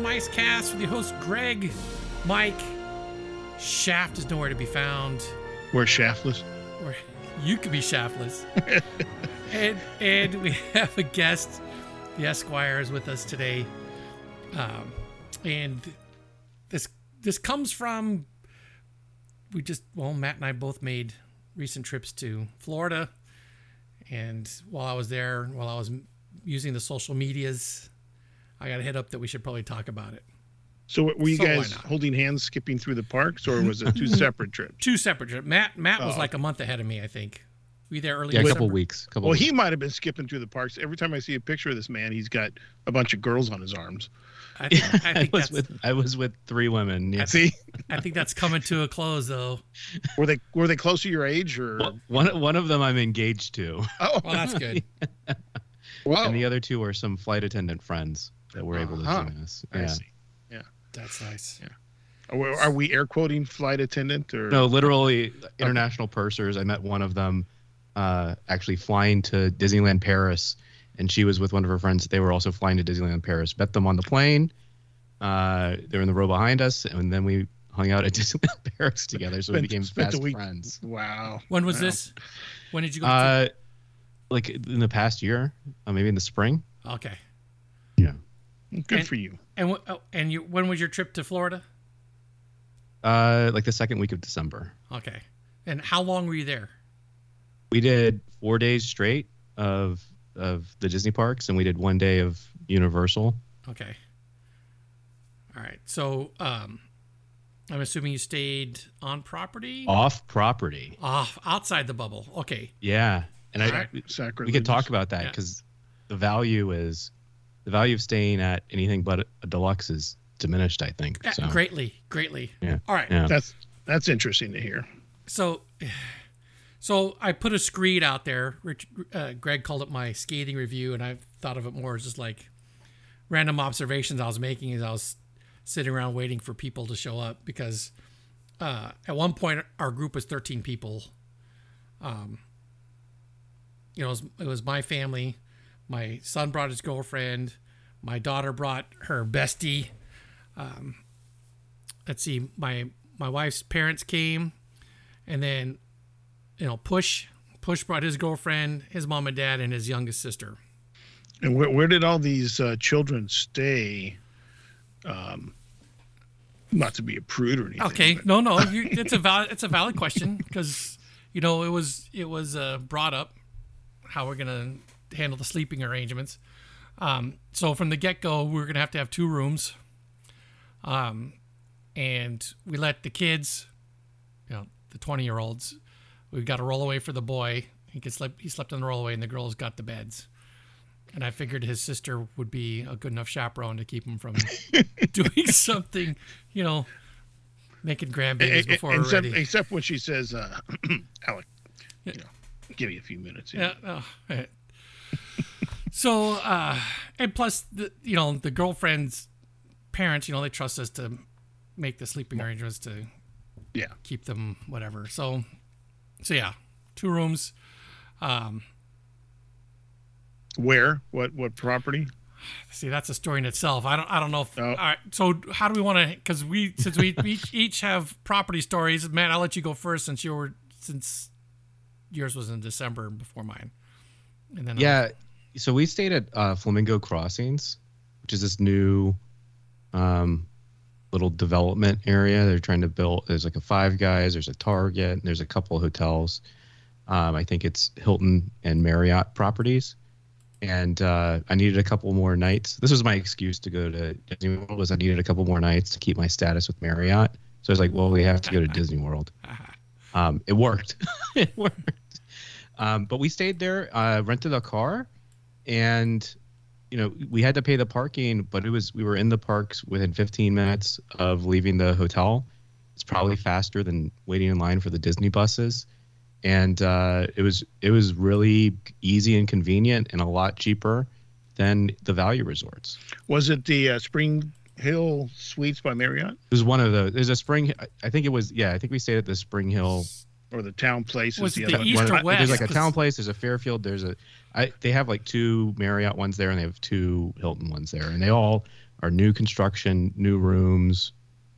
to Mike's Cast with your host Greg, Mike. Shaft is nowhere to be found. We're shaftless. Or you could be shaftless. and and we have a guest. The Esquire is with us today. Um, and this this comes from we just well Matt and I both made recent trips to Florida, and while I was there, while I was using the social medias, I got a hit up that we should probably talk about it. So were you So guys holding hands, skipping through the parks, or was it two separate trips? Two separate trips. Matt Matt was Oh. like a month ahead of me, I think. We there early. Yeah, a December? couple weeks. Couple Well, weeks. he might have been skipping through the parks. Every time I see a picture of this man, he's got a bunch of girls on his arms. I think, I I was with I was with three women. Yes. See, I think that's coming to a close though. were they were they close to your age, or Well, one one of them I'm engaged to, oh, Well, that's good. wow, and the other two are some flight attendant friends that were able to Uh-huh. join us. I Yeah. see. That's nice. Are we, are we air quoting flight attendant or No, literally international pursers. I met one of them uh, actually flying to Disneyland Paris, and she was with one of her friends. They were also flying to Disneyland Paris. Met them on the plane. Uh, they were in the row behind us, and then we hung out at Disneyland Paris together. So we became spent a fast friends. Wow. When was Wow. this? When did you go? to- Uh, like in the past year, uh, maybe in the spring. okay. Good And- for you. And wh- oh, and you when was your trip to Florida? Uh, like the second week of December. Okay. And how long were you there? We did four days straight of of the Disney parks, and we did one day of Universal. Okay. All right. So um, I'm assuming you stayed on property. Off property. Off outside the bubble. Okay. Yeah, and I Alright. we Sacrilege. could talk about that Yeah. because the value is the value of staying at anything but a deluxe is diminished. I think. Yeah, So Greatly, greatly. Yeah. All right. yeah. That's that's interesting to hear. So, so I put a screed out there. Rich, uh, Greg called it my scathing review, and I thought of it more as just like random observations I was making as I was sitting around waiting for people to show up. Because uh, at one point our group was 13 people. Um, you know, it was, it was my family. My son brought his girlfriend. My daughter brought her bestie. Um, let's see, my my wife's parents came, and then you know Push Push brought his girlfriend, his mom and dad, and his youngest sister. And where, where did all these uh, children stay? Um, not to be a prude or anything. Okay, but- no, no, you, it's a valid it's a valid question because you know it was it was uh, brought up how we're gonna handle the sleeping arrangements. Um, so from the get go, we are gonna have to have two rooms. Um, and we let the kids, you know, the twenty year olds, We've got a rollaway for the boy. He could sleep. He slept on the rollaway, and the girls got the beds. And I figured his sister would be a good enough chaperone to keep him from doing something, you know, making grandbabies before we're except, ready. except when she says, uh, "Alec, you know, give me a few minutes." Yeah. Oh, right. So, uh, and plus, the you know, the girlfriend's parents, you know, they trust us to make the sleeping arrangements to Yeah. keep them whatever. So, so yeah, two rooms. Um, Where? What? What property? see, that's a story in itself. I don't, I don't know. If, Oh. All right. So, how do we want to? Because we, since we each each have property stories. Matt, I'll let you go first since you were since yours was in December before mine. And then I'll- Yeah. So we stayed at uh, Flamingo Crossings, which is this new um, little development area. They're trying to build. There's like a Five Guys. There's a Target. And there's a couple of hotels. Um, I think it's Hilton and Marriott properties. And uh, I needed a couple more nights. This was my excuse to go to Disney World. Was I needed a couple more nights to keep my status with Marriott. So I was like, well, we have to go to Disney World. Um, it worked. it worked. Um, but we stayed there, uh, rented a car, and you know we had to pay the parking, but it was we were in the parks within 15 minutes of leaving the hotel. It's probably faster than waiting in line for the Disney buses, and uh, it was it was really easy and convenient and a lot cheaper than the value resorts. Was it the uh, Spring Hill Suites by Marriott It was one of the there's a spring. I think it was yeah. I think we stayed at the SpringHill or the TownePlace? is Was the it other the one? Or West? There's like a town place. There's a Fairfield. There's a, I they have like two Marriott ones there, and they have two Hilton ones there, and they all are new construction, new rooms,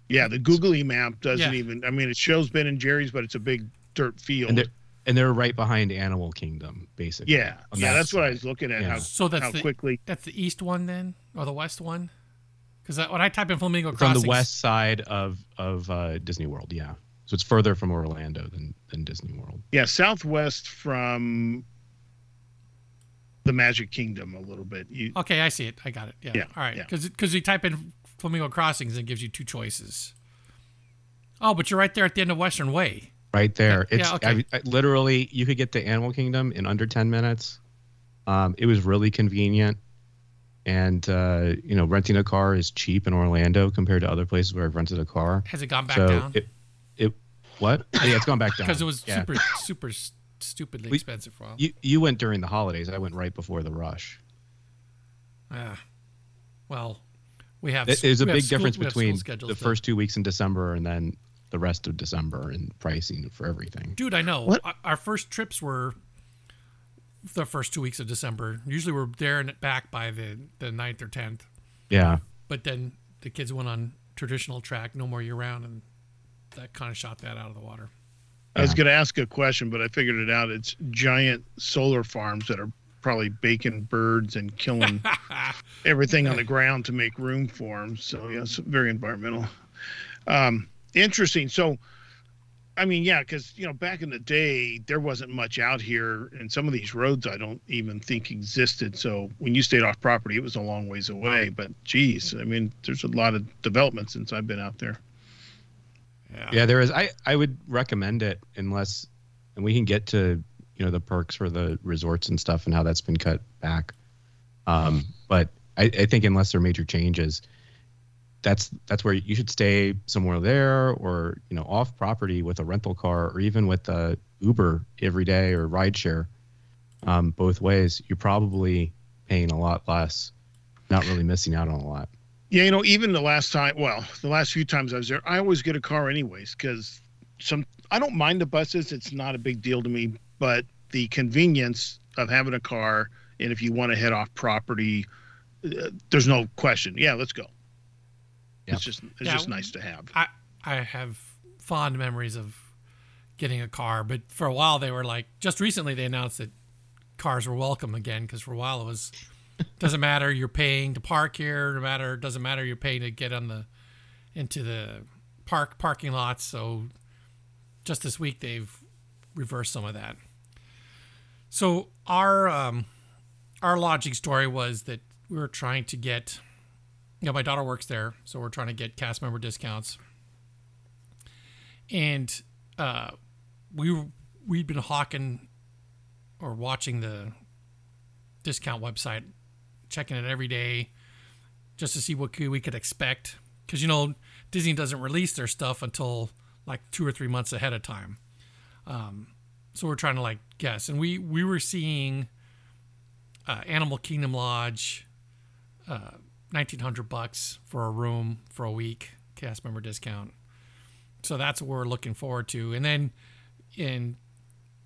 Yeah, the googly map doesn't Yeah. even. I mean, it shows Ben and Jerry's, but it's a big dirt field. and they're and they're right behind Animal Kingdom, basically. yeah, yeah, that that's what I was looking at. Yeah. How, So that's how the quickly. that's the east one then, or the west one? Because when I type in Flamingo It's on the west side of of uh, Disney World. Yeah, so it's further from Orlando than than Disney World. Yeah, southwest from the Magic Kingdom a little bit. You, Okay, I see it. I got it. Yeah. Yeah, All right. yeah. Because you type in Flamingo Crossings and it gives you two choices. Oh, but you're right there at the end of Western Way. Right there. Yeah, It's okay. I, I, literally you could get to Animal Kingdom in under ten minutes. Um, it was really convenient, and uh, you know renting a car is cheap in Orlando compared to other places where I've rented a car. Has it gone back so down? it it what? Oh, yeah, it's gone back down Because it was Yeah. super, super s- stupidly We- expensive for a while. You you went during the holidays. I went right before the rush. Ah. Well, we have. It- There's a we have big school- difference we have school between the to- first two weeks in December and then the rest of December and pricing for everything. Dude, I know. What? Our- Our first trips were the first two weeks of December. Usually we're there and back by the, the 9th or 10th. Yeah. But then the kids went on traditional track, no more year round, and that kind of shot that out of the water. I was going to ask a question, but I figured it out. It's giant solar farms that are probably baking birds and killing everything on the ground to make room for them. So yeah, it's very environmental. Um, interesting. So, I mean, yeah, because you know, back in the day, there wasn't much out here, and some of these roads I don't even think existed. So when you stayed off property, it was a long ways away. But geez, I mean, there's a lot of development since I've been out there. Yeah. Yeah, there is. I I would recommend it unless, and we can get to you know the perks for the resorts and stuff and how that's been cut back. Um, but I, I think unless there are major changes, that's that's where you should stay somewhere there or you know off property with a rental car or even with a Uber every day or rideshare. Um, both ways, you're probably paying a lot less, not really missing out on a lot. Yeah, you know, even the last time, well, the last few times I was there, I always get a car anyways because some I don't mind the buses; it's not a big deal to me. But the convenience of having a car, and if you want to head off property, uh, there's no question. Yeah, let's go. Yeah. It's just it's Yeah. just nice to have. I I have fond memories of getting a car, but for a while they were like just recently they announced that cars were welcome again because for a while it was doesn't matter you're paying to park here, no matter doesn't matter you're paying to get on the into the park parking lots. So just this week they've reversed some of that. So our um, our lodging story was that we were trying to get you know, my daughter works there, so we're trying to get cast member discounts. And uh, we we'd been hawking or watching the discount website, checking it every day, just to see what we could expect. Because you know Disney doesn't release their stuff until like two or three months ahead of time. Um, so we're trying to like guess, and we we were seeing uh, Animal Kingdom Lodge. Uh, 1900 bucks for a room for a week cast member discount so that's what we're looking forward to and then in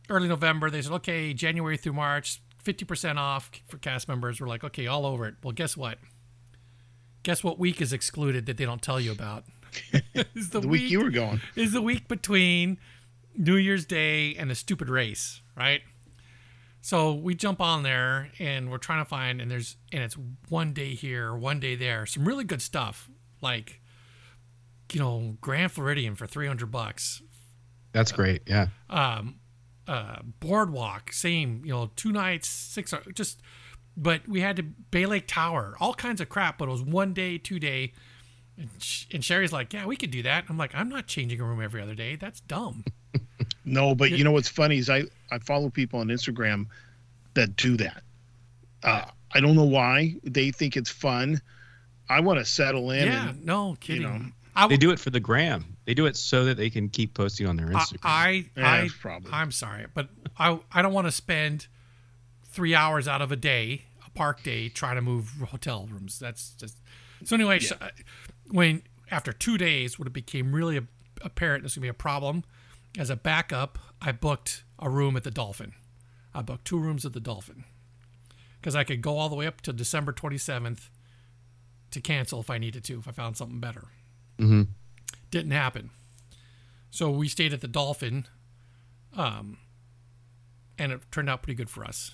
early november they said okay january through march 50% off for cast members we're like okay all over it well guess what guess what week is excluded that they don't tell you about is the, The week you were going, is the week between New Year's Day and the stupid race, right? So we jump on there and we're trying to find and there's and it's one day here, one day there. Some really good stuff like you know, Grand Floridian for 300 bucks. That's great. Yeah. Um uh Boardwalk, same, you know, two nights, six just but we had to Bay Lake Tower, all kinds of crap, but it was one day, two day. And, Sh- and Sherry's like, "Yeah, we could do that." I'm like, "I'm not changing a room every other day. That's dumb." no, but you know what's funny is I I follow people on Instagram that do that. Uh, I don't know why they think it's fun. I want to settle in. yeah, and, no kidding. know, I, They do it for the gram. They do it so that they can keep posting on their Instagram. I, Yeah, I, that's probably- I'm sorry, but I, I don't want to spend three hours out of a day, a park day, trying to move hotel rooms. That's just so. Anyway, so, uh, when after two days, when it became really apparent this was gonna be a problem, as a backup, I booked a room at the Dolphin. I booked two rooms at the Dolphin because I could go all the way up to December 27th to cancel if I needed to, if I found something better. hmm Didn't happen. So we stayed at the Dolphin, um, and it turned out pretty good for us.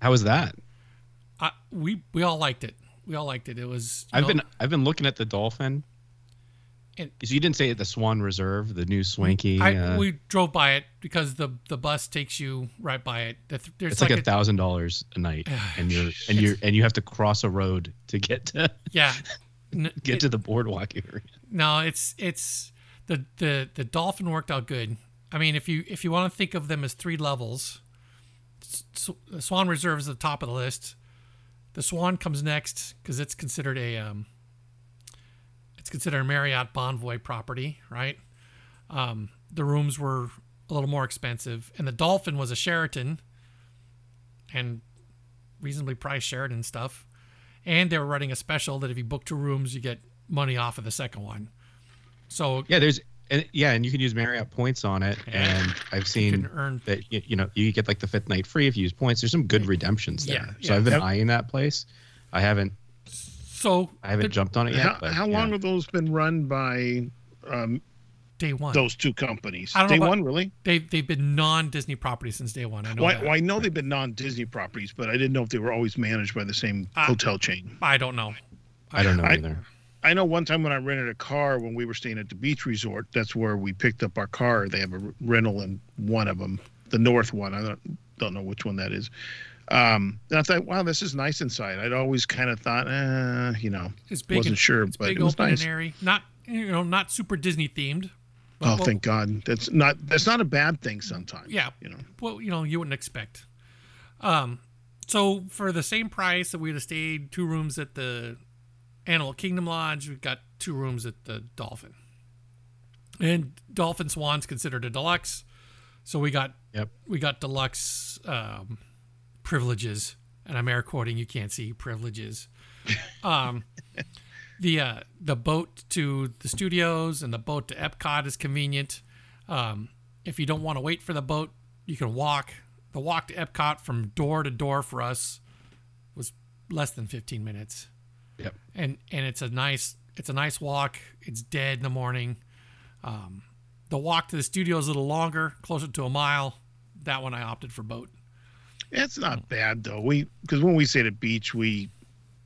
How was that? I, we we all liked it. We all liked it. It was. I've know, been I've been looking at the dolphin. And- Because you didn't say at the Swan Reserve, the new swanky. I, uh, we drove by it because the the bus takes you right by it. The th- There's it's like, a a, thousand dollars a night, and you're and you're and you have to cross a road to get to yeah. N- get it- to the boardwalk area. No, it's it's the the the dolphin worked out good. I mean, if you if you want to think of them as three levels, S- S- the Swan Reserve is at the top of the list. The Swan comes next because it's considered a um, it's considered a Marriott Bonvoy property, right? Um, the rooms were a little more expensive, and the Dolphin was a Sheraton, and reasonably priced Sheraton stuff. And they were running a special that if you book two rooms, you get money off of the second one. So Yeah, there's and yeah, and you can use Marriott points on it, Yeah. and I've you seen can earn that you, you know you get like the fifth night free if you use points. There's some good redemptions there. Yeah, so yeah. I've been Yep. eyeing that place. I haven't so I haven't the- jumped on it yet. How, but, how yeah. long have those been run by um, day one. those two companies? I don't know Day about- one, really? They've they've been non Disney properties since day one. I know Well, that. well, I know they've been non-Disney properties, but I didn't know if they were always managed by the same hotel chain. I don't know. I don't know I- either. I know one time when I rented a car when we were staying at the beach resort, that's where we picked up our car. They have a rental in one of them, the north one. I don't, don't know which one that is. Um, and I thought, wow, this is nice inside. I'd always kind of thought, eh, you know, It's big. wasn't and, sure, it's but big, it was open nice. airy. Not you know not super Disney themed. But Oh, well- thank God. That's not that's not a bad thing sometimes. Yeah. You know. Well, you know you wouldn't expect. Um, so for the same price that we'd have stayed two rooms at the Animal Kingdom Lodge, we got two rooms at the Dolphin. And Dolphin Swan's considered a deluxe, so we got Yep. we got deluxe um, privileges, and I'm air quoting. You can't see privileges. Um, the uh, the boat to the studios and the boat to Epcot is convenient. Um, if you don't want to wait for the boat, you can walk. The walk to Epcot from door to door for us was less than 15 minutes Yep. and and it's a nice it's a nice walk. It's dead in the morning. Um, the walk to the studio is a little longer, closer to a mile. That one I opted for boat. It's not bad though. We because when we say at beach, we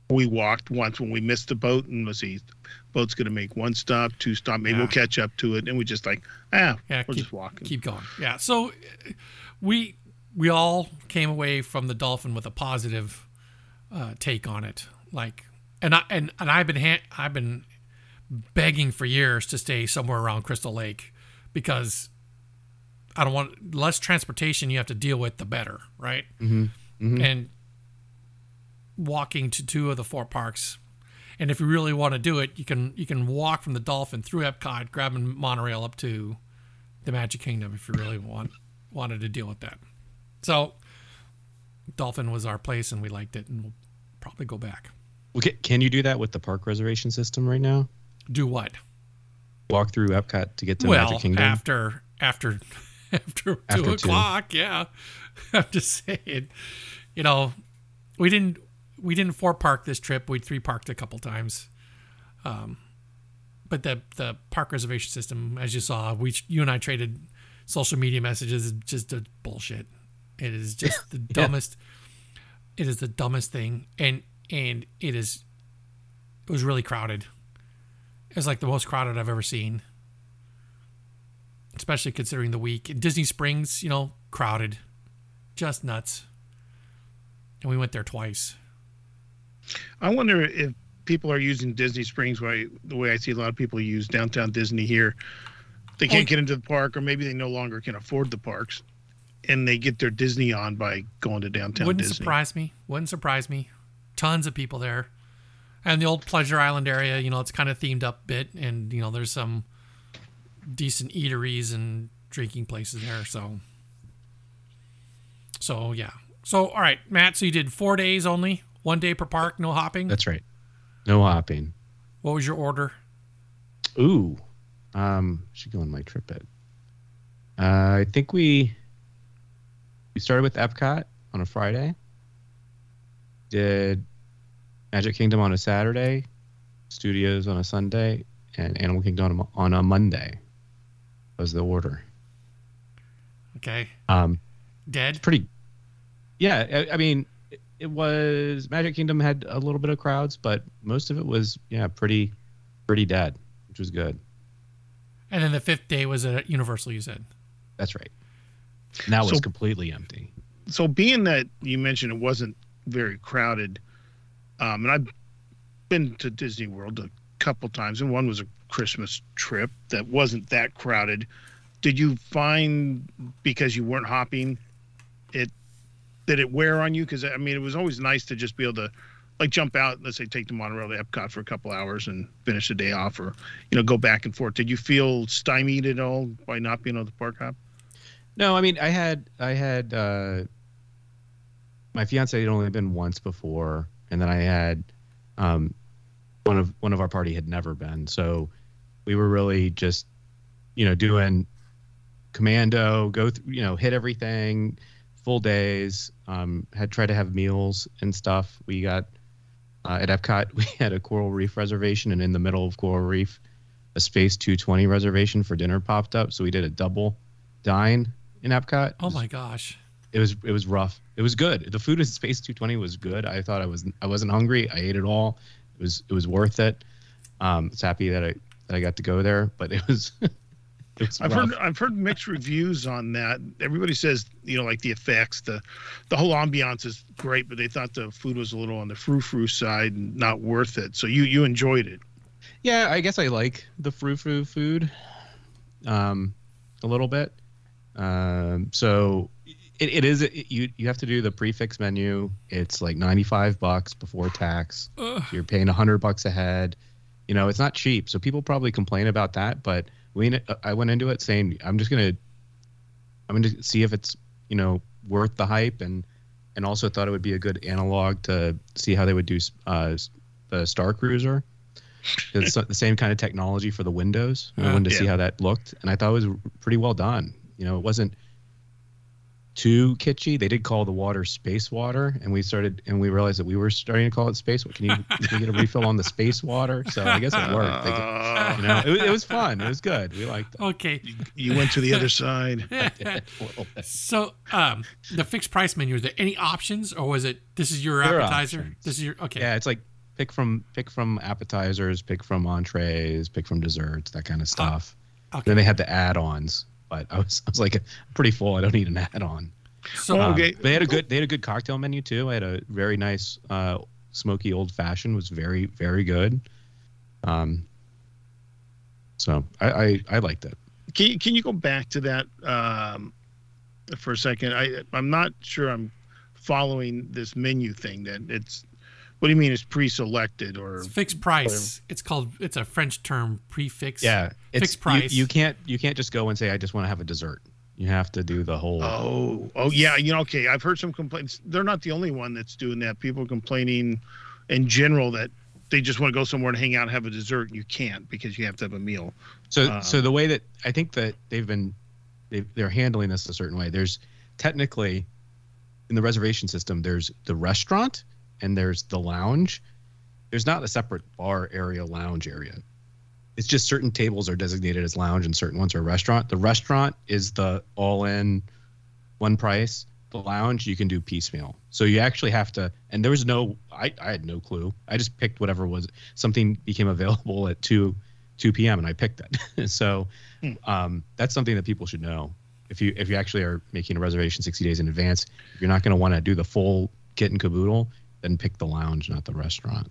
we walked once when we missed the boat and let's see, boat's gonna make one stop, two stop, maybe Yeah. we'll catch up to it, and we just like ah, Yeah, we're keep- just walking. Keep going. Yeah. So uh, we we all came away from the dolphin with a positive uh, take on it. Like, and I and and I've been ha- I've been begging for years to stay somewhere around Crescent Lake because I don't want less transportation you have to deal with, the better, right? mm-hmm And walking to two of the four parks. And if you really want to do it, you can you can walk from the Dolphin through Epcot, grabbing monorail up to the Magic Kingdom if you really want wanted to deal with that. So Dolphin was our place and we liked it and we'll probably go back. Can you do that with the park reservation system right now? Do what? Walk through Epcot to get to well, Magic Kingdom. after after after two After two. o'clock, yeah. I'm just saying, you know, we didn't we didn't four park this trip. We three parked a couple times. Um, but the the park reservation system, as you saw, we you and I traded social media messages. is Just a bullshit. It is just the dumbest. It is the dumbest thing, and and it is. It was really crowded. It was like the most crowded I've ever seen especially considering the week. In Disney Springs, you know, crowded, just nuts. And we went there twice. I wonder if people are using Disney Springs way the way I see a lot of people use downtown Disney here. They can't get into the park, or maybe they no longer can afford the parks, and they get their Disney on by going to downtown Disney. Wouldn't Disney. surprise me. Wouldn't surprise me. Tons of people there. And the old Pleasure Island area, you know, it's kind of themed up a bit, and you know, there's some decent eateries and drinking places there. So, so yeah. So all right, Matt. So you did four days only, one day per park, no hopping. That's right. No hopping. What was your order? Ooh, um, should go on my trip it. Uh, I think we we started with Epcot on a Friday. Did Magic Kingdom on a Saturday, Studios on a Sunday, and Animal Kingdom on a Monday. Was the order. Okay. Um, Dead. pretty. Yeah, I, I mean, it, it was Magic Kingdom had a little bit of crowds, but most of it was yeah pretty, pretty dead, which was good. And then the fifth day was at Universal. You said. That's right. And that was completely empty. so being that you mentioned it wasn't very crowded, um, and I've been to Disney World a couple times, and one was a Christmas trip that wasn't that crowded. Did you find because you weren't hopping, it did it wear on you? Because I mean, it was always nice to just be able to, like, jump out. Let's say take the monorail to Epcot for a couple hours and finish the day off, or you know, go back and forth. Did you feel stymied at all by not being able to park hop? No, I mean, I had I had uh, my fiance had only been once before, and then I had um, one of one of our party had never been, so we were really just you know doing commando, go through, you know, hit everything, full days. Um, had tried to have meals and stuff. We got uh, at Epcot, we had a Coral Reef reservation, and in the middle of Coral Reef, a Space 220 reservation for dinner popped up. So we did a double dine in Epcot. Oh my gosh. It was it was rough. It was good. The food at Space 220 was good. I thought I was I wasn't hungry. I ate it all. It was it was worth it. Um, I was happy that I that I got to go there, but it was it was I've rough. heard I've heard mixed reviews on that. Everybody says you know like the effects, the the whole ambiance is great, but they thought the food was a little on the frou frou side and not worth it. So you you enjoyed it. Yeah, I guess I like the frou frou food, um, a little bit. Um, so it, it is it, you you have to do the prix fixe menu. It's like ninety five bucks before tax. Ugh. You're paying hundred bucks a head. You know, it's not cheap. So people probably complain about that, but we I went into it saying I'm just gonna I'm gonna see if it's you know worth the hype and and also thought it would be a good analog to see how they would do uh, the Star Cruiser. It's the same kind of technology for the windows. I Uh, wanted to see how that looked, and I thought it was pretty well done. You know, it wasn't too kitschy. They did call the water space water, and we started and we realized that we were starting to call it space. Can you can you get a refill on the space water? So I guess it worked. They, Uh, you know, it, was- it was fun. It was good. We liked it. Okay. you went to the other side. A little bit. So, um, the fixed price menu. Is there any options, or was it this is your There appetizer? This is your okay. Yeah, it's like pick from pick from appetizers, pick from entrees, pick from desserts, that kind of stuff. Okay. Then they had the add-ons, but I was I was like pretty full. I don't need an add-on. So, Um, Okay. they had a good they had a good cocktail menu too. I had a very nice uh, smoky old fashioned was very very good. Um, so I, I I liked it. Can you, can you go back to that um, for a second? I I'm not sure I'm following this menu thing. That it's what do you mean it's pre-selected or it's fixed price. It's called. It's a French term. Prix fixe. Yeah, it's Fixed you- price. You, can't you can't just go and say I just want to have a dessert. You have to do the whole. Oh, oh yeah. You know, okay. I've heard some complaints. They're not the only one that's doing that. People complaining in general that they just want to go somewhere and hang out and have a dessert. And you can't because you have to have a meal. So Uh, so the way that I think that they've been they they're handling this a certain way. There's technically in the reservation system there's the restaurant and there's the lounge. There's not a separate bar area lounge area. It's just certain tables are designated as lounge and certain ones are restaurant. The restaurant is the all in one price. The lounge you can do piecemeal. So you actually have to and there was no I, I had no clue. I just picked whatever was something became available at two 2 p.m. and I picked it. so Hmm. um, that's something that people should know. If you if you actually are making a reservation 60 days in advance, you're not going to want to do the full kit and caboodle, then pick the lounge, not the restaurant.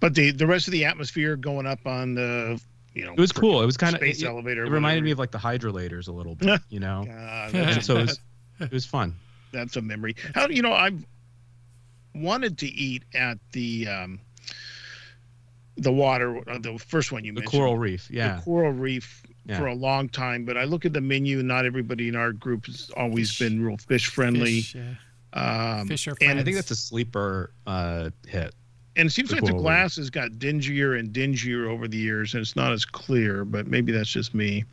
But the the rest of the atmosphere going up on the you know It was cool. It was kind of space it, elevator. it reminded me of like the hydrolators a little bit, you know. Uh, and so it was, it was fun. that's a memory. How you know I've wanted to eat at the um, the water uh, the first one you mentioned. The mentioned coral reef, yeah. the coral reef Yeah. for a long time but i look at the menu not everybody in our group has always Fish. been real fish friendly Fish, yeah. Um, Fish are and. I think that's a sleeper uh, hit. and it seems the like the coral reef. glass has got dingier and dingier over the years and it's not as clear but maybe that's just me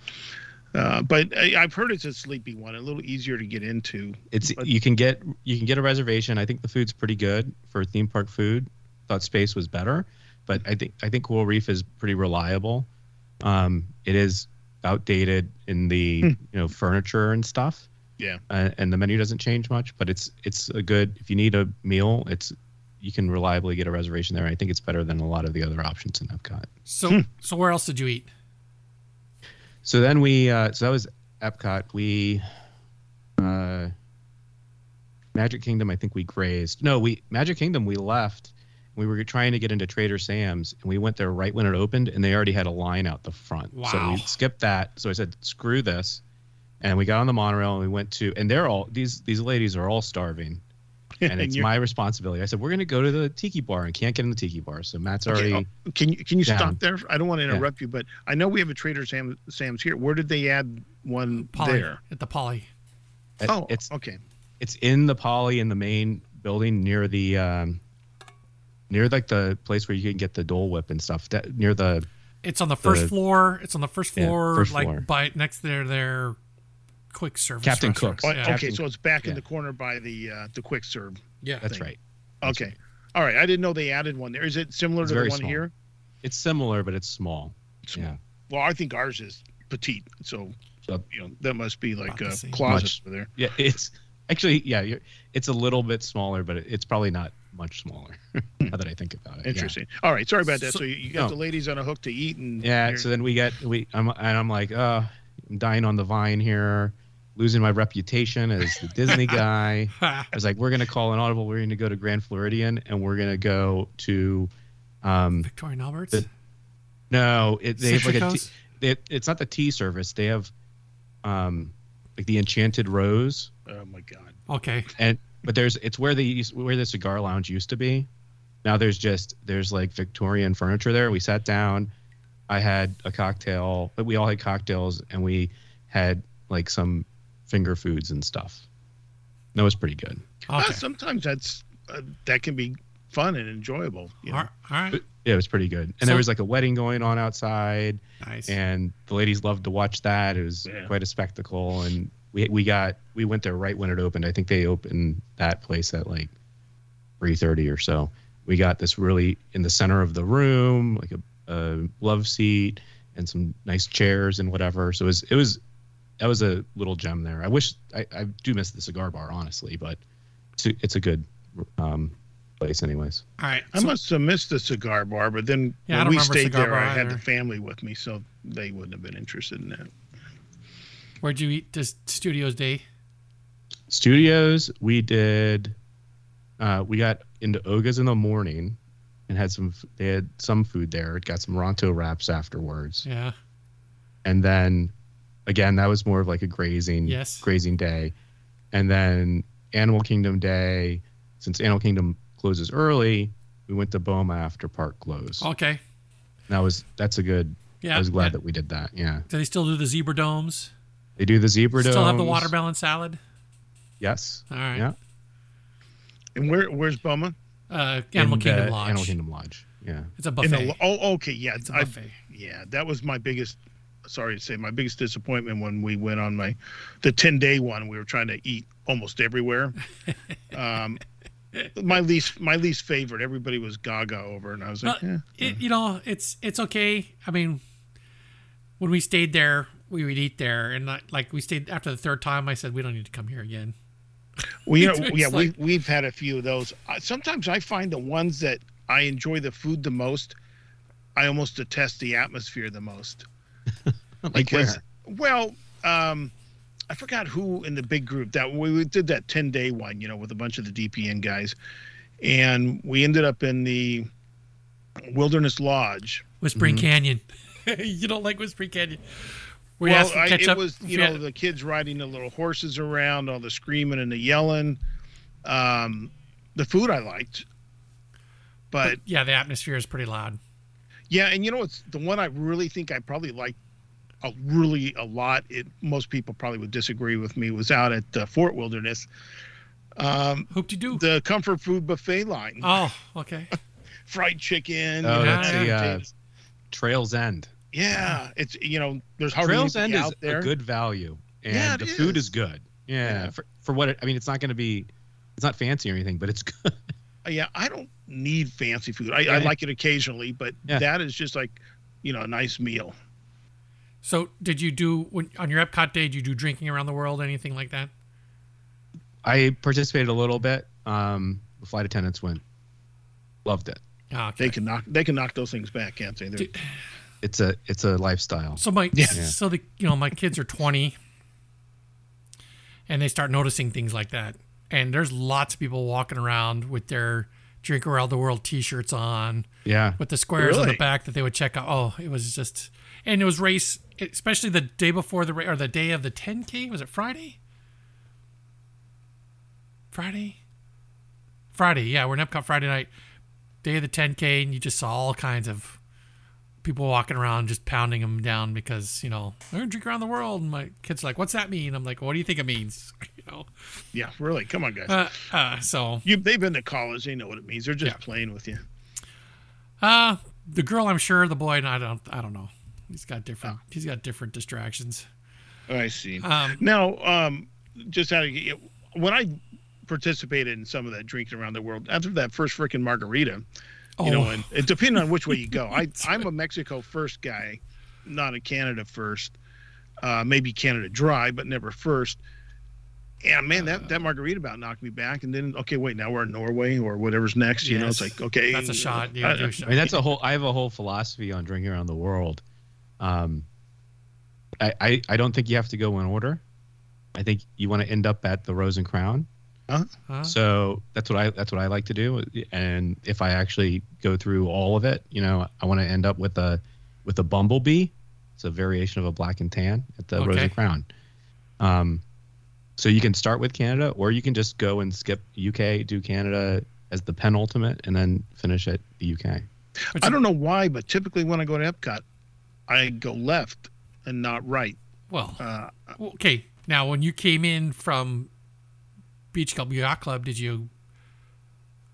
uh, but I, i've heard it's a sleepy one a little easier to get into It's But- you can get you can get a reservation. I think the food's pretty good for theme park food. Thought space was better, but I think I think Coral Reef is pretty reliable. Um, it is outdated in the you know furniture and stuff. Yeah. Uh, and the menu doesn't change much, but it's it's a good if you need a meal, it's you can reliably get a reservation there. I think it's better than a lot of the other options in Epcot. So so where else did you eat? So then we uh, so that was Epcot. We uh, Magic Kingdom. I think we grazed. No, we Magic Kingdom. We left. We were trying to get into Trader Sam's, and we went there right when it opened, and they already had a line out the front. Wow. So we skipped that. So I said, "Screw this," and we got on the monorail and we went to. And they're all these these ladies are all starving, and it's my responsibility. I said, "We're going to go to the Tiki Bar and can't get in the Tiki Bar." So Matt's Okay, already. oh, can you can you down. stop there? I don't want to interrupt you, but I know we have a Trader Sam, Sam's here. Where did they add one Poly there? at the Poly. Oh, it's okay. it's in the poly in the main building near the um near like the place where you can get the dole whip and stuff that near the It's on the first The- floor. It's on the first Yeah, floor, first like floor. by next to their their quick service. Captain Cook. Oh, Yeah. okay, Captain- so it's back in the corner by the uh, the quick serve. yeah. that's thing. right That's Okay, right. all right. I didn't know they added one there. Is it similar It's to the one small. here? it's similar but it's small Small. yeah Well, I think ours is petite, so So- you know that must be like a same. closet Much. over there. yeah it's actually yeah you're, it's a little bit smaller but it, it's probably not much smaller now that i think about it yeah. Interesting. All right, sorry about that. So- So, you, you got No. the ladies on a hook to eat, and Yeah, so then we get we I'm and I'm like, uh, I'm dying on the vine here, losing my reputation as the Disney guy. I was like, we're gonna call an audible. We're gonna go to Grand Floridian, and we're gonna go to, um, Victorian Alberts. The- no, it, they have like a tea, Citricos? they, it's not the tea service. They have, um, like the Enchanted Rose, oh my god. okay. and but there's it's where the where the cigar lounge used to be. Now there's just there's like Victorian furniture there. We sat down. I had a cocktail, but we all had cocktails, and we had like some finger foods and stuff. That was pretty good. Uh, sometimes that's uh, that can be fun and enjoyable. You know? All right. All right. But, yeah, it was pretty good. And So- there was like a wedding going on outside, Nice. and the ladies loved to watch that. It was Yeah. quite a spectacle, and we we got we went there right when it opened. I think they opened that place at like three thirty or so. We got this really in the center of the room, like a, a love seat and some nice chairs and whatever. So it was it was that was a little gem there. I wish I, I do miss the cigar bar honestly, but it's a, it's a good um, place anyways. All right. I so- must have missed the cigar bar, but then Yeah, when we stayed there, bar I had either. the family with me, so they wouldn't have been interested in that. Where'd you eat this Studios Day? Studios, we did. Uh, we got into Oga's in the morning, and had some. They had some food there. It got some Ronto wraps afterwards, Yeah. and then, again, that was more of like a grazing, Yes. grazing day, and then Animal Kingdom Day. Since Animal Kingdom closes early, we went to Boma after park closed. Okay. That was that's a good. Yeah. I was glad yeah. that we did that. Yeah, Do they still do the zebra domes? they do the zebra domes. Still have the watermelon salad? Yes. All right. Yeah. And where where's Boma? Uh, Animal In the Kingdom Lodge. Animal Kingdom Lodge. Yeah. It's a In buffet. the, oh, okay, yeah, it's a I, buffet. yeah, that was my biggest. Sorry to say, my biggest disappointment when we went on my the ten day one. We were trying to eat almost everywhere. um, my least my least favorite. Everybody was gaga over, and I was like, eh. it, you know, it's it's okay. I mean, when we stayed there, we would eat there, and like, like we stayed after the third time. I said we don't need to come here again. Well, you know, yeah, like- we we've had a few of those. Sometimes I find the ones that I enjoy the food the most, I almost detest the atmosphere the most. Like Because- where? Well, um, I forgot who in the big group that we, we did that ten day one, you know, with a bunch of the DPN guys, and we ended up in the Wilderness Lodge. Whispering Mm-hmm. Canyon. you don't like Whispering Canyon? Where you well, I, ketchup? it was you know the kids riding the little horses around, all the screaming and the yelling. Um, the food I liked, but but yeah, the atmosphere is pretty loud. Yeah, and you know what's the one I really think I probably like a really a lot. It most people probably would disagree with me. Was out at uh, Fort Wilderness, um, Hope to do. the comfort food buffet line, Oh, okay. fried chicken. Oh, that's yeah, the uh. Trails End. yeah. It's you know there's hardly Trails anything End is out there. a good value, and Yeah, it the food is. is good. Yeah, Yeah. For, for what it, I mean, it's not going to be, it's not fancy or anything, but it's good. yeah, I don't need fancy food. I, I like it occasionally, but Yeah. that is just like, you know, a nice meal. So, did you do when on your Epcot day? Did you do drinking around the world, anything like that? I participated a little bit. Um, the flight attendants went. Loved it. Ah, okay. They can knock they can knock those things back, can't they? They're- It's a it's a lifestyle. So my Yeah. so the you know my kids are 20 and they start noticing things like that. And there's lots of people walking around with their drink around the world t-shirts on Yeah. with the squares on the back that they would check out. Oh, it was just and it was race especially the day before the or the day of the 10k, was it Friday? Friday? Friday. Yeah, we're in Epcot Friday night. Day of the 10k and you just saw all kinds of people walking around just pounding them down because you know they're gonna drink around the world and my kids are like what's that mean i'm like what do you think it means know yeah, really. Come on, guys. uh, uh, so you they've been to college. They know what it means. They're just Yeah. playing with you. uh the girl i'm sure the boy i don't i don't know he's got different he's got different distractions I see. um Now, um, just out of when I participated in some of that drinking around the world after that first freaking margarita, you know, oh, and depending on which way you go. I I'm a Mexico first guy, not a Canada first. Uh, maybe Canada dry, but never first. Yeah, man, that, that margarita about knocked me back. And then, okay, wait, now we're in Norway or whatever's next. You know, it's like, okay, that's a shot you I- do a shot. I mean, that's a whole. I have a whole philosophy on drinking around the world. Um, I, I I don't think you have to go in order. I think you want to end up at the Rose and Crown. Huh? So that's what I that's what I like to do. And if I actually go through all of it, you know, I want to end up with a with a bumblebee. It's a variation of a black and tan at the Rose Okay. and Crown. Um, so you can start with Canada, or you can just go and skip UK, do Canada as the penultimate, and then finish at the UK. But I don't know why, but typically when I go to Epcot, I go left and not right. well Uh, okay now when you came in from beach club yacht club did you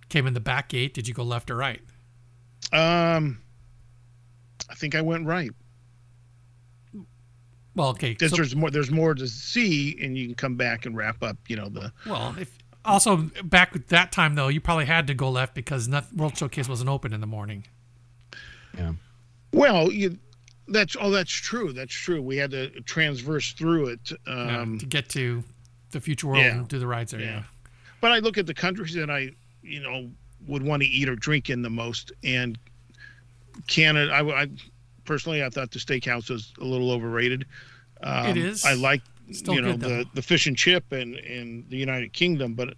came in the back gate did you go left or right um, I think I went right. Well okay Because so- there's more. There's more to see, and you can come back and wrap up. You know the. Well, if also back at that time though, you probably had to go left because not, World Showcase wasn't open in the morning. Yeah. Well, you. That's oh, that's true. That's true. We had to transverse through it. Um, to get to the future world yeah. and do the rides there. Yeah. Yeah. but I look at the countries that I, you know, would want to eat or drink in the most, and Canada. I, I personally, I thought the steakhouse was a little overrated. Um, It is. I like Still you know the the fish and chip and in the United Kingdom, but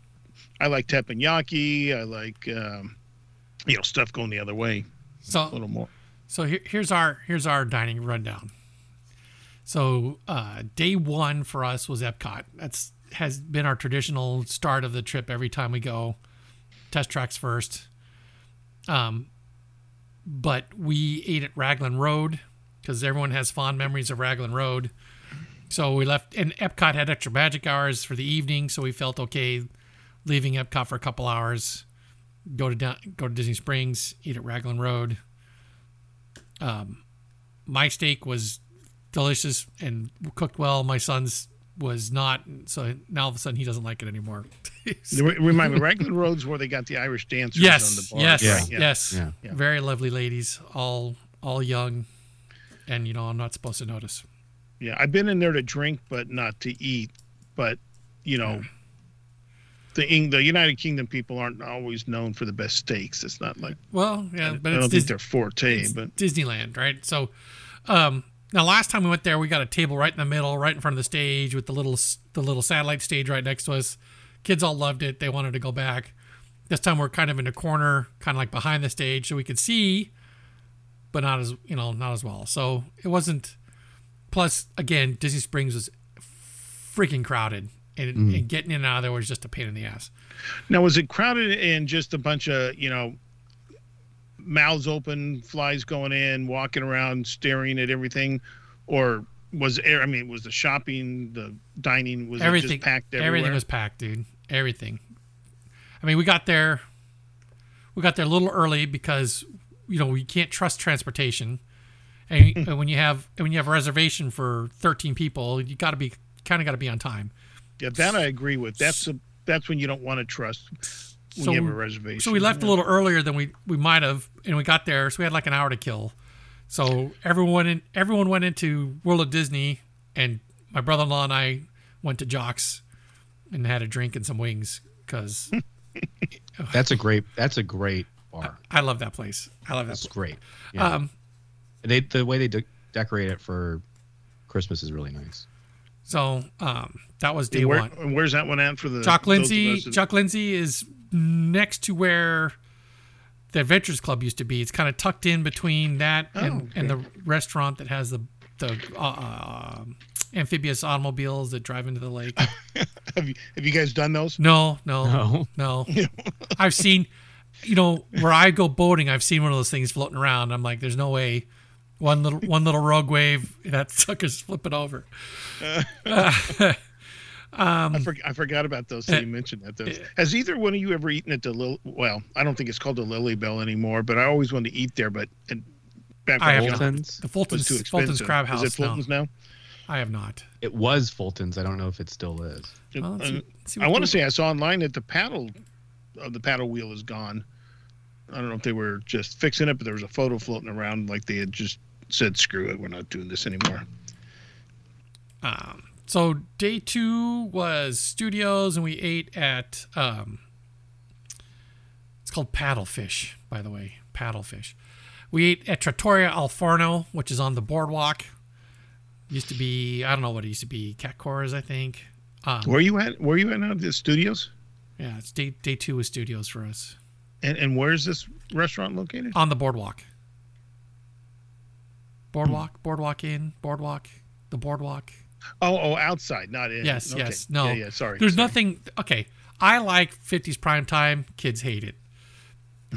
I like teppanyaki. I like um, you know stuff going the other way So a little more. so here, here's our here's our dining rundown. So uh, day one for us was Epcot. That's has been our traditional start of the trip every time we go. Test tracks first. Um, but we ate at Raglan Road because everyone has fond memories of Raglan Road. So we left, and Epcot had extra magic hours for the evening, so we felt okay leaving Epcot for a couple hours, go to go to Disney Springs, eat at Raglan Road. Um, my steak was delicious and cooked well. My son's was not, so now all of a sudden he doesn't like it anymore. Re- Remind me, Raglan Road's where they got the Irish dancers yes, on the bar. yes, Yeah. right? Yeah. yes, Yeah. Yeah. very lovely ladies, all all young, and you know I'm not supposed to notice. Yeah, I've been in there to drink, but not to eat. But you know, the Eng- the United Kingdom people aren't always known for the best steaks. It's not like Well, yeah, but I don't it's think Dis- they're forte. it's But Disneyland, right? So, um, now last time we went there, we got a table right in the middle, right in front of the stage, with the little the little satellite stage right next to us. Kids all loved it; they wanted to go back. This time we're kind of in a corner, kind of like behind the stage, so we could see, but not as you know, not as well. So it wasn't. Plus, again, Disney Springs was freaking crowded, and, mm. and getting in and out of there was just a pain in the ass. now, was it crowded and just a bunch of you know mouths open, flies going in, walking around, staring at everything, or was air? I mean, was the shopping, the dining, was it everything just packed everywhere? everything was packed dude everything i mean we got there we got there a little early because you know we can't trust transportation and when you have when you have a reservation for 13 people you got to be kind of got to be on time yeah, that I agree with. That's a, that's when you don't want to trust. When So you have a we- reservation. So we left a little earlier than we, we might have, and we got there. So we had like an hour to kill. So everyone in, everyone went into World of Disney, and my brother-in-law and I went to Jock's and had a drink and some wings because That's a great. That's a great bar. I love that place. I love that. That's Place. great. Yeah. Um, they the way they de- decorate it for Christmas is really nice. so um, that was day where, one. and where's that one at for the Chuck those of Lindsay. us that- Jock Lindsay is next to where the Adventurers Club used to be. It's kind of tucked in between that and, Oh, and the restaurant that has the the uh, uh, amphibious automobiles that drive into the lake. have you have you guys done those? No, no, No. no. I've seen, you know, where I go boating, I've seen one of those things floating around. I'm like, there's no way. One little one little rogue wave, that sucker's flipping over. I, for, I forgot about those. So Uh, you mentioned that. Those. Has either one of you ever eaten at the Lily? Well, I don't think it's called the Lily Bell anymore, but I always wanted to eat there. But and back I have was not. young, Fulton's. The Fulton's too Fulton's expensive. Crab Is it Fulton's no, now? I have not. It was Fulton's. I don't know if it still is. Well, let's Uh, see- let's see I want to say I saw online that the paddle, uh, the paddle wheel is gone. I don't know if they were just fixing it, but there was a photo floating around like they had just said, "Screw it, we're not doing this anymore." Um, so day two was studios, and we ate at um, it's called Paddlefish, by the way, Paddlefish. We ate at Trattoria Al Forno, which is on the boardwalk. Used to be I don't know what it used to be, Cat Cora's, I think. Um, Where you at? Where you at now? The studios. yeah, it's day day two was studios for us And and where is this restaurant located? on the boardwalk. Boardwalk, boardwalk in, boardwalk, the boardwalk. Oh, oh, outside, not in. Yes, Okay. yes. No. Yeah, yeah. Sorry. There's sorry. nothing. Okay. I like 50s prime time. Kids hate it.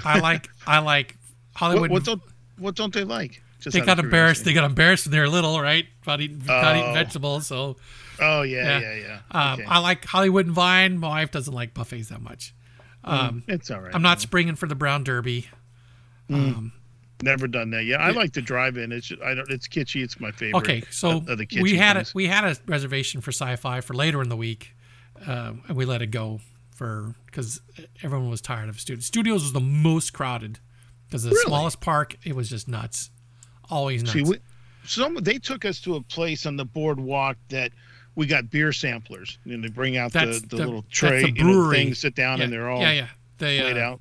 I like. I like Hollywood. What, what don't What don't they like? Just they got embarrassed. They got embarrassed when they were little, right? About eating, about eating Oh. vegetables. So Oh yeah, Yeah. yeah, yeah. um, Okay. I like Hollywood and Vine. My wife doesn't like buffets that much. Um, it's all right. I'm not springing for the Brown Derby. Um, Never done that. Yeah, I like the drive-in. It's just, I don't. It's kitschy. It's my favorite. okay, so of the we had a, we had a reservation for sci-fi for later in the week, um, and we let it go for because everyone was tired of studios. Studios was the most crowded because the Really? smallest park. It was just nuts, always nuts. See, we, some they took us to a place on the boardwalk that we got beer samplers, and they bring out the, the, the- little tray, the you know, brewery. thing, sit down, yeah, and they're all yeah, yeah. they laid uh, out.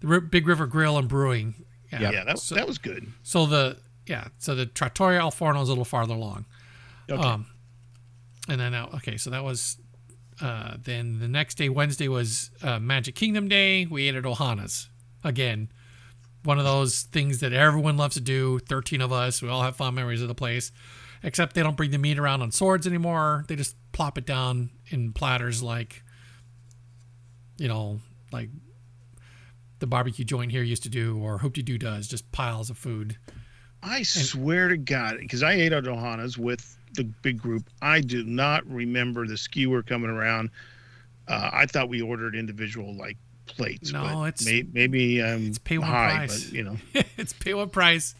the Ri- Big River Grill and Brewing. Yeah, Yeah, that so, that was good. so the yeah, so the Trattoria Al Forno is a little farther along. Okay. Um, and then uh, okay, so that was uh, then the next day, Wednesday was uh, Magic Kingdom Day. We ate at Ohana's again. One of those things that everyone loves to do. Thirteen of us, we all have fond memories of the place. Except they don't bring the meat around on swords anymore. They just plop it down in platters like, you know, like the barbecue joint here used to do, or Hoop Doo does, just piles of food. I swear to God, because I ate at Ohana's with the big group. I do not remember the skewer coming around. Uh, I thought we ordered individual like plates. No, it's- may, maybe I'm it's pay one high, price. but you know, it's pay one price,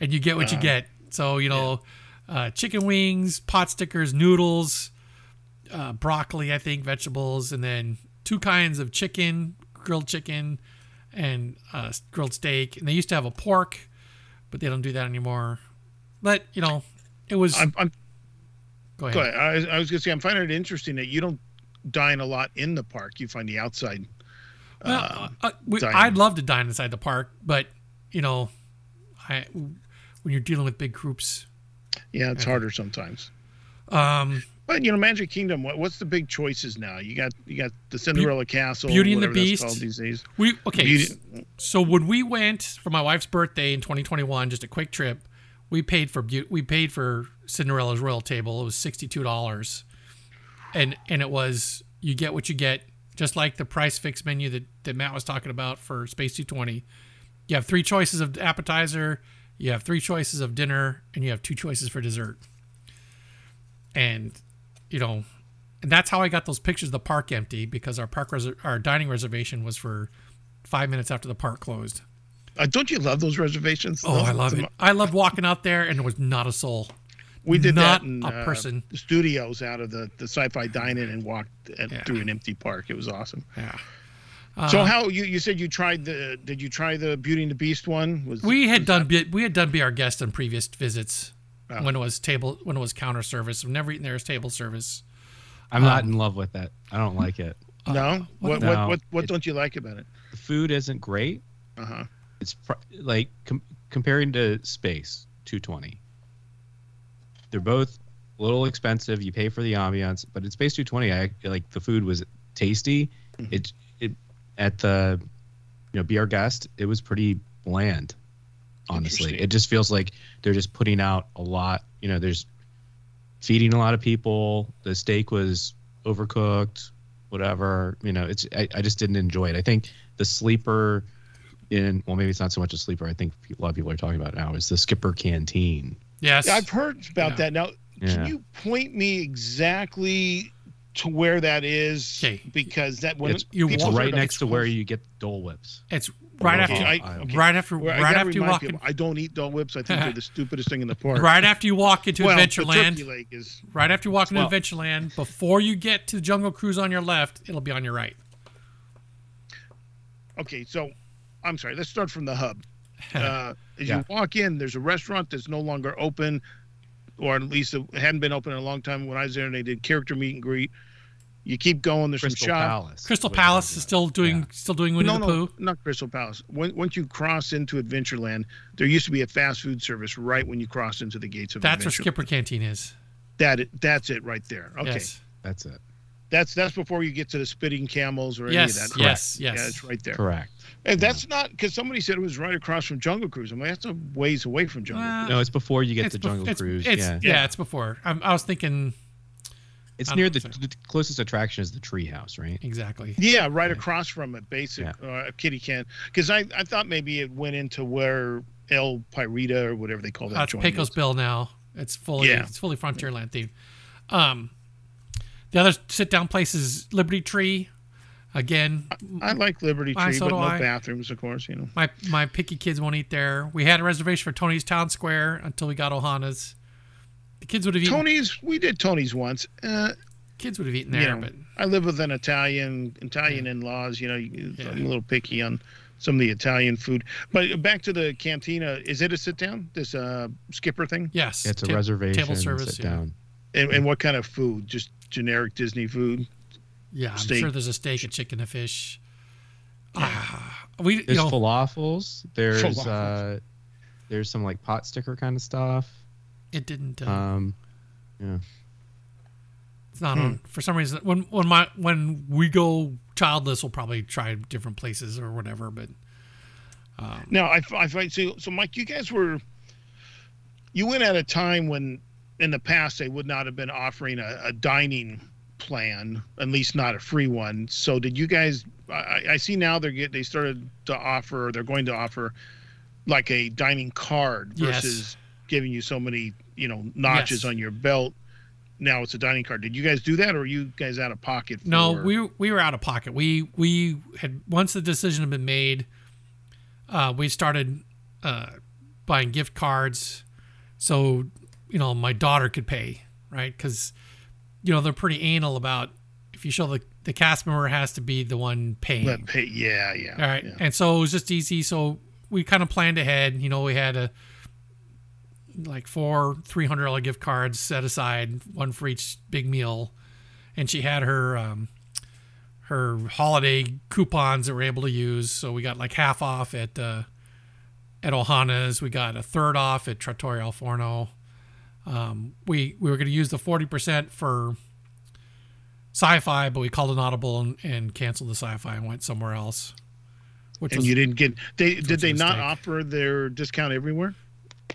and you get what you Uh, get. So you know, uh, chicken wings, pot stickers, noodles, uh, broccoli, I think vegetables, and then two kinds of chicken, grilled chicken, and uh, grilled steak. And they used to have a pork, but they don't do that anymore. But you know, it was. I'm, I'm go ahead. Go ahead. I, was- I was going to say, I'm finding it interesting that you don't dine a lot in the park. You find the outside. Well, uh, uh, we. I'd love to dine inside the park, but you know, I when you're dealing with big groups. yeah, it's harder sometimes. Um, But you know, Magic Kingdom. What, what's the big choices now? You got you got the Cinderella Castle, Beauty and the Beast. these days. We okay. Beauty- So when we went for my wife's birthday in 2021, just a quick trip, we paid for we paid for Cinderella's royal table. It was sixty two dollars, and and it was you get what you get, just like the prix fixe menu that that Matt was talking about for Space 220. You have three choices of appetizer, you have three choices of dinner, and you have two choices for dessert. And you know, and that's how I got those pictures of the park empty because our park res- our dining reservation was for five minutes after the park closed. Uh, don't you love those reservations? Oh, Those- I love it. I loved walking out there and there was not a soul. We did Not that in a uh, person. studios out of the the sci-fi dine-in and walked at, Yeah. through an empty park. It was awesome. Yeah. So Uh, how you you said you tried the did you try the Beauty and the Beast one? Was we had was done be, we had done be our guest on previous visits Oh. when it was table when it was counter service. I've never eaten there as table service. I'm not Um, in love with that. I don't like it. that- no? What No, what what, what it- don't you like about it? The food isn't great. Uh huh. It's pr- like com- comparing to Space 220. They're both a little expensive. You pay for the ambiance, but at Space 220, I like the food was tasty. Mhm. It it at the you know be our guest. It was pretty bland. Honestly, it just feels like they're just putting out a lot. You know, there's feeding a lot of people. The steak was overcooked. Whatever. You know, it's I, I just didn't enjoy it. I think the sleeper in well maybe it's not so much a sleeper i think a lot of people are talking about it now is the skipper canteen Yes, I've heard about Yeah. that. Now, Yeah. can you point me exactly to where that is? 'Kay. Because that when it's, you it's right next to where you get dole whips it's right after I- okay. right after Well, right after you remind walk people, in, I don't eat Dole Whips. I think they're the stupidest thing in the park. right after you walk into well, Adventureland. is Right after you walk into Well- Adventureland, before you get to the Jungle Cruise on your left, it'll be on your right. okay. So, I'm sorry. Let's start from the hub. Uh, as Yeah. you walk in, there's a restaurant that's no longer open, or at least it hadn't been open in a long time. When I was there, and they did character meet and greet. You keep going. There's crystal some shop. palace Crystal Palace is still doing Yeah. still doing Winnie no, the no, Pooh. not Crystal Palace. When, once you cross into Adventureland, there used to be a fast food service right when you cross into the gates of That's where Skipper Canteen is. That that's it right there. Okay, Yes. that's it that's that's before you get to the spitting camels or Yes. any of that. Yes. Yeah, Yes. it's right there. correct And that's not because somebody said it was right across from Jungle Cruise. I'm like, that's a ways away from Jungle. Well, Cruise. no it's before you get to jungle it's- cruise it's- yeah yeah, Yeah. it's before. I'm, I was thinking it's near the, the closest attraction is the treehouse right exactly. Yeah, right Yeah. across from it, basic Yeah. uh, kitty can. Because I, I thought maybe it went into where El Pirata or whatever they call that. That's joint Pecos is. Bill now. It's fully Yeah. it's fully Frontierland themed. Um, the other sit down place is Liberty Tree. Again, I like Liberty Tree, so but no I. bathrooms, of course. You know. my my picky kids won't eat there. We had a reservation for Tony's Town Square until we got Ohana's. The kids would have eaten. Tony's, we did Tony's once. Uh, Kids would have eaten you there, know, but I live with an Italian Italian in-laws. You know, Yeah. I'm a little picky on some of the Italian food. But back to the cantina, is it a sit down? This uh, skipper thing? yes, it's a ta- reservation table service. sit yeah. down And, and what kind of food? Just generic Disney food? Yeah, I'm Steak. sure there's a steak, a chicken, a fish. Ah, we you know falafels there's Falafels. uh there's some like pot sticker kind of stuff it didn't. Uh, um yeah. it's not hmm. on for some reason. When when my when we go childless, we'll probably try different places or whatever. But um, Now, I, I find so. So, Mike, you guys were you went at a time when, in the past, they would not have been offering a, a dining plan, at least not a free one. So, did you guys? I, I see now they're get they started to offer. They're going to offer like a dining card Yes. versus giving you so many you know notches Yes. on your belt. Now it's a dining card. Did you guys do that, or are you guys out of pocket? For, no, we we were out of pocket. We we had once the decision had been made, uh, we started uh, buying gift cards, so you know my daughter could pay right because you know they're pretty anal about if you show the the cast member has to be the one paying. Let pay, yeah, yeah. All right. yeah. And so it was just easy. So we kind of planned ahead. You know, we had a like four three hundred dollar gift cards set aside, one for each big meal, and she had her um, her holiday coupons that we're able to use. So we got like half off at uh, at Ohana's. We got a third off at Trattoria Al Forno. Um, we we were going to use the forty percent for sci-fi, but we called an audible and, and canceled the sci-fi and went somewhere else. Which and was you didn't get they did they not mistake. offer their discount everywhere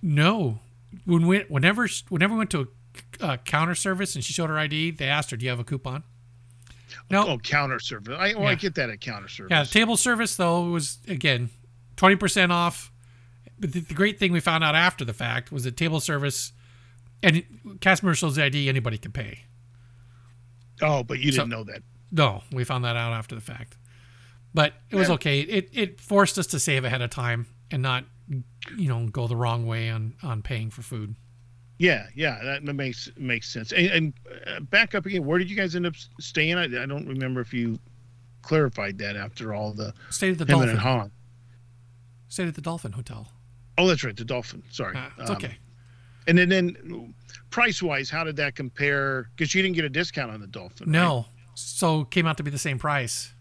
no. When we whenever whenever we went to a uh, counter service and she showed her ID, they asked her, "Do you have a coupon?" No. oh counter service i oh i get that at counter service Yeah, table service though was again twenty percent off. But the, the great thing we found out after the fact was that table service and cast shows the ID, anybody can pay. oh but you So- didn't know that No, we found that out after the fact. But it was Yeah. okay. It it forced us to save ahead of time and not, you know, go the wrong way on on paying for food. yeah yeah that makes makes sense and, and uh, back up again where did you guys end up staying i, I don't remember if you clarified that after all the Stayed at the Dolphin. and Han. Stayed at the Dolphin Hotel. Oh, that's right, the Dolphin. Sorry. Uh, it's Um, okay. And then, then price wise, how did that compare? Because you didn't get a discount on the Dolphin. right? No. So came out to be the same price.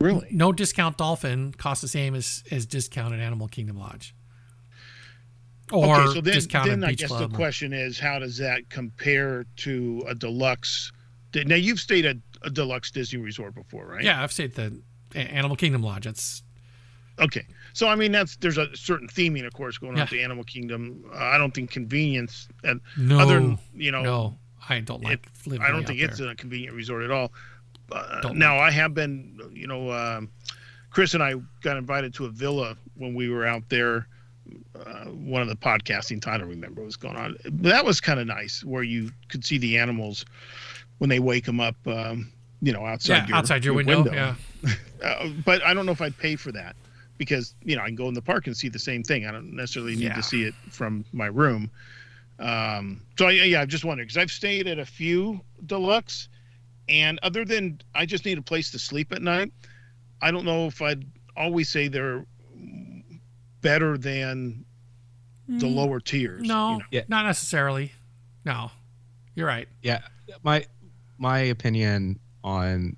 Really. No discount Dolphin costs the same as as discounted Animal Kingdom Lodge. Or okay, so then, discounted then I Beach guess Club. the question is, how does that compare to a deluxe? Now you've stayed at a deluxe Disney resort before, right? Yeah, I've stayed at the Animal Kingdom Lodge. It's Okay, so I mean that's there's a certain theming, of course, going on Yeah. with the Animal Kingdom. Uh, I don't think convenience and no, other than you know, no. I don't like living. I don't think there. it's a convenient resort at all. Uh, now I have been, you know, um, Chris and I got invited to a villa when we were out there. Uh, one of the podcasting, time, I don't remember what was going on. That was kind of nice, where you could see the animals when they wake them up. Um, you know, outside yeah, your outside your window. Yeah, Uh, but I don't know if I'd pay for that because you know I can go in the park and see the same thing. I don't necessarily need Yeah. to see it from my room. Um, so I, yeah, I'm just wondering because I've stayed at a few deluxe, and other than I just need a place to sleep at night. I don't know if I'd always say they're better than the Mm, lower tiers. No, you know. Yeah. not necessarily. No, you're right. Yeah, my my opinion on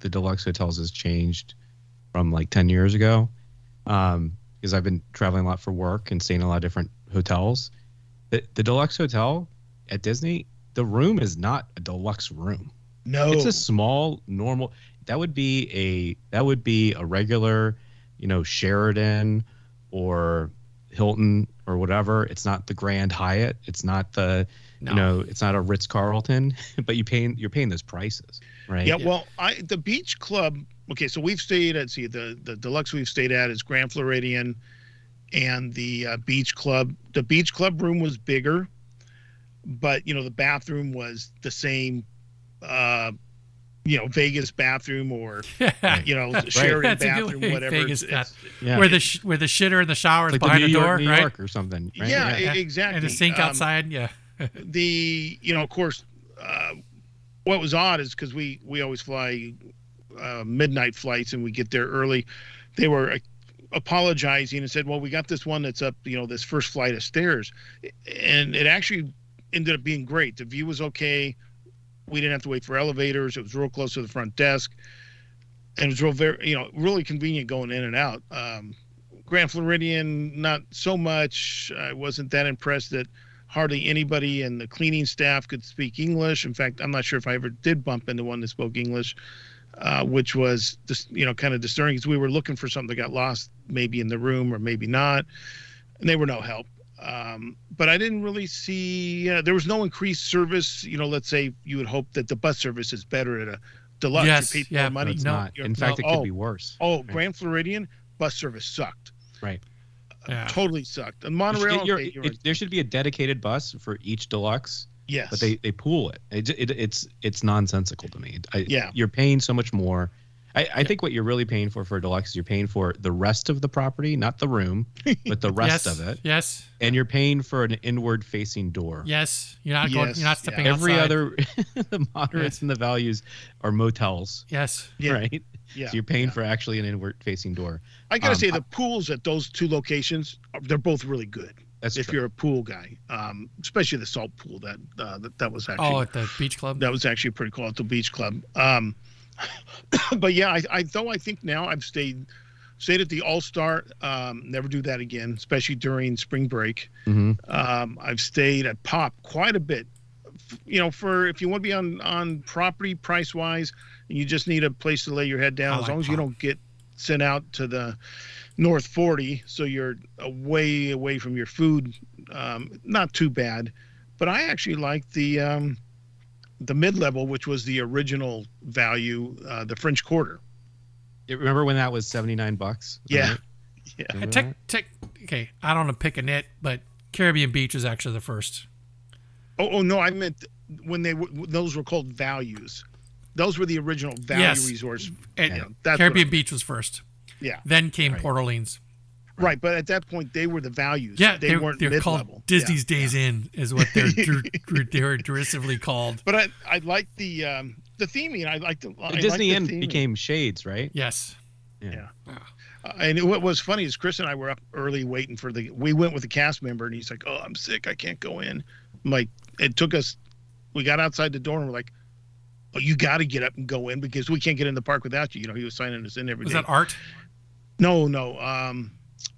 the deluxe hotels has changed from like 10 years ago um, because I've been traveling a lot for work and staying in a lot of different hotels. The, the deluxe hotel at Disney, the room is not a deluxe room. No, It's a small, normal. That would be a that would be a regular, you know, Sheraton or Hilton or whatever. It's not the Grand Hyatt. It's not the No. you know, it's not a Ritz Carlton, but you paying you're paying those prices, right? Yeah, well, I the beach club. Okay, so we've stayed at see the the deluxe we've stayed at is Grand Floridian, and the uh, beach club. The beach club room was bigger, but you know the bathroom was the same. Uh, you know Vegas bathroom or you know Sheraton That's a bathroom, whatever. Vegas It's- bath- it's- yeah. where the sh- where the shitter and the shower is like behind the the, New door, York, New right? York or something. Right? yeah, Yeah. exactly. And the sink Um, outside. Yeah. the you know of course uh, what was odd is because we we always fly uh, midnight flights and we get there early they were uh, apologizing and said well we got this one that's up you know this first flight of stairs and it actually ended up being great the view was okay we didn't have to wait for elevators. It was real close to the front desk. And it was real very you know really convenient going in and out. Um, grand floridian not so much. I wasn't that impressed that hardly anybody in the cleaning staff could speak English. In fact, I'm not sure if I ever did bump into one that spoke English, uh, which was just you know kind of disturbing because we were looking for something that got lost maybe in the room or maybe not, and they were no help. Um, but I didn't really see uh, there was no increased service. You know, let's say you would hope that the bus service is better at a deluxe. Yes, you yeah, more No, money. it's No, not. you're- In fact, no, it could oh, be worse. Oh, Right. Grand Floridian bus service sucked. Right. Yeah. Totally sucked. And You should Monorail, your- okay, you're it- there should be a dedicated bus for each deluxe, yes, but they they pool it. It, it it's it's nonsensical to me. I, Yeah. you're paying so much more. I, I think what you're really paying for for a deluxe is you're paying for the rest of the property, not the room, but the rest yes. of it, Yes. and you're paying for an inward facing door. Yes. You're not going. You're not yeah. stepping Every outside. other the moderates Yes. and the values are motels, Yes. Yeah. right? yeah. So you're paying yeah. for actually an inward facing door. I gotta Um, say I- the pools at those two locations, uh, they're both really good. That's if true. you're a pool guy, um, especially the salt pool, that uh, that, that was actually Oh, at the beach club. that was actually pretty cool at the beach club. Um, but yeah, I, I though I think now I've stayed stayed at the All Star. Um, never do that again, especially during spring break. Mhm. Um, I've stayed at Pop quite a bit. You know, for if you want to be on on property price wise, and you just need a place to lay your head down, I as like long as you don't get sent out to the North 40, so you're away away from your food. Um, not too bad, but I actually like the um, the mid level, which was the original value, uh, the French Quarter. You Remember when that was 79 bucks? Yeah. right? Yeah. Remember Tech, that? tech, okay, I don't want to pick a nit, but Caribbean Beach was actually the first. Oh, oh no, I meant when they were those were called values. Those were the original value Yes. resorts. And Yeah, Caribbean Beach was first. Yeah. Then came Right. Port Orleans. Right, but at that point they were the values. Yeah, they they're, weren't they're mid called level. Disney's Days Inn is what they're, dr- dr- they're derisively called. But I I like the um, the theming. I like the I like Disney the Inn became Shades, right? Yes. Yeah. Uh, and what was funny is Chris and I were up early waiting for the. We went with a cast member, and he's like, "Oh, I'm sick. I can't go in." I'm like, it took us. We got outside the door, and we're like, "Oh, you got to get up and go in because we can't get in the park without you." You know, he was signing us in every Was day. that Art? no, no, um,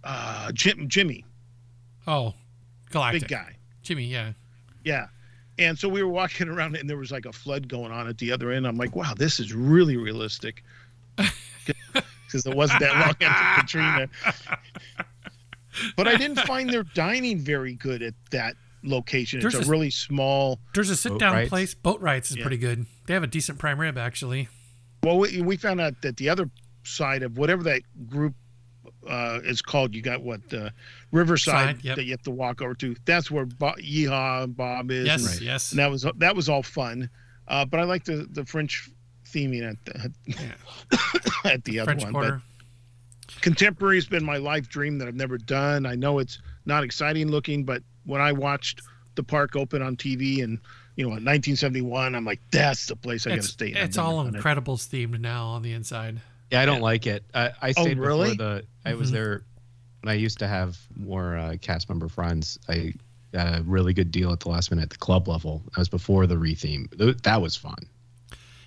uh, Jim, Jimmy, Oh, Galactic. big guy. Jimmy, yeah. Yeah. And so we were walking around, and there was like a flood going on at the other end. I'm like, "Wow, this is really realistic." Because it wasn't that long after Katrina. But I didn't find their dining very good at that location. It's a a- really small. There's a sit down place. Boatwright's is Yeah. pretty good. They have a decent prime rib, actually. Well, we, we found out that the other side of whatever that group uh, is called, you got what uh, Riverside Side, yep. that you have to walk over to. That's where Bo- Yeehaw and Bob is. Yes, and, yes. and that was that was all fun. Uh, but I like the the French theming at the, at the other French one. Quarter. But contemporary has been my life dream that I've never done. I know it's not exciting looking, but when I watched the park open on TV and you know in 1971, I'm like, that's the place I got to stay. in. It's all done it. Incredibles themed now on the inside. Yeah, I don't Yeah. like it. I, I Oh, stayed really? before the. I was Mhm. there when I used to have more uh, cast member friends. I got a really good deal at the last minute at the club level. That was before the retheme. Th- That was fun.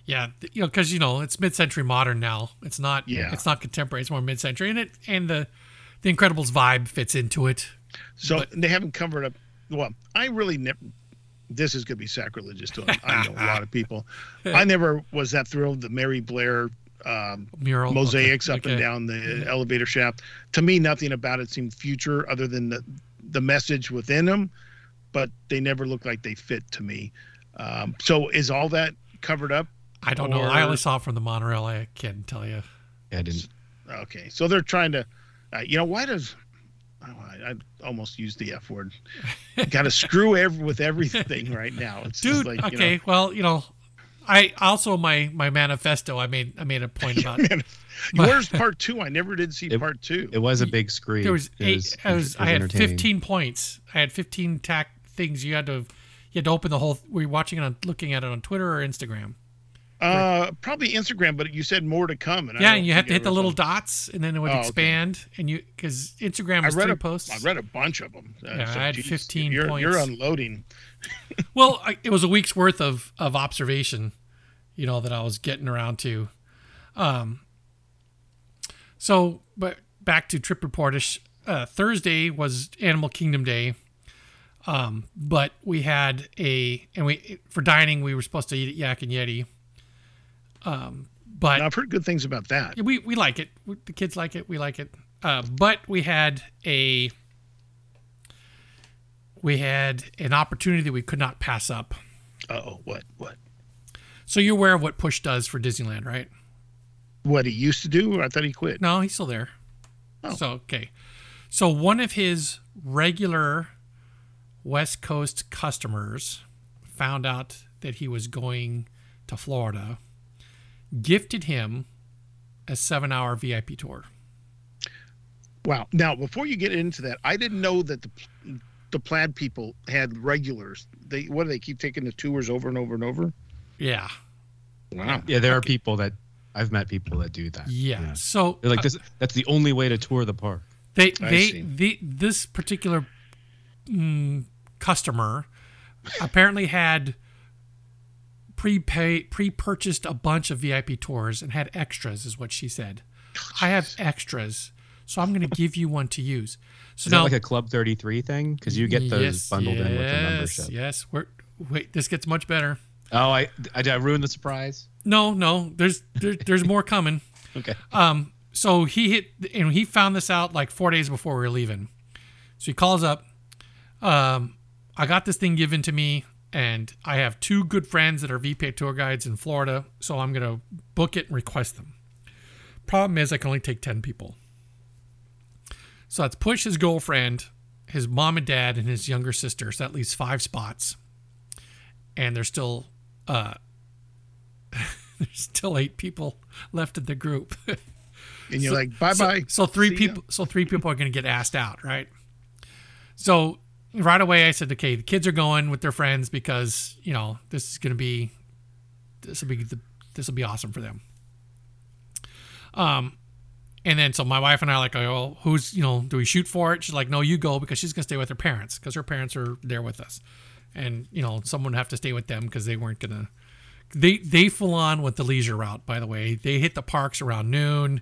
Yeah, you know, because you know it's mid-century modern now. It's not. Yeah. It's not contemporary. It's more mid-century, and it and the the Incredibles vibe fits into it. So But- they haven't covered up. Well, I really never. This is going to be sacrilegious to I know a lot of people. I never was that thrilled. The Mary Blair um, Mural mosaics okay, up and down the elevator shaft. To me, nothing about it seemed future other than the the message within them, but they never looked like they fit to me. Um, so is all that covered up? I don't know. I only saw it from the monorail. I can't tell you. Yeah, I didn't. Okay, so they're trying to, uh, you know, why does oh, I, I almost used the F word. Got to screw every, with everything right now. It's Dude, like, you okay. know, well, you know, I also my my manifesto. I made I made a point about. Man, where's part two? I never did see It- part two. It was a big screen. There was It eight. I was. it I had fifteen points. I had fifteen tack things. You had to. You had to open the whole. Were you watching it on, looking at it on Twitter or Instagram? Uh, probably Instagram, but you said more to come. And yeah, don't and you had think to hit the little saw- dots, and then it would Oh, okay. expand. And you because Instagram I was read three a, posts. I read a bunch of them. Uh, Yeah, I had 15 you're, You're unloading. Well, I, it was a week's worth of of observation, you know, that I was getting around to. Um. So, but back to trip reportish. Uh, Thursday was Animal Kingdom Day. Um, but we had a and we for dining we were supposed to eat at Yak and Yeti. Um, but I've heard good things about that. we we like it. We, the kids like it. We like it. Uh, but we had a we had an opportunity that we could not pass up. Oh, what, what, So you're aware of what Push does for Disneyland, right? what he used to do? I thought he quit. No, he's still there. Oh. So okay. So one of his regular West Coast customers found out that he was going to Florida, gifted him a seven-hour VIP tour. Wow. Now, before you get into that, I didn't know that the the plaid people had regulars. They what do they keep taking the tours over and over and over? Yeah, Wow. Yeah, there are people that I've met people that do that. yeah. So They're like this. That's the only way to tour the park. They I they see. the this particular mm, customer apparently had prepay pre-purchased a bunch of VIP tours and had extras is what she said. I have extras, so I'm going to give you one to use. So Is now that like a Club 33 thing? Because you get those yes, bundled in with the membership. Yes, we're wait, this gets much better. Oh, I, I did I ruin the surprise. No, no, there's there, there's more coming. Okay. Um, so he hit and he found this out like four days before we were leaving. So he calls up. Um, I got this thing given to me, and I have two good friends that are VPA tour guides in Florida, so I'm gonna book it and request them. Problem is, I can only take ten people. So that's push his girlfriend, his mom and dad, and his younger sister. So that leaves five spots, and there's still uh, there's still eight people left in the group. And you're like, bye bye. So, so three See ya. people. So three people are going to get asked out, right? So right away, I said, okay, the kids are going with their friends because you know this is going to be this will be the this will be awesome for them. Um, and then so my wife and I are like, oh, well, who's you know, do we shoot for it? She's like, no, you go because she's gonna stay with her parents because her parents are there with us, and you know, someone would have to stay with them because they weren't gonna. They they full on with the leisure route. By the way, they hit the parks around noon,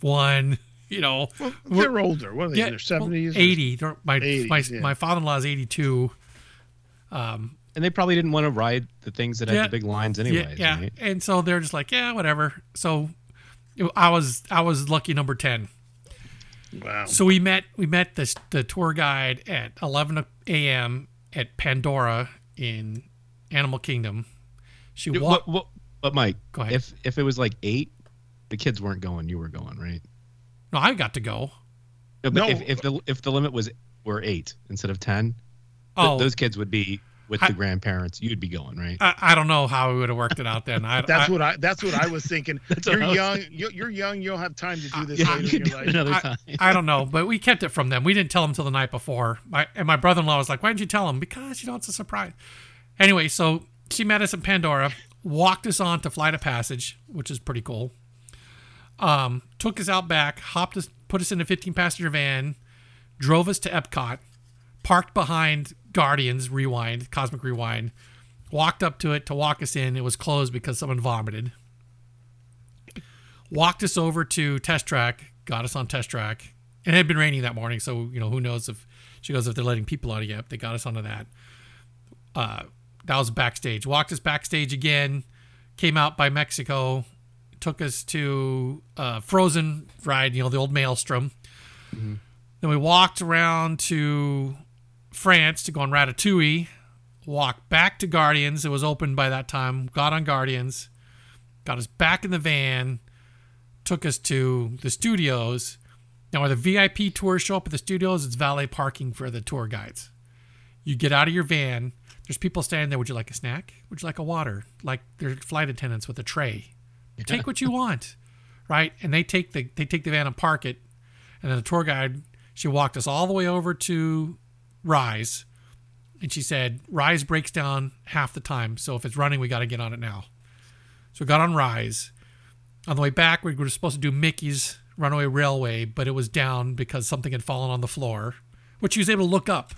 one. You know, Well, We're- they're older. What are they? yeah, in their seventies. well, eighty. They're- My 80s, my yeah. my father in law is eighty two. Um, and they probably didn't want to ride the things that had Yeah. the big lines anyway. yeah, yeah. Right? And so they're just like, yeah, whatever. So I was I was lucky number ten. Wow. So we met we met the the tour guide at 11 a.m. at Pandora in Animal Kingdom. She But, walked. but, but Mike, Go ahead. if if it was like eight, the kids weren't going. You were going, right? No, I got to go. No, but No. if, if the if the limit was were eight instead of ten, th- Oh, those kids would be with I- the grandparents. You'd be going, right? I, I don't know how we would have worked it out then. I, That's I, what I. That's what I was thinking. you're I was young. You're, you're young. You'll have time to do this yeah, later in your life. another I, time. I don't know, but we kept it from them. We didn't tell them till the night before. My, and my brother-in-law was like, "Why didn't you tell them?" Because you know it's a surprise. Anyway, so she met us in Pandora, walked us on to Flight of Passage, which is pretty cool. Um, took us out back, hopped us, put us in a 15 passenger van, drove us to Epcot, parked behind Guardians Rewind, Cosmic Rewind, walked up to it to walk us in. It was closed because someone vomited. Walked us over to Test Track, got us on Test Track. And it had been raining that morning, so you know who knows if she goes if they're letting people out yet. They got us onto that. Uh, that was backstage. Walked us backstage again. Came out by Mexico. Took us to uh, Frozen ride, you know the old Maelstrom. Then we walked around to France to go on Ratatouille. Walked back to Guardians. It was open by that time. Got on Guardians. Got us back in the van. Took us to the studios. Now, where the VIP tours show up at the studios, it's valet parking for the tour guides. You get out of your van. There's people standing there. Would you like a snack? Would you like a water? Like they're flight attendants with a tray. Take what you want, right? And they take the they take the van and park it. And then the tour guide she walked us all the way over to Rise, and she said Rise breaks down half the time. So if it's running, we got to get on it now. So we got on Rise. On the way back, we were supposed to do Mickey's Runaway Railway, but it was down because something had fallen on the floor, which she was able to look up.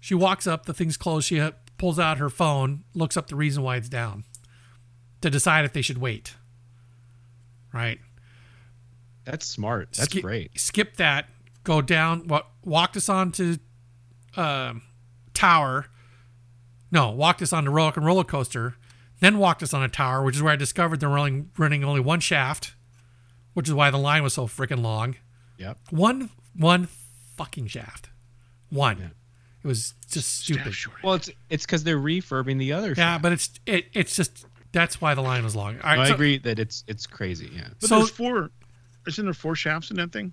She walks up, the thing's closed. She uh, pulls out her phone, looks up the reason why it's down to decide if they should wait. Right? That's smart. That's Skip- great. Skip that. Go down. What walked us on to um, Tower. No, walked us on the roller and roller coaster. Then walked us on a tower, which is where I discovered they're running running only one shaft, which is why the line was so freaking long. Yep. One one fucking shaft. One. Yeah. It was just stupid. Staff shortage. Well, it's it's because they're refurbing the other. Yeah, shaft. but it's it, it's just that's why the line was long. All right, No, I agree that it's it's crazy. Yeah. But so- there's four. Isn't there four shafts in that thing?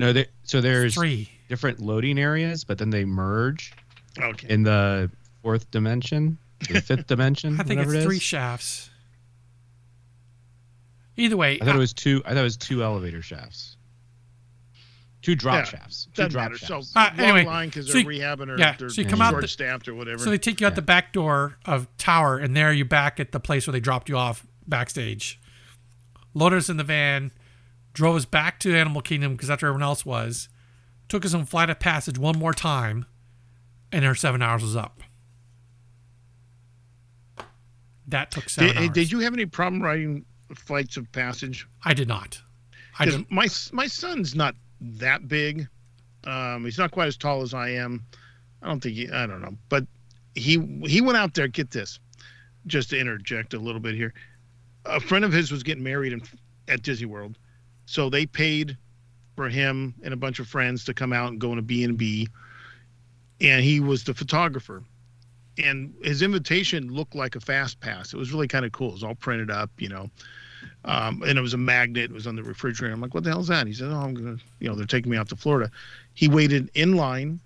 No, there, so there's three. Different loading areas, but then they merge Okay. in the fourth dimension, the fifth dimension. I think whatever it's it three shafts. Either way, I thought uh, it was two. I thought it was two elevator shafts. Two drop Yeah, shafts. Two drop matter. So shafts. Uh, long anyway, line because so they're you- rehabbing or yeah, they're so you come out the- short staffed or whatever. So they take you out Yeah. the back door of Tower, and there you back at the place where they dropped you off backstage. Loaded us in the van, drove us back to Animal Kingdom because that's where everyone else was. Took us on Flight of Passage one more time, and our seven hours was up. That took seven did, hours. did you have any problem riding flights of passage? I did not. I did. my my son's not that big. Um, he's not quite as tall as I am. I don't think he. I don't know, but he he went out there. Get this, just to interject a little bit here. A friend of his was getting married in, at Disney World, so they paid for him and a bunch of friends to come out and go on a B and he was the photographer. And his invitation looked like a fast pass. It was really kind of cool. It was all printed up, you know um, and it was a magnet. It was on the refrigerator. I'm like, what the hell's that? He said, oh, I'm gonna, you know, they're taking me out to Florida. He waited in line,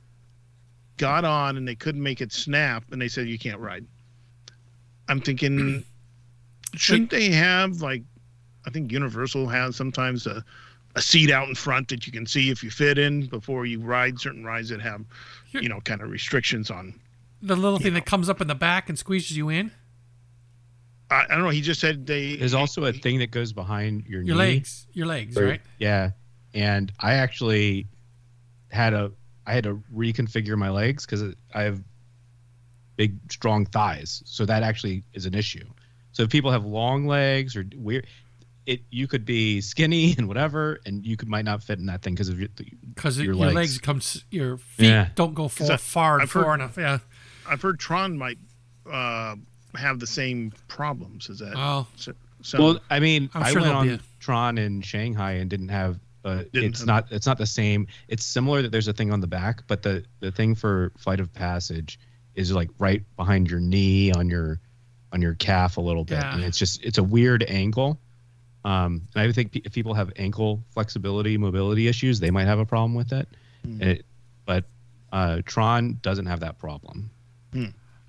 got on, and they couldn't make it snap, and they said you can't ride. I'm thinking, shouldn't they have like, I think Universal has sometimes a, a seat out in front that you can see if you fit in before you ride certain rides that have, you know, kind of restrictions on. The little thing know. that comes up in the back and squeezes you in. I, I don't know. He just said they. There's also a thing that goes behind your, Your knee. legs, your legs, Or- right? Yeah, and I actually had a I had to reconfigure my legs because I have big, strong thighs, so that actually is an issue. So if people have long legs or weird, it you could be skinny and whatever, and you could might not fit in that thing because of your. Because Your your, legs. legs. comes, your feet Yeah. don't go far, I- far, I've heard- enough. Yeah. I've heard Tron might uh, have the same problems. Is that Oh, so? so- Well, I mean, I'm I sure went on a- Tron in Shanghai and didn't have. Uh, Didn't it's have- not. It's not the same. It's similar that there's a thing on the back, but the the thing for Flight of Passage is like right behind your knee on your on your calf a little bit, Yeah. and it's just it's a weird angle. Um, and I think pe- if people have ankle flexibility, mobility issues, they might have a problem with it. And it but uh, Tron doesn't have that problem.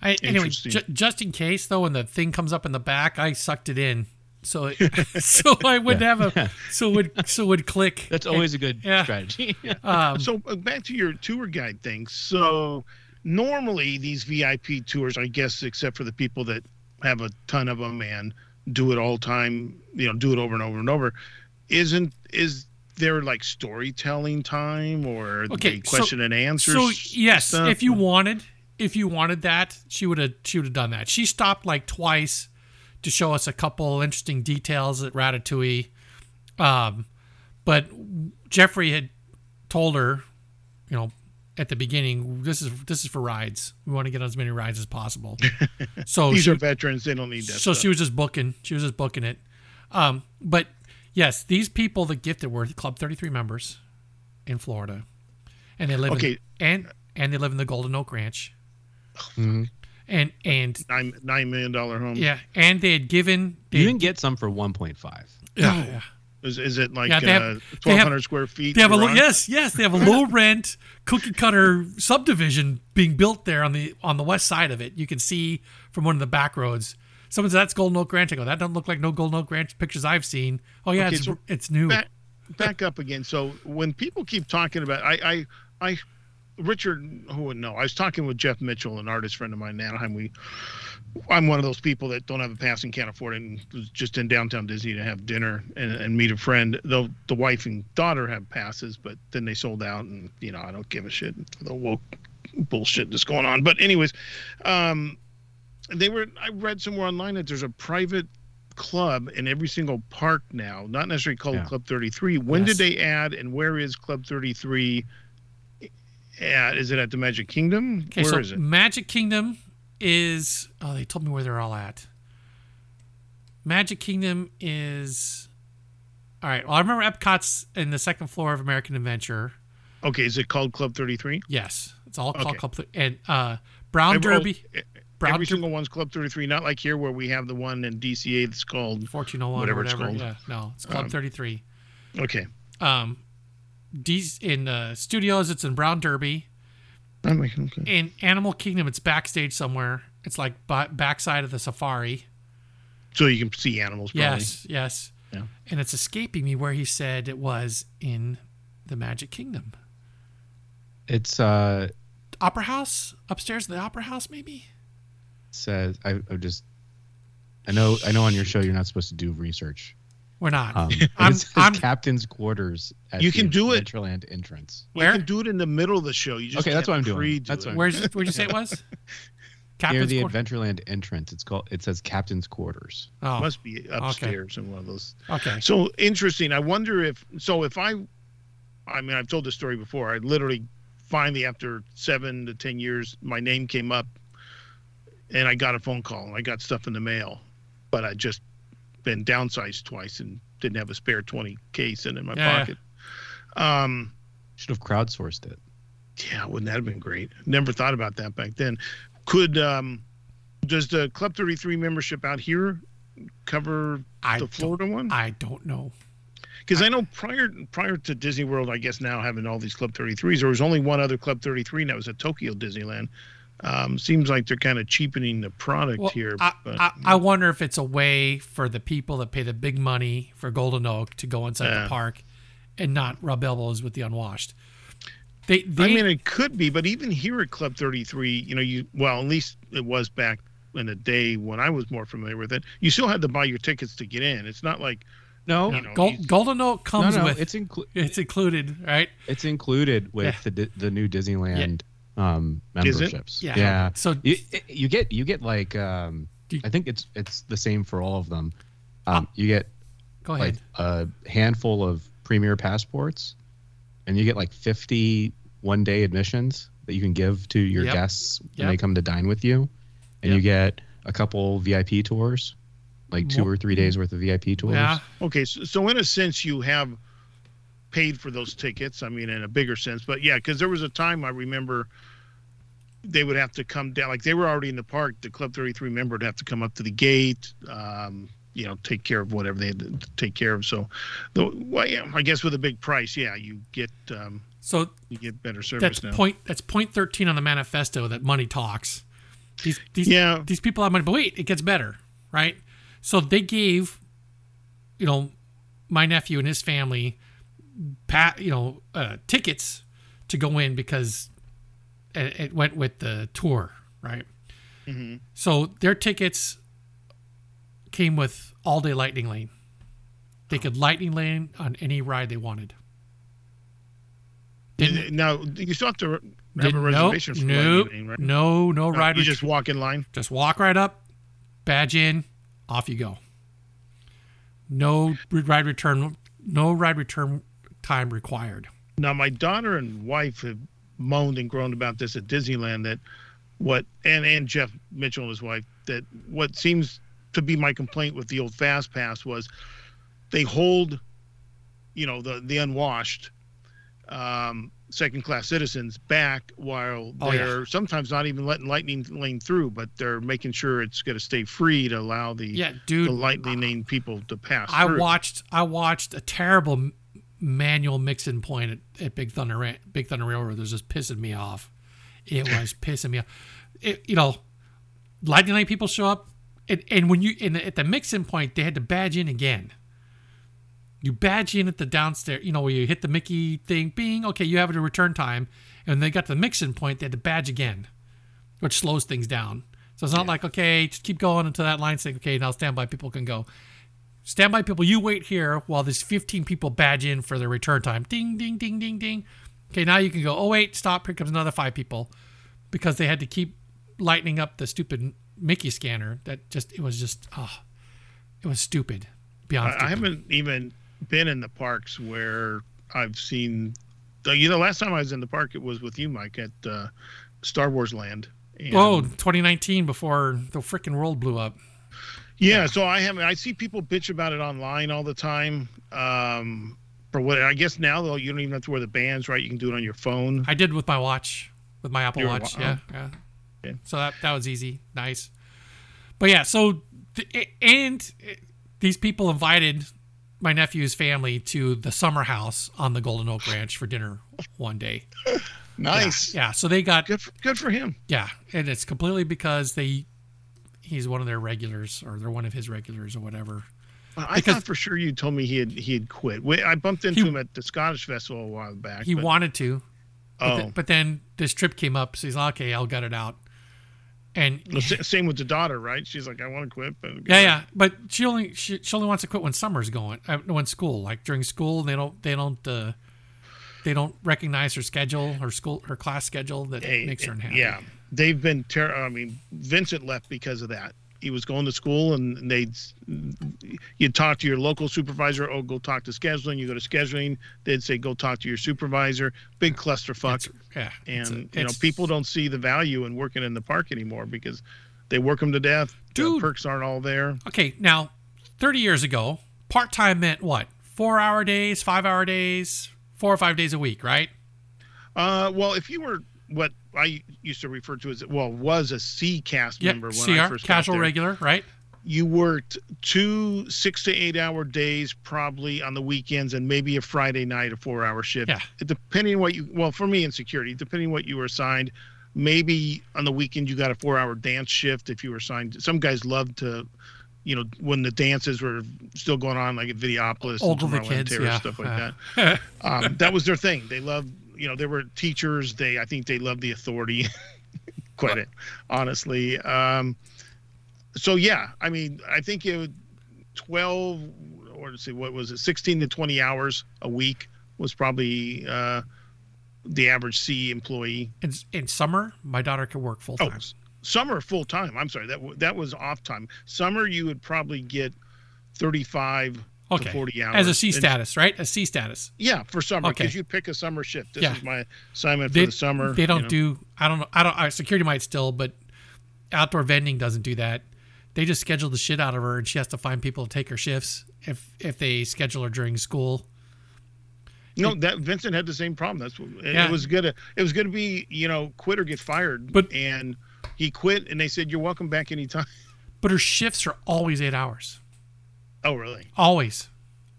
I, anyway, ju- just in case though, when the thing comes up in the back, I sucked it in, so it, so I wouldn't have a so it would so it would click. That's always a good Yeah. strategy. Um, so uh, back to your tour guide thing. So normally these VIP tours, I guess, except for the people that have a ton of them and do it all time, you know, do it over and over and over, isn't is there like storytelling time or Okay, the so- question and answers? so yes, stuff? if you wanted, if you wanted that, she would have she would have done that. She stopped like twice to show us a couple interesting details at Ratatouille. Um, but Jeffrey had told her, you know, at the beginning, this is this is for rides. We want to get on as many rides as possible. So these she, are veterans; they don't need that. so stuff. she was just booking. She was just booking it. Um, but yes, these people that gifted were Club Thirty Three members in Florida, and they live Okay. in, and and they live in the Golden Oak Ranch, Mhm. and and nine nine million dollar home. yeah, and they had given they You had- can get some for 1.5. yeah, yeah. Is, is it like Yeah, have- uh, they have- twelve hundred square feet? They have a yes, yes. They have a low rent cookie cutter subdivision being built there on the on the west side of it. You can see from one of the back roads. Someone said that's Golden Oak Ranch. I go, that doesn't look like no Golden Oak Ranch pictures I've seen. Oh yeah, Okay, it's so it's new. back back up again. So when people keep talking about, I, I, I, Richard, who would know? I was talking with Jeff Mitchell, an artist friend of mine in Anaheim. We, I'm one of those people that don't have a pass and can't afford it, and was just in downtown Disney to have dinner and, and meet a friend. Though the wife and daughter have passes, but then they sold out, and you know I don't give a shit for the woke bullshit that's going on. But anyways, um, they were. I read somewhere online that there's a private club in every single park now, not necessarily called Yeah. Club 33. When Yes. did they add and where is Club 33 at? Is it at the Magic Kingdom? Okay, Where so is it? Magic Kingdom is oh they told me where they're all at. Magic Kingdom is all right. Well, I remember Epcot's in the second floor of American Adventure. Okay, is it called Club 33? Yes, it's all called Okay. Club Th- and uh, Brown Every- Derby, Brown Every Der- single one's Club 33, not like here where we have the one in DCA that's called. fourteen oh one, whatever or it's called. Yeah, no, it's Club Um, thirty three. Okay. Um, D's in uh, studios, it's in Brown Derby. I'm like, okay. In Animal Kingdom, it's backstage somewhere. It's like ba- backside of the safari. So you can see animals. Probably. Yes, yes. Yeah. And it's escaping me where he said it was in the Magic Kingdom. It's uh Opera House? Upstairs in the Opera House, maybe? says I, I just I know I know on your show you're not supposed to do research. We're not. Um, I'm- it I'm- captain's quarters. At You the can do it. Adventureland entrance. Where? You can do it in the middle of the show. You just Okay, that's can't what I'm doing. pre-do That's it. what Where's where'd you say it was? Near Captain's the Quarter- Adventureland entrance, it's called. It says captain's quarters. Oh, must be upstairs in one of those. okay. So interesting. I wonder if so if I I mean I've told this story before. I literally finally after 7 to 10 years my name came up and I got a phone call and I got stuff in the mail. But I just been downsized twice and didn't have a spare 20k sitting in my Yeah. pocket. Um Should have crowdsourced it. yeah, wouldn't that have been great? Never thought about that back then. Could um does the Club 33 membership out here cover I the Florida one? I don't know. Because I know prior prior to Disney World, I guess now having all these Club 33s, there was only one other Club 33, and that was at Tokyo Disneyland. Um, seems like they're kind of cheapening the product Well, here. I, but I, I wonder if it's a way for the people that pay the big money for Golden Oak to go inside Yeah. the park and not rub elbows with the unwashed. They, they I mean, it could be, but even here at Club 33, you know, you well, at least it was back in the day when I was more familiar with it. You still had to buy your tickets to get in. It's not like No, You know, Gold, Golden Oak comes no. with It's inclu- it's included, right? it's included with Yeah. the the new Disneyland um memberships. Yeah. Yeah. So You, you get you get like um you- I think it's it's the same for all of them. Um, you get go like ahead. a handful of premier passports and you get like 50 one day admissions that you can give to your Yep. guests when Yep. they come to dine with you and Yep. you get a couple vip tours like two Mo- or three days worth of vip tours yeah. Okay, so, so in a sense, you have paid for those tickets. I mean, in a bigger sense, but yeah, because there was a time I remember they would have to come down, like they were already in the park. The Club Thirty Three member would have to come up to the gate, um, you know, take care of whatever they had to take care of. So, the, well, yeah, I guess with a big price, yeah, you get um, So you get better service that's now. point that's point thirteen on the manifesto that money talks. These these Yeah. these people have money, but wait, it gets better, right? So they gave, you know, my nephew and his family, pat, you know, uh, tickets to go in because it, it went with the tour, right? Mhm. So their tickets came with all day lightning lane. They could lightning lane on any ride they wanted. Didn't, Now you still have to have a didn't- reservation for no, Lightning Lane, right? no, no No, ride. you just walk in line. just walk right up, badge in, off you go. No ride return, no ride return time required. Now, my daughter and wife have moaned and groaned about this at Disneyland. That what and and Jeff Mitchell and his wife that what seems to be my complaint with the old Fast Pass was they hold, you know, the the unwashed um, second class citizens back while Oh, yeah. they're sometimes not even letting lightning lane through, but they're making sure it's going to stay free to allow the Yeah, the dude. lightning lane people to pass. I through. watched I watched a terrible manual mixing point at, at Big Thunder Big Thunder Railroad. Was just pissing me off. It was pissing me off. It, you know, lightning lane people show up, and, and when you in the, at the mixing point, they had to badge in again. You badge in at the downstairs, you know, where you hit the Mickey thing, bing, okay, you have a return time. And when they got to the mixing point, they had to badge again, which slows things down. So it's not like, okay, just keep going until that line saying, okay, now standby people can go. Standby people, you wait here while there's 15 people badge in for their return time. Ding, ding, ding, ding, ding. Okay, now you can go, oh, wait, stop. Here comes another five people because they had to keep lightening up the stupid Mickey scanner. That just, it was just, oh, it was stupid. Beyond I, I haven't even been in the parks where I've seen. The, you know, last time I was in the park, it was with you, Mike, at uh, Star Wars Land. And, Oh, 2019 before the freaking world blew up. Yeah. So I haven't. I see people bitch about it online all the time. Um, for what I guess now though, you don't even have to wear the bands, right? You can do it on your phone. I did with my watch, with my Apple Your Watch. wa- Yeah, oh. yeah. Okay. So that that was easy, nice. But yeah, so th- and these people invited my nephew's family to the summer house on the Golden Oak Ranch for dinner one day. Nice. Yeah, so they got Good. For, good for him. yeah, and it's completely because they he's one of their regulars or they're one of his regulars or whatever. I Because- thought for sure you told me he had he had quit. I bumped into He- him at the Scottish Festival a while back. He but, wanted to, but, Oh, th- but then this trip came up, so he's like, okay, I'll gut it out. And Well, same with the daughter, right? She's like, I want to quit, but Yeah, yeah, but she only she, she only wants to quit when summer's going, uh, when school. Like during school, they don't they don't uh, they don't recognize her schedule, her school, her class schedule that Hey, makes her unhappy. Yeah, they've been. Ter- I mean, Vincent left because of that. He was going to school, and they'd you'd talk to your local supervisor. Oh, go talk to scheduling. You go to scheduling. They'd say, go talk to your supervisor. Big clusterfuck. It's- yeah, and a- you know, people don't see the value in working in the park anymore because they work them to death. The perks aren't all there. Okay, now thirty years ago, part time meant what? Four hour days, five hour days, four or five days a week, right? Uh, well, if you were what I used to refer to as well was a C cast Yeah, member when I CR, first got casual regular, right? you worked two six to eight hour days probably on the weekends and maybe a friday night a four hour shift Yeah. Depending what you well for me in security depending what you were assigned maybe on the weekend you got a four hour dance shift if you were assigned some guys loved to you know when the dances were still going on like at videopolis Old and kids, yeah. stuff like Uh, that um, that was their thing they loved you know they were teachers they i think they loved the authority quite it honestly um so yeah, I mean, I think it would 12 or let's see, what was it, 16 to 20 hours a week was probably uh, the average C employee. In, in summer, my daughter could work full Oh, time. s- summer full time. I'm sorry, that that was off time. Summer, you would probably get 35 okay. to 40 hours As a C And- status, right? A C status. Yeah, for summer Okay. because you pick a summer shift. This Yeah. is my assignment They, for the summer. they don't know. do. I don't know. I don't. Uh, security might still, but outdoor vending doesn't do that. They just schedule the shit out of her, and she has to find people to take her shifts if if they schedule her during school. No, that Vincent had the same problem. That's what it, Yeah. it was gonna it was gonna be, you know, quit or get fired. But- and he quit and they said, You're welcome back anytime. But her shifts are always eight hours. Oh really? Always,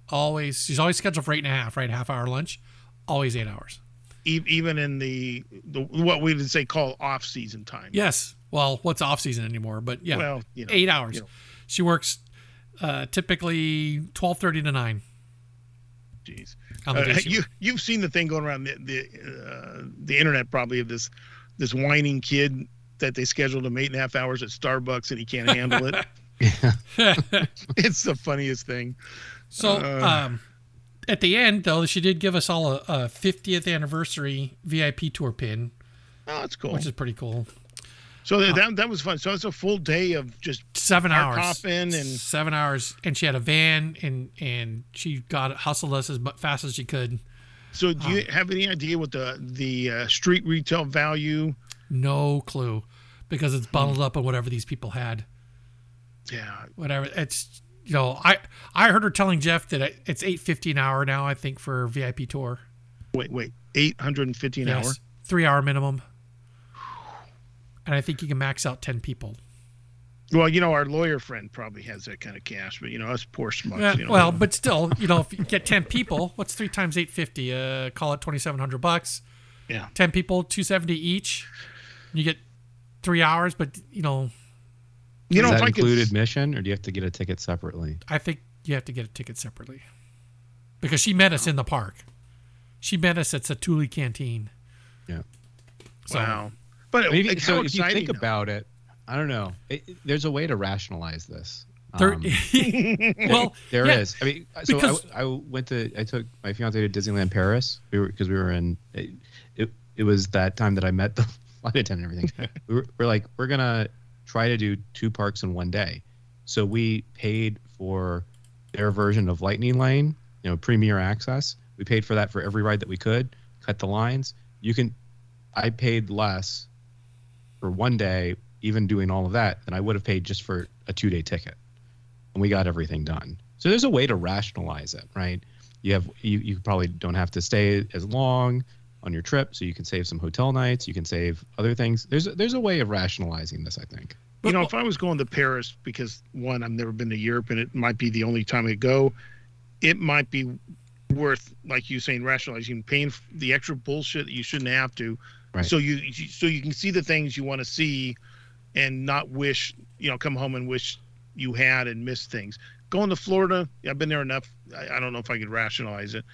always. She's always scheduled for eight and a half. Right, half hour lunch. Always eight hours. E- even in the, the what we would say call off season time. Yes. Well, what's off season anymore? But yeah, Well, you know, eight hours. you know. She works uh, typically twelve thirty to nine Jeez. Uh, you you've seen the thing going around the the, uh, the internet probably of this this whining kid that they scheduled him eight and a half hours at Starbucks and he can't handle it. it's the funniest thing. So, Uh. um, at the end, though, she did give us all a, a 50th anniversary VIP tour pin, Oh, that's cool. which is pretty cool. So that, that that was fun. So it's a full day of just Seven hours. hopping and- seven hours, and she had a van, and and she got hustled us as fast as she could. So do you have any idea what the the uh, street retail value? No clue, because it's bundled up in whatever these people had. Yeah, Whatever it's. You know, I I heard her telling Jeff that it's eight fifty an hour now. I think for VIP tour. wait, wait, eight hundred and fifty an Yes, hour. three hour minimum. And I think you can max out ten people. Well, you know, our lawyer friend probably has that kind of cash, but you know, us poor schmucks. Yeah, you know, well, but still, you know, if you get ten people, what's three times eight fifty? Uh, call it twenty seven hundred bucks. yeah, Ten people, two seventy each. You get three hours, but you know, you Is know, that if I could, admission, or do you have to get a ticket separately? I think you have to get a ticket separately because she met us in the park. She met us at Satu'li Canteen. Yeah. So, wow. But Maybe, like, so if you exciting, think about it, I don't know. It, it- there's a way to rationalize this. There, Um, well, There yeah, is. I mean, so because- I, I went to. I took my fiance to Disneyland Paris. We were because we were in. It, it, it was that time that I met the flight attendant and everything. we were, we're like, we're gonna try to do two parks in one day. So we paid for their version of Lightning Lane, you know, Premier Access. We paid for that for every ride that we could. Cut the lines. You can. I paid less for one day, even doing all of that, than I would have paid just for a two day ticket and we got everything done. So there's a way to rationalize it, right? You have you, you probably don't have to stay as long on your trip, so you can save some hotel nights. You can save other things. There's there's a way of rationalizing this, I think. you know, if I was going to Paris because one, I've never been to Europe and it might be the only time I go, it might be worth, like you saying, rationalizing, paying the extra bullshit that you shouldn't have to, Right. so you so you can see the things you want to see, and not wish you know come home and wish you had and miss things. Going to Florida, I've been there enough. I, I don't know if I could rationalize it.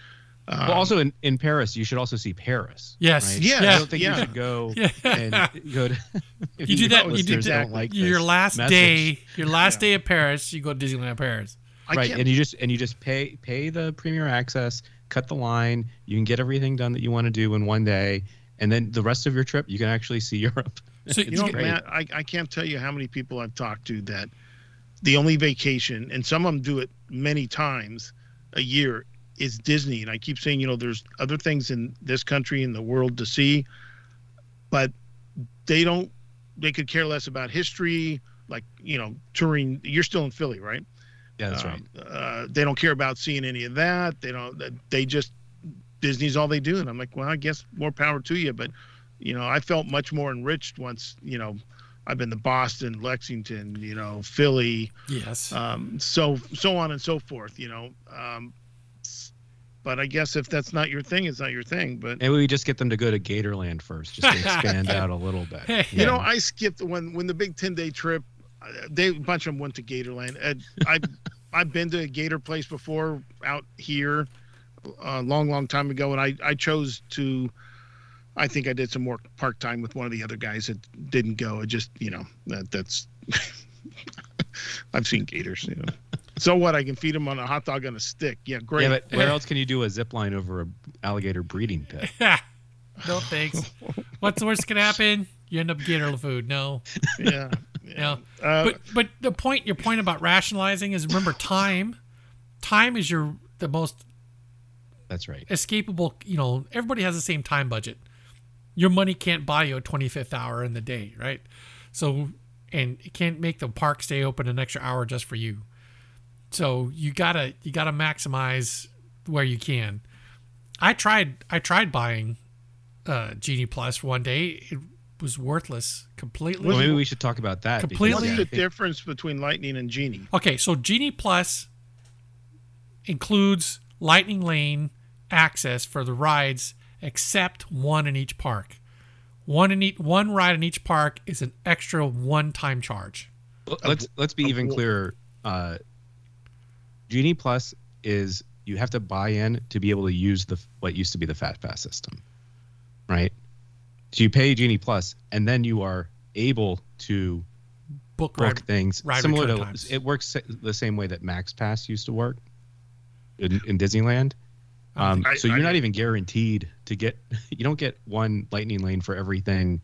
Um, well, also in, in Paris, you should also see Paris. Yes. right? Yeah, I don't think yeah. you should go Yeah. and go to. if You do that- you do that- don't like your this last message. day, your last Yeah. day of Paris, you go to Disneyland Paris. I right can't- and you just and you just pay pay the premier access cut the line you can get everything done that you want to do in one day and then the rest of your trip you can actually see europe So you know, great. Matt, I, I can't tell you how many people I've talked to that the only vacation, and some of them do it many times a year, is Disney. And I keep saying, you know, there's other things in this country and the world to see, but they don't, they could care less about history, like, you know, touring. You're still in Philly, right? yeah that's right Um, Uh, they don't care about seeing any of that. They don't. They just Disney's all they do, and I'm like, well, I guess more power to you. But you know, I felt much more enriched once you know I've been to Boston, Lexington, you know, Philly, yes, um, so so on and so forth. You know, um, but I guess if that's not your thing, it's not your thing. But maybe we just get them to go to gatorland first just to expand out a little bit you know, I skipped when when the big ten day trip. uh, They a bunch of them went to Gatorland. And I I've been to a Gator place before out here, a long long time ago, and I I chose to. I think I did some more park time with one of the other guys that didn't go. It just you know that that's. I've seen gators. You know. So what? I can feed them on a hot dog on a stick. Yeah, great. Yeah, but where else can you do a zip line over a alligator breeding pit? no thanks. What's the worst that can happen? You end up getting gator food. No. yeah. yeah. No. Uh, but but the point your point about rationalizing is remember time. Time is your the most That's right. escapable. You know, everybody has the same time budget. Your money can't buy you a 25th hour in the day, right? So, and it can't make the park stay open an extra hour just for you. So you gotta you gotta maximize where you can. I tried I tried buying uh, Genie Plus one day. It was worthless completely. Well, maybe we should talk about that. Completely- what's because, the yeah, I think- difference between lightning and genie? Okay, so Genie Plus includes Lightning Lane access for the rides, except one in each park. One in each one ride in each park is an extra one-time charge. let's let's be even clearer. Uh, Genie Plus is you have to buy in to be able to use the what used to be the Fast Pass system, right? So you pay Genie Plus, and then you are able to Book, book ride. things ride similar to times. it works the same way that Max Pass used to work in, in Disneyland. Um, think- so you're I- not even guaranteed to get. You don't get one lightning lane for everything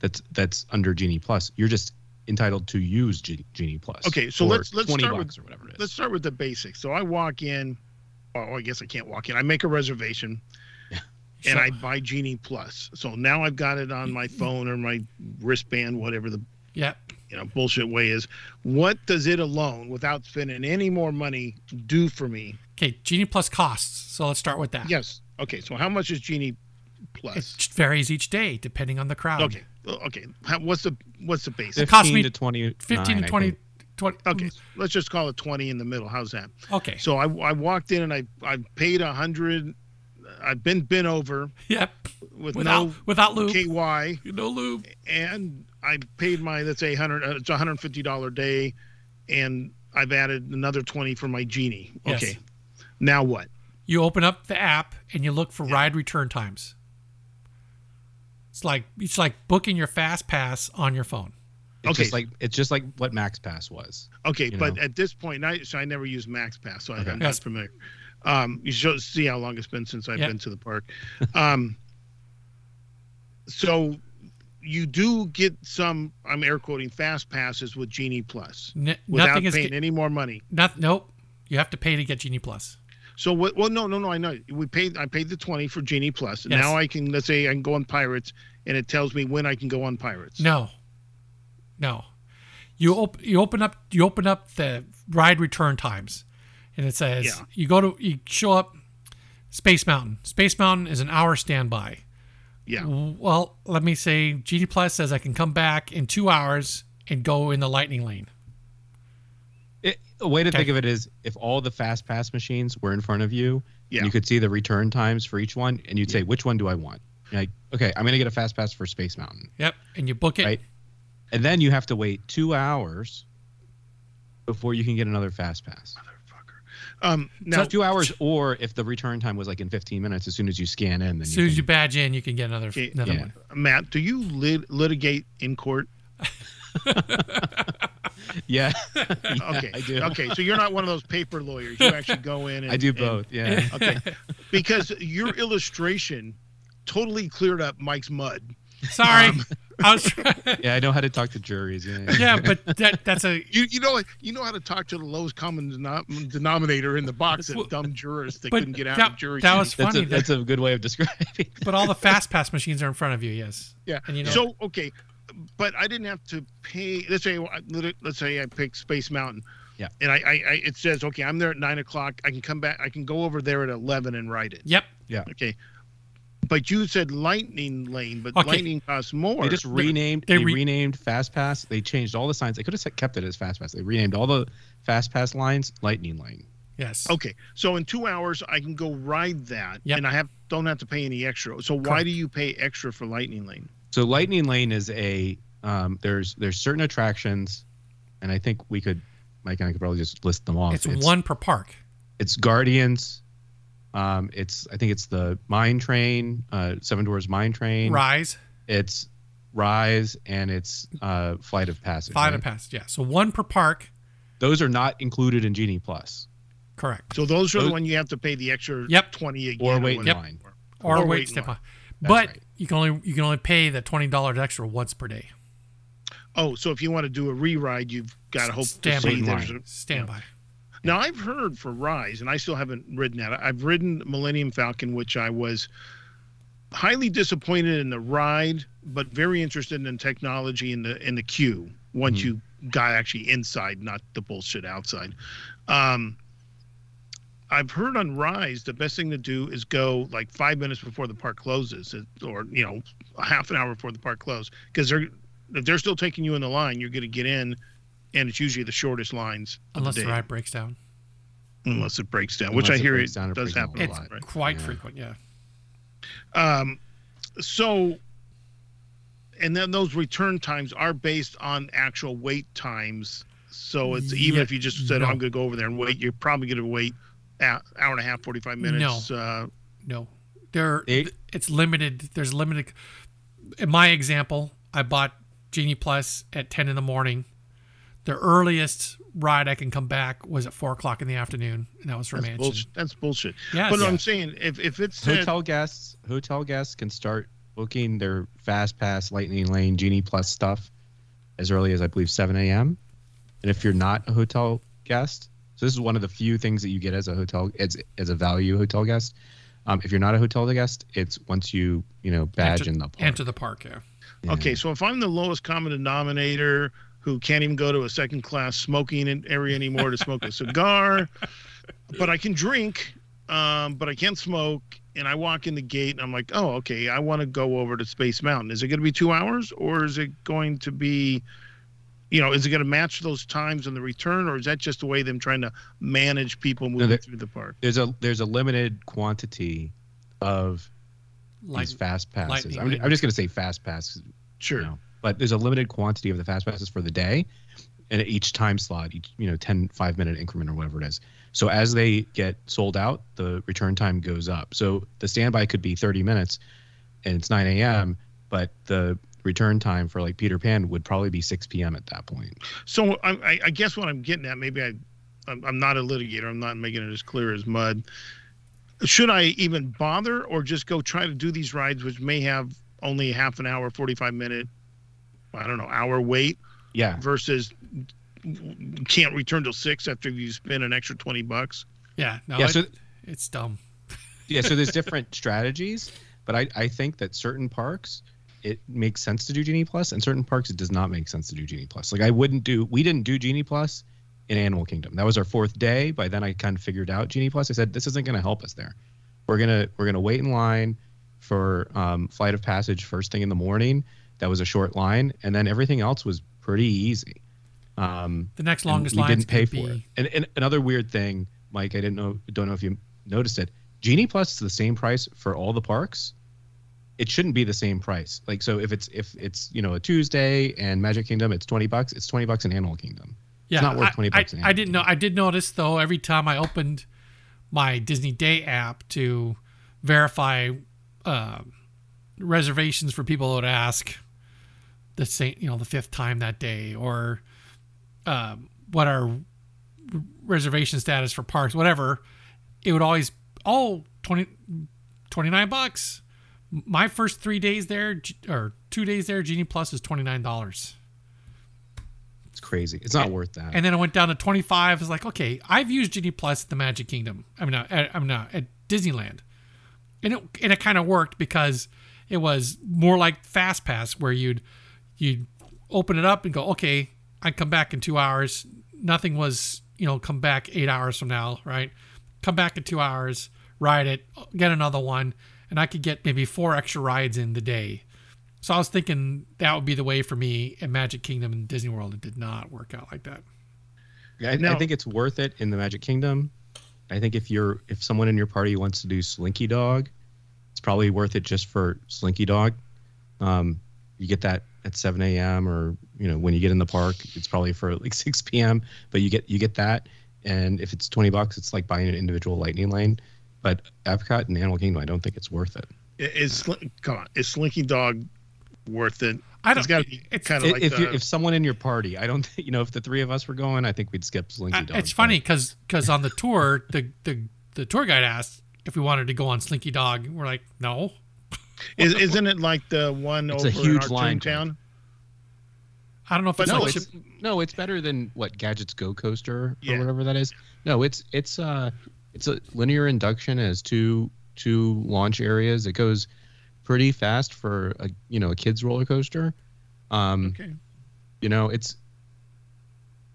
that's that's under Genie Plus. You're just entitled to use Genie Plus. Okay, so for let's- let's 20 start with- or whatever it is. Let's start with the basics. So I walk in. Oh, I guess I can't walk in. I make a reservation. And So- I buy Genie Plus. So now I've got it on my phone or my wristband, whatever the yeah, you know bullshit way is. What does it alone, without spending any more money, do for me? okay. Genie Plus costs. So let's start with that. Yes. Okay. So how much is Genie Plus? It varies each day depending on the crowd. Okay. Okay. How, what's the what's the basic? It cost 15 me to 20. 15 to 20, 20 Okay. Let's just call it twenty in the middle. How's that? Okay. So I, I walked in and I I paid a hundred. I've been been over Yep. with Without no without lube. KY, No lube. and I paid my let's say hundred. Uh, it's a hundred fifty dollar day, and I've added another twenty for my genie. Yes. Okay. Now what? You open up the app and you look for ride return times. It's like it's like booking your fast pass on your phone. It's Okay. just like it's just like what Max Pass was. Okay, but know. at this point, I, so I never use Max Pass, so I, Okay. I'm Yes. not familiar. Um, you should see how long it's been since I've Yeah. been to the park. Um, so you do get some, I'm air quoting, fast passes with Genie Plus N- without nothing is paying any more money. not nope. You have to pay to get Genie Plus. So what? Well, no, no, no. I know we paid. I paid the twenty for Genie Plus. Yes. Now I can let's say I can go on Pirates, and it tells me when I can go on Pirates. No. No. You op- you open up you open up the ride return times and it says Yeah. you go to you show up Space Mountain. Space Mountain is an hour standby. Yeah. Well, let me say Genie Plus says I can come back in 2 hours and go in the lightning lane. A way to Okay. think of it is if all the Fast Pass machines were in front of you, Yeah. and you could see the return times for each one, and you'd say, which one do I want? Like, okay, I'm gonna get a Fast Pass for Space Mountain, Yep, and you book it. right? And then you have to wait two hours before you can get another Fast Pass. Um. Now, Now, two hours, or if the return time was like in 15 minutes, as soon as you scan in, then As you soon as you badge in, you can get another Okay, another yeah. one. Matt, do you lit- litigate in court? yeah, Yeah, Okay. I do. Okay. So you're not one of those paper lawyers. You actually go in. And, I do and- both. Yeah, okay. Because your illustration totally cleared up Mike's mud. Sorry. Um, I was trying, yeah, I know how to talk to juries. Yeah, Yeah, but that that's a You you know you know how to talk to the lowest common denom- denominator in the box of dumb jurors that but couldn't get out that, of jury. that duty. was that's funny. a that's a good way of describing. but all the fast pass machines are in front of you. Yes. Yeah. And you know- so okay, but I didn't have to pay. Let's say let's say I pick Space Mountain. Yeah. And I, I, I it says okay, I'm there at nine o'clock. I can come back. I can go over there at eleven and ride it. Yep. Yeah. Okay. But you said Lightning Lane, but Okay. Lightning costs more. They just renamed. they They, re- renamed Fast Pass. They changed all the signs. They could have kept it as Fast Pass. They renamed all the Fast Pass lines Lightning Lane. Yes. Okay, so in two hours I can go ride that, Yep. and I have don't have to pay any extra. So why do you pay extra for Lightning Lane? So Lightning Lane is a um, there's there's certain attractions, and I think we could Mike and I could probably just list them off. It's, one per park. It's Guardians. Um, it's I think it's the Mine Train, uh, Seven Dwarfs Mine Train. Rise, It's Rise and it's uh, Flight of Passage. flight right? of Passage, Yeah. So one per park. those are not included in Genie Plus. Correct. So those are the Those- one you have to pay the extra Yep. twenty again. Or wait in whatever. line. Or, Or wait wait in step line. That's But right. you can only you can only pay the twenty dollars extra once per day. Oh, so if you want to do a re-ride, you've got to hope to see there's a, Standby. Now I've heard for Rise, and I still haven't ridden that. I've ridden Millennium Falcon, which I was highly disappointed in the ride, but very interested in technology in the in the queue once Mhm. you got actually inside, not the bullshit outside. Um, I've heard on Rise the best thing to do is go like five minutes before the park closes, or you know, a half an hour before the park closes, because they're if they're still taking you in the line, you're going to get in, and it's usually the shortest lines. Unless the the ride breaks down. unless it breaks down, which Unless I hear breaks it down, does happen a a It's lot, right? quite Yeah. frequent, yeah. Um, so, and then those return times are based on actual wait times. So it's even Yeah, if you just said, no. "I'm going to go over there and wait," you're probably going to wait a hour and a half, forty five minutes. Uh, No, there. They- it's limited. There's limited. In my example, I bought Genie Plus at ten in the morning. The earliest ride I can come back was at four o'clock in the afternoon, and that was for that's Mansion. bullshit. That's bullshit. Yes. But Yeah. I'm saying, if if it's said, hotel guests hotel guests can start booking their fast pass lightning lane genie plus stuff as early as i believe 7 a.m and if you're not a hotel guest so this is one of the few things that you get as a hotel as, as a value hotel guest um, if you're not a hotel guest it's once you you know badge enter, in the park enter the park. Yeah. Yeah. okay, so if I'm the lowest common denominator who can't even go to a second class smoking area anymore to smoke a cigar, but I can drink, um, but I can't smoke, and I walk in the gate and I'm like, oh, okay, I want to go over to Space Mountain. Is it going to be two hours or is it going to be, you know, is it going to match those times on the return or is that just the way them trying to manage people moving there- through the park? there's a there's a limited quantity of Like these fast passes I'm. I'm just going to say fast passes. Sure. you know, but there's a limited quantity of the fast passes for the day and at each time slot each you know 10 5 minute increment or whatever it is so as they get sold out the return time goes up so the standby could be 30 minutes and it's 9 a.m but the return time for like peter pan would probably be 6 p.m at that point So I, I- I guess what I'm getting at, maybe I, I'm, I'm not a litigator. I'm not making it as clear as mud. Should I even bother, or just go try to do these rides, which may have only half an hour, 45 minute, I don't know, hour wait, yeah versus can't return till six after you spend an extra 20 bucks? yeah. No, yeah it- so it's dumb. yeah so there's different strategies but I, I think that certain parks it makes sense to do genie plus. And certain parks it does not make sense to do genie plus. Like i wouldn't do we didn't do genie plus in animal kingdom. That was our fourth day. By then i kind of figured out genie plus. I said this isn't going to help us there. We're going to we're going to wait in line for um, flight of passage first thing in the morning. That was a short line and then everything else was pretty easy. Um, The next longest line didn't pay for be, it. And, and another weird thing, Mike, I didn't know, don't know if you noticed it. Genie Plus is the same price for all the parks. It shouldn't be the same price. Like so, if it's if it's you know a Tuesday and Magic Kingdom, it's twenty bucks. It's twenty bucks in Animal Kingdom. Yeah, it's not worth I- 20 I, bucks an I, didn't know. I did notice though. Every time I opened my Disney Day app to verify uh, reservations for people that would ask the same, you know, the fifth time that day, or um, what our reservation status for parks, whatever, it would always oh 20, 29 bucks. My first three days there, or two days there, Genie Plus is twenty nine dollars. It's crazy. It's not worth that. And then it went down to 25. It's like, okay, I've used Genie Plus at the Magic Kingdom. I mean, at, I'm not at Disneyland. And it, and it kind of worked because it was more like Fast Pass where you'd, you'd open it up and go, okay, I come back in two hours. Nothing was, you know, come back eight hours from now, right? Come back in two hours, ride it, get another one. And I could get maybe four extra rides in the day. So I was thinking that would be the way for me at Magic Kingdom and Disney World. It did not work out like that. I, Now- I think it's worth it in the Magic Kingdom. I think if you're if someone in your party wants to do Slinky Dog, it's probably worth it just for Slinky Dog. Um, you get that at 7 a.m. or you know when you get in the park, it's probably for like 6 p.m. But you get you get that, and if it's 20 bucks, it's like buying an individual Lightning Lane. But Epcot and Animal Kingdom, I don't think it's worth it. Is Sli- come on? Is Slinky Dog worth it. I It's don't. got to be it's kind of like if, the, you if someone in your party, I don't, you know, if the three of us were going, I think we'd skip Slinky Dog. it's funny because because on the tour, the, the the tour guide asked if we wanted to go on Slinky Dog. We're like, no. is, isn't it like the one It's a huge in our line, town? I don't know if But it's no, like it's no, it's better than what Gadgets Go Coaster Yeah. or whatever that is. No, it's it's uh it's a linear induction. It has two two launch areas. It goes pretty fast for a you know a kids roller coaster. Um, Okay. you know it's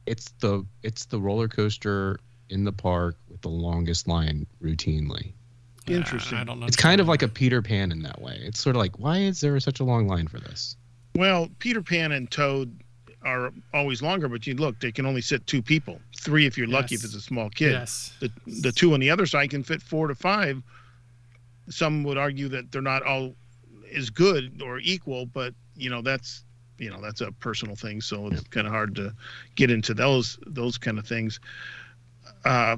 it's the it's the roller coaster in the park with the longest line routinely. uh, Interesting. I don't know. It's kind of like a Peter Pan in that way. It's sort of like why is there such a long line for this? Well, Peter Pan and Toad are always longer, but you look, they can only sit two people. Three if you're lucky if it's a small kid. yes. The the two on the other side can fit four to five. Some would argue that they're not all as good or equal, but you know that's you know that's a personal thing, so it's kind of hard to get into those those kind of things. Uh,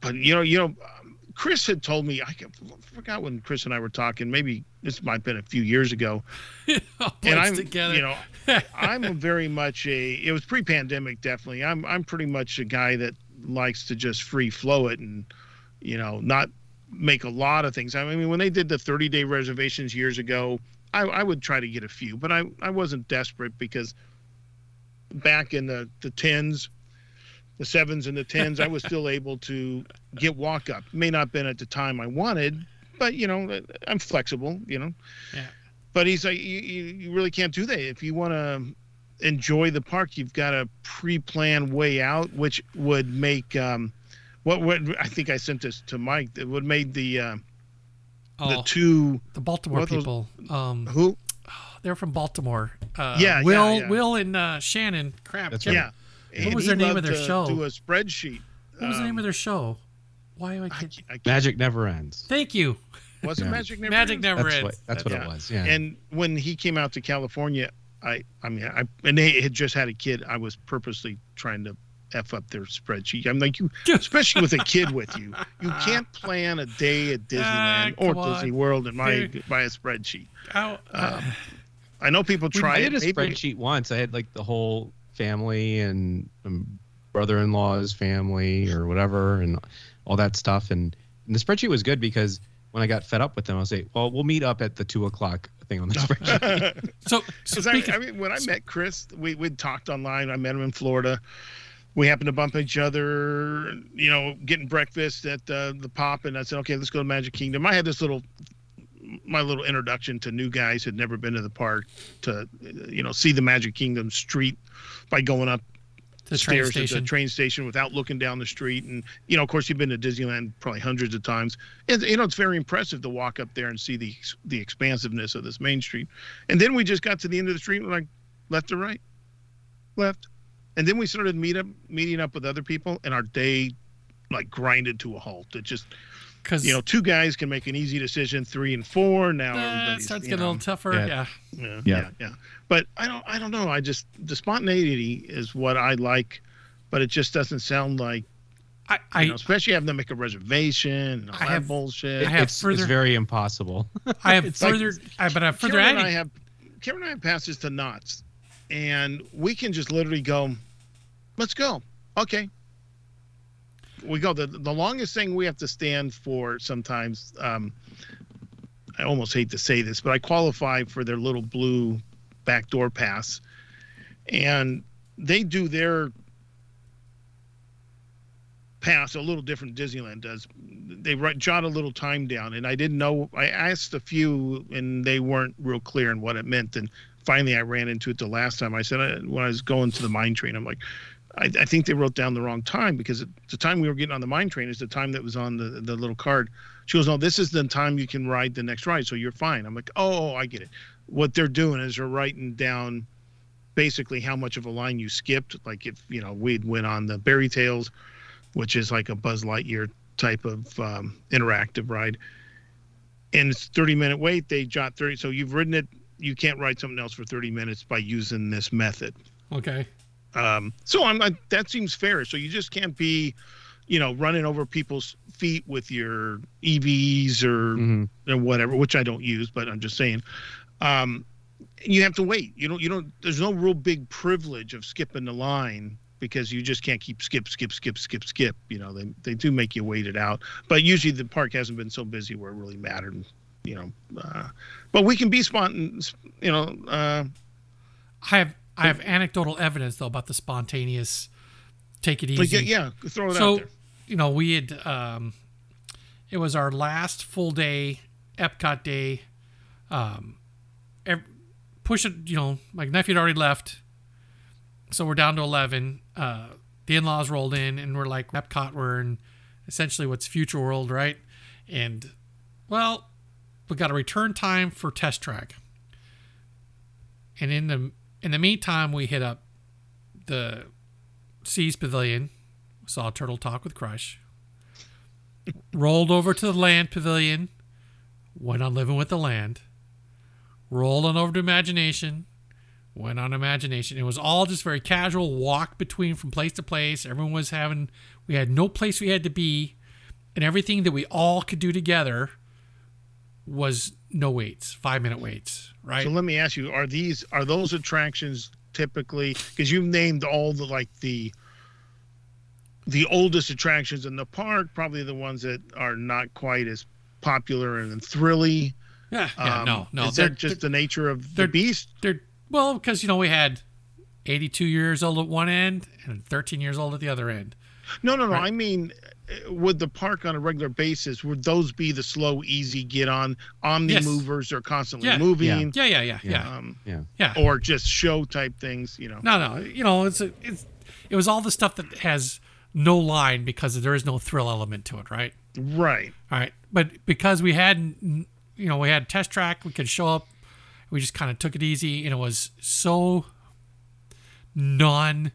but you know, you know, Chris had told me I forgot when Chris and I were talking. Maybe this might have been a few years ago. And I'm together. you know I'm very much a it was pre-pandemic definitely. I'm I'm pretty much a guy that likes to just free flow it and you know not make a lot of things. I mean when they did the 30 day reservations years ago, I, I would try to get a few, but I I wasn't desperate because back in the the tens the sevens and the tens, I was still able to get walk up. May not have been at the time I wanted, but you know, I'm flexible, you know. Yeah. But he's like, you, you, you really can't do that. If you want to enjoy the park, you've got to pre-plan way out, which would make um, what would I think I sent this to Mike. That would made the uh, the oh, two the Baltimore what those- people. Um, who they're from Baltimore. Uh, Yeah, yeah, Will, yeah. Will, and uh, Shannon. Crap. That's Kevin, yeah. What was he their name of their to show? Do a spreadsheet. What was the name Um, of their show? Why am I? I Can't... can't- I can't- Magic never ends. Thank you. Was it Yeah. Magic Never Magic Ends? never That's ends. what that's what Yeah. it was. Yeah. And when he came out to California, I I mean I and they had just had a kid. I was purposely trying to f up their spreadsheet. I'm like you, especially with a kid with you, you can't plan a day at Disneyland Ah, or come Disney. World and my Dude. by a spreadsheet. Ow, uh, Um, I know people We- try I it. did a Maybe- spreadsheet once. I had like the whole family and um, brother-in-law's family or whatever, and all that stuff. And, and the spreadsheet was good because when I got fed up with them, I was like, "Well, we'll meet up at the two o'clock thing on the spreadsheet." so, so 'Cause I, speaking, I mean, when I met Chris, we we'd talked online. I met him in Florida. We happened to bump each other, you know, getting breakfast at uh, the Pop, and I said, "Okay, let's go to Magic Kingdom." I had this little, my little introduction to new guys who'd never been to the park to, you know, see the Magic Kingdom street by going up the train stairs at the station. train station without looking down the street. And you know, of course, you've been to Disneyland probably hundreds of times. And you know, it's very impressive to walk up there and see the the expansiveness of this main street. And then we just got to the end of the street, like left or right, left. And then we started meet up meeting up with other people, and our day like grinded to a halt. It just Because you know, two guys can make an easy decision. Three and four now. uh, it starts you getting a little tougher. Yeah. Yeah. yeah, Yeah. yeah, yeah. But I don't, I don't know. I just the spontaneity is what I like, but it just doesn't sound like, I, you I, know, especially having to make a reservation and all I that have- bullshit. I have it's, further- it's very impossible. I have It's like- further, I, but I have further Karen and I have, Karen and I have passes to Knott's, and we can just literally go, let's go. Okay. We go. The the longest thing we have to stand for sometimes. Um, I almost hate to say this, but I qualify for their little blue backdoor pass, and they do their pass a little different Disneyland does. They write, jot a little time down, and I didn't know. I asked a few, and they weren't real clear in what it meant. And finally, I ran into it the last time. I said uh, when I was going to the mine train, I'm like, I, I think they wrote down the wrong time because the time we were getting on the mine train is the time that was on the the little card. She goes, no, this is the time you can ride the next ride, so you're fine. I'm like, oh, I get it. What they're doing is they're writing down basically how much of a line you skipped. Like if you know we went on the Bear-y Tales, which is like a Buzz Lightyear type of um, interactive ride, and it's 30 minute wait. They jot 30, so you've ridden it. You can't ride something else for 30 minutes by using this method. Okay. Um, so I'm like, that seems fair. So you just can't be, you know, running over people's feet with your EVs or Mhm. or whatever, which I don't use, but I'm just saying. Um, you have to wait. You don't. You don't. There's no real big privilege of skipping the line because you just can't keep skip, skip, skip, skip, skip. You know, they they do make you wait it out, but usually the park hasn't been so busy where it really mattered. You know, uh, but we can be spontaneous. You know, uh, I have I have anecdotal evidence though about the spontaneous take it easy. like, yeah, throw it out so there. you know we had um, it was our last full day Epcot day. Um, ev- push it, you know, my nephew had already left, so we're down to eleven. Uh, the in-laws rolled in, and we're like Epcot. We're in essentially what's Future World, right? And well, we got a return time for test track. And in the in the meantime, we hit up the Seas Pavilion, saw Turtle Talk with Crush, rolled over to the Land Pavilion, went on Living with the Land, rolled on over to Imagination, went on Imagination. It was all just very casual, walk between from place to place. Everyone was having, we had no place we had to be, and everything that we all could do together was no waits, five minute waits, right? So let me ask you: Are these are those attractions typically because you've named all the like the the oldest attractions in the park, probably the ones that are not quite as popular and thrilly. yeah, yeah, Um, no, no. Is they're- that just the nature of the beast? they're well because you know we had 82 years old at one end and 13 years old at the other end No, no, no. Right. I mean, would the park on a regular basis would those be the slow, easy get on omni Yes. movers are constantly Yeah. moving, yeah yeah yeah yeah um, Yeah. yeah or just show type things? You know. no no you know it's a, it's it was all the stuff that has no line because there is no thrill element to it right Right. all right but because we had you know we had test track we could show up we just kind of took it easy and it was so non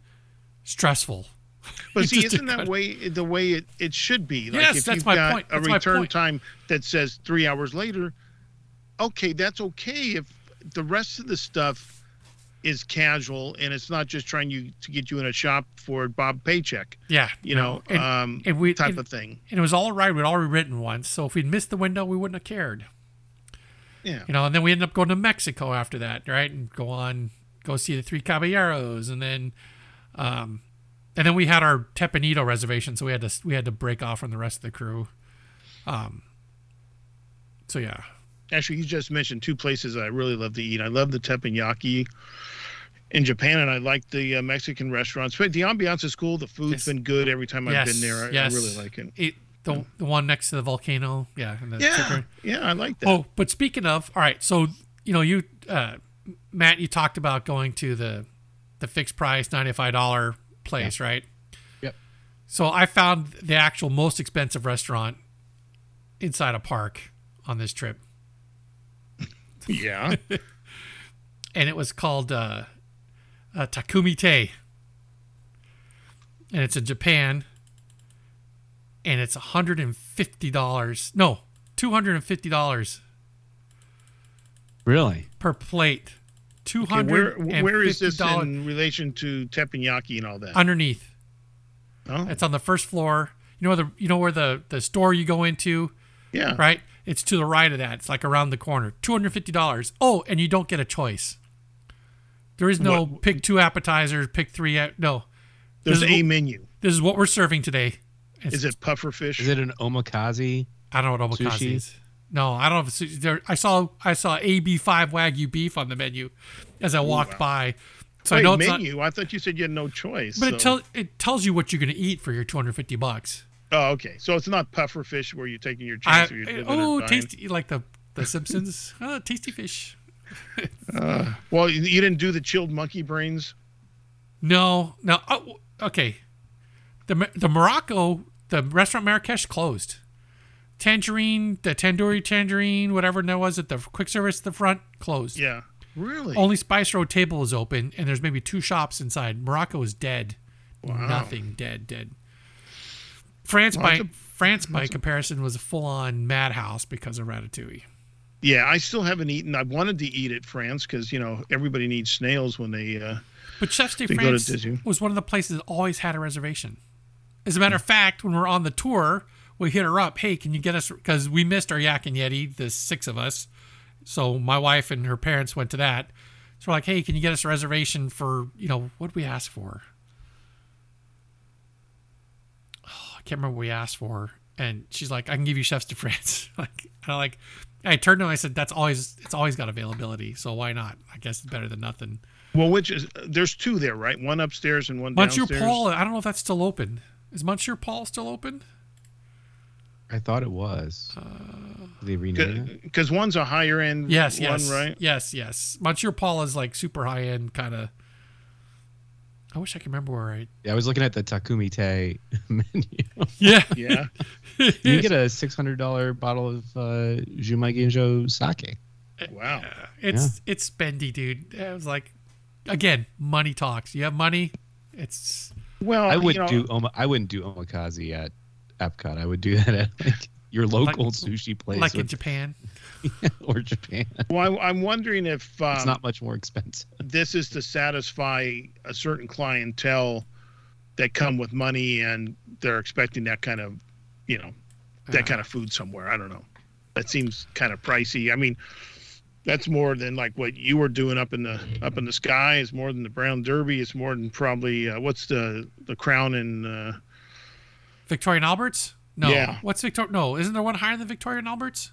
stressful But see, isn't that way the way it, it should be? Like Yes, if that's you've my got point. a That's my return time that says three hours later, okay, that's okay if the rest of the stuff is casual and it's not just trying you to get you in a shop for Bob paycheck, yeah you know, and, um, and we type and- of thing. and it was all right. We'd already written once, so if we'd missed the window, we wouldn't have cared. Yeah. You know, and then we ended up going to Mexico after that, right? And go on, go see the Three Caballeros, and then, um, and then we had our Teppan Edo reservation, so we had to we had to break off from the rest of the crew. Um. So yeah, Actually, you just mentioned two places I really love to eat. I love the teppanyaki in Japan, and I like the uh, Mexican restaurants. But the ambiance is cool. The food's Yes. been good every time I've yes, been there. I, yes. I really like it. It, the the one next to the volcano, yeah. The Yeah, chicken- yeah, I like that. Oh, but speaking of, all right, so you know, you uh, Matt, you talked about going to the the fixed price ninety five dollar place, right? Yep. So I found the actual most expensive restaurant inside a park on this trip, yeah. and it was called uh, uh, Takumi-Tei, and it's in Japan, and it's hundred and fifty dollars. No, two hundred and fifty dollars Really? per plate. Two Okay, where where is this dollars in relation to teppanyaki and all that? underneath. oh, It's on the first floor. You know where the you know where the the store you go into, yeah. right? It's to the right of that. It's like around the corner. Two hundred fifty dollars. Oh, and you don't get a choice. There is no What- pick two appetizers, pick three. No, There's a what- menu. this is what we're serving today. It's- Is it puffer fish? Is it an omakase? I don't know what omakase sushi? is. No, I don't know if it's there. I saw I saw AB five wagyu beef on the menu as I walked wow. by. So I Wait, know it's not. menu. I thought you said you had no choice. But it tells it tells you what you're going to eat for your 250 bucks. Oh, okay. So it's not puffer fish where you're taking your I, chance. of your eh, dividend oh, tasty! Like the the Simpsons? oh, tasty fish. Uh, well, you, you didn't do the chilled monkey brains. No, no. Oh, okay. The the Morocco, the restaurant Marrakesh closed. Tangerine, the tandoori tangerine, whatever that was at the quick service at the front, closed. Yeah. Really? Only Spice Road table is open, and there's maybe two shops inside. Morocco is dead. Wow. Nothing dead, dead. France by France by comparison was a full on madhouse because of Ratatouille. Yeah, I still haven't eaten. I wanted to eat at France because you know everybody needs snails when they. Uh, But Chefs de France was one of the places that always had a reservation. As a matter of fact, when we're on the tour, we hit her up. Hey, can you get us? Because we missed our Yak and Yeti, the six of us. So my wife and her parents went to that. So we're like, hey, can you get us a reservation for, you know, what we ask for? Oh, I can't remember what we asked for. And she's like, I can give you chefs de France. like, and I like, I turned to her and I said, that's always, it's always got availability. So why not? I guess it's better than nothing. Well, which is there's two there, right? One upstairs and one Monsieur downstairs. Paul, I don't know if that's still open. Is Monsieur Paul still open? I thought it was. Uh, Did they rename it? Because one's a higher end Yes, one, yes, right? yes, yes. Monsieur Paul is like super high end kind of. I wish I could remember where I. Yeah, I was looking at the Takumi-Tei menu. Yeah, Yeah. you can get a six hundred dollar bottle of uh, Junmai Ginjo sake. Wow. it's it's spendy, dude. I was like, again, money talks. You have money, it's Well, I wouldn't know, do oma- I wouldn't do omakase at Epcot. I would do that at like your local sushi place like in Japan. or Japan. Well, I, I'm wondering if um, it's not much more expensive. this is to satisfy a certain clientele that come with money and they're expecting that kind of, you know, that Uh, kind of food somewhere. I don't know. That seems kind of pricey. I mean, that's more than like what you were doing up in the up in the sky. It's more than the Brown Derby. It's more than probably uh, what's the the crown in uh, Victorian Alberts. No, Yeah. what's Victor? No, isn't there one higher than Victorian Alberts?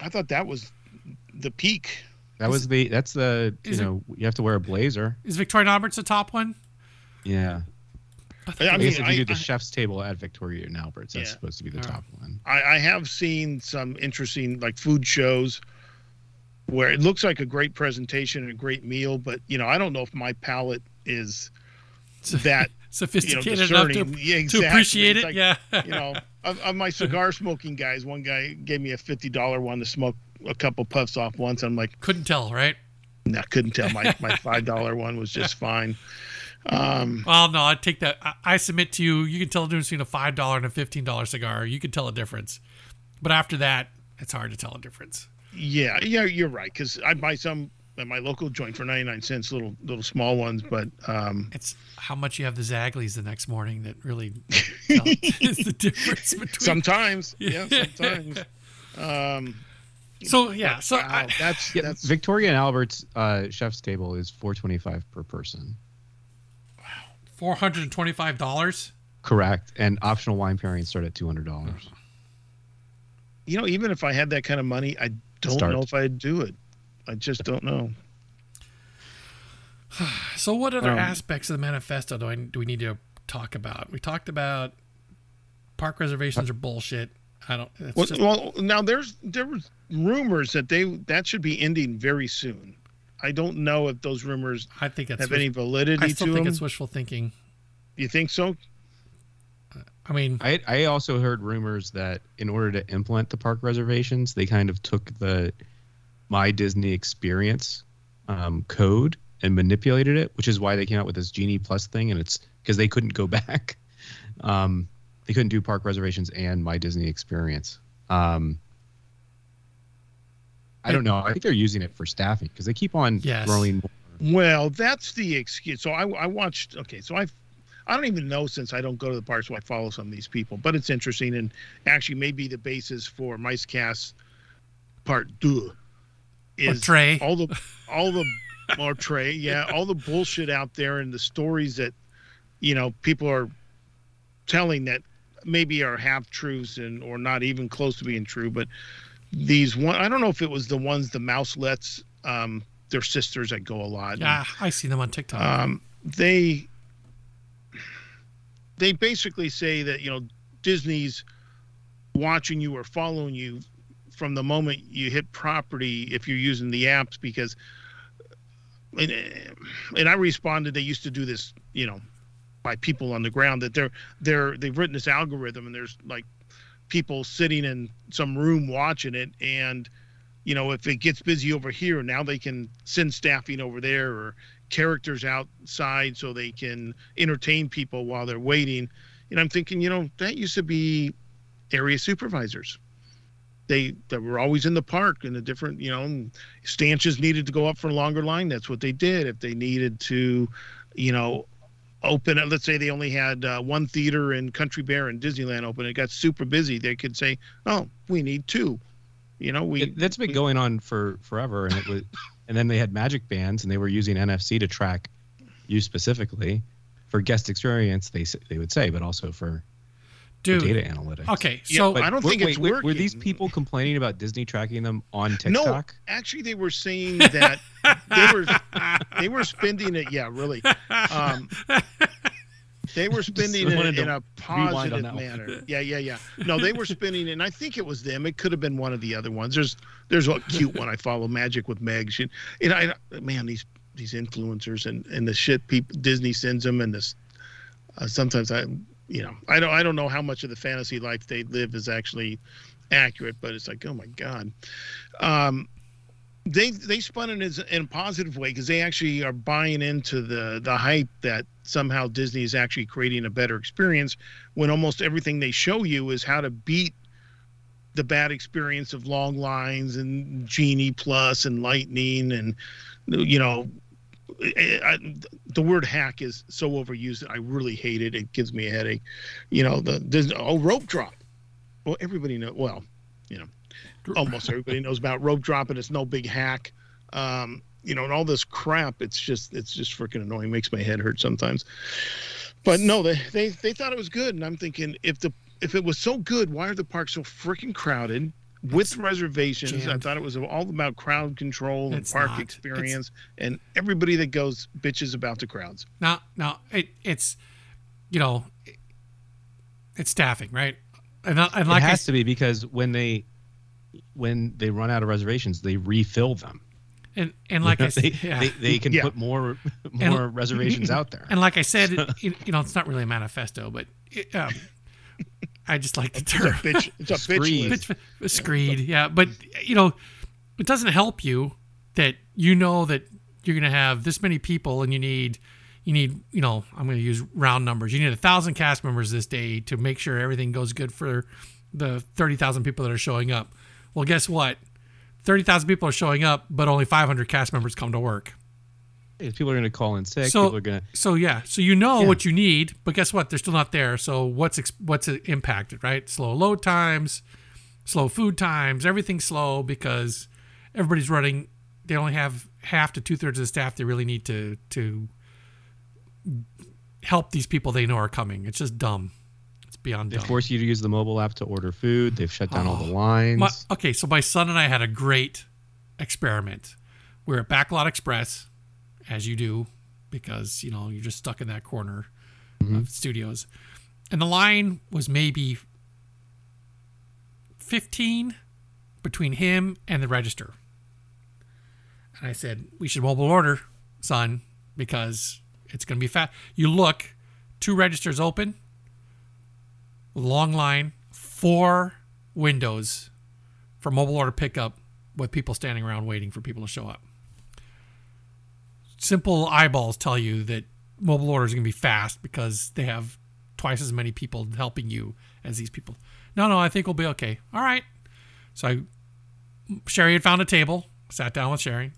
I thought that was the peak. That was the that's the you is it- know you have to wear a blazer. Is Victorian Alberts the top one? Yeah. I I, mean, if you I- do the I- chef's table at Victoria and Albert's, that's Yeah. supposed to be the Oh. top one. I, I have seen some interesting like food shows where it looks like a great presentation and a great meal, but you know, I don't know if my palate is that you know Sophisticated enough to, Yeah, to appreciate It's it. yeah. you know, of, of my cigar smoking guys, one guy gave me a fifty dollar one to smoke a couple puffs off once. I'm like, Couldn't tell, right? nah, couldn't tell. My my five dollar one was just fine. Um, Well, no, I take that. I, I submit to you. You can tell the difference between a five dollar and a fifteen dollar cigar. You can tell a difference, but after that, it's hard to tell a difference. yeah, yeah, you're right. Because I buy some at my local joint for ninety nine cents, little little small ones, but um, It's how much you have the Zaglies the next morning that really is the difference between. sometimes, yeah, sometimes. Um, so yeah, so wow, I, that's Yeah, that's Victoria and Albert's uh, chef's table is four twenty five per person. Wow, four hundred and twenty five dollars. Correct. And optional wine pairings start at two hundred dollars. you know, even if I had that kind of money, I don't Start. know if I'd do it. I just don't know. So what other Um, aspects of the manifesto do I do we need to talk about? We talked about park reservations are bullshit. I don't. Well, just, well, now there's there was rumors that they that should be ending very soon. I don't know if those rumors I think it's. have any validity to it. I still to think them. it's wishful thinking. you think so? I mean, I I also heard rumors that in order to implement the park reservations, they kind of took the My Disney Experience um, code and manipulated it, which is why they came out with this Genie Plus thing, and it's because they couldn't go back. Um, they couldn't do park reservations and My Disney Experience. Um, I don't know. I think they're using it for staffing because they keep on Yes. throwing. Well, that's the excuse. So I, I watched. Okay, so I, I don't even know since I don't go to the parks, so I follow some of these people. But it's interesting and actually may be the basis for MiceCast Part Two. Is Trey. all the all the or Trey, yeah, all the bullshit out there and the stories that you know people are telling that maybe are half truths and or not even close to being true, but these one I don't know if it was the ones the mouselets um their sisters that go a lot. yeah, I see them on TikTok. Um, they they basically say that you know Disney's watching you or following you from the moment you hit property if you're using the apps because uh, and, uh, and I responded they used to do this you know by people on the ground that they're they're they've written this algorithm and there's like people sitting in some room watching it and you know if it gets busy over here now they can send staffing over there or characters outside so they can entertain people while they're waiting. And I'm thinking, you know, that used to be area supervisors. They that were always in the park in the different, you know, stanches needed to go up for a longer line. That's what they did. If they needed to, you know, open it, let's say they only had uh, one theater in Country Bear and Disneyland open, it got super busy. They could say, oh, we need two. You know, we It- that's been we- going on for forever, and it was, and then they had magic bands, and they were using NFC to track you specifically for guest experience. They they would say, but also for Dude. data analytics. Okay, Yeah, so but I don't were- think it's wait, wait, Were these people complaining about Disney tracking them on TikTok? No, TikTok? actually, they were saying that they were they were spending it. Yeah, really. Um, they were spending it in a positive that one. manner. Yeah, yeah, yeah. No, they were spending it, and I think it was them. It could have been one of the other ones. There's there's a cute one I follow, Magic with Meg. She, and I, man, these these influencers and and the shit people Disney sends them, and this uh, sometimes I, you know, I don't I don't know how much of the fantasy life they live is actually accurate, but it's like, oh my god. Um, they they spun it as in a positive way because they actually are buying into the the hype that somehow Disney is actually creating a better experience when almost everything they show you is how to beat the bad experience of long lines and Genie Plus and Lightning and you know I, I- the word hack is so overused I really hate it. It gives me a headache. You know the Disney, oh rope drop. Well, everybody know well, you know almost everybody knows about rope drop and it's no big hack um you know and all this crap it's just it's just freaking annoying makes my head hurt sometimes but no they they they thought it was good and i'm thinking if the if it was so good why are the parks so freaking crowded with reservations i thought it was all about crowd control and It's park not. It's- experience and everybody that goes bitches about the crowds now now it, it's you know it- it's staffing, right? And, I- and it like I has s- to be because when they when they run out of reservations, they refill them. and, and like I they, said, yeah. they, they can Yeah. put more And- more reservations out there. And like I said, it, you you know, it's not really a manifesto, but it, um, I just like the term. bitch it's a bitch Screed. list. Bitch, screed, yeah. But you know, it doesn't help you that you know that you're going to have this many people, and you need, you need, you know, I'm going to use round numbers. You need a thousand cast members this day to make sure everything goes good for the thirty thousand people that are showing up. Well, guess what? Thirty thousand people are showing up, but only 500 cast members come to work. People are going to call in sick. So- people are going to So yeah, so you know Yeah. what you need, but guess what? They're still not there. So what's ex- what's it impacted, right? Slow load times, slow food times, everything's slow because everybody's running. They only have half to two thirds of the staff they really need to to help these people they know are coming. It's just dumb. It's beyond they dumb. force you to use the mobile app to order food. They've shut down all the Oh, lines. My, okay, so my son and I had a great experiment. We're at Backlot Express, as you do, because you know you're just stuck in that corner of mm-hmm. studios, and the line was maybe 15 between him and the register. And I said, "We should mobile order, son, because it's going to be fast." You look, two registers open, long line, four windows for mobile order pickup with people standing around waiting for people to show up. Simple eyeballs tell you that mobile orders are going to be fast because they have twice as many people helping you as these people. No, no, I think we'll be okay. All right. So I, Sherry had found a table, sat down with Sherry,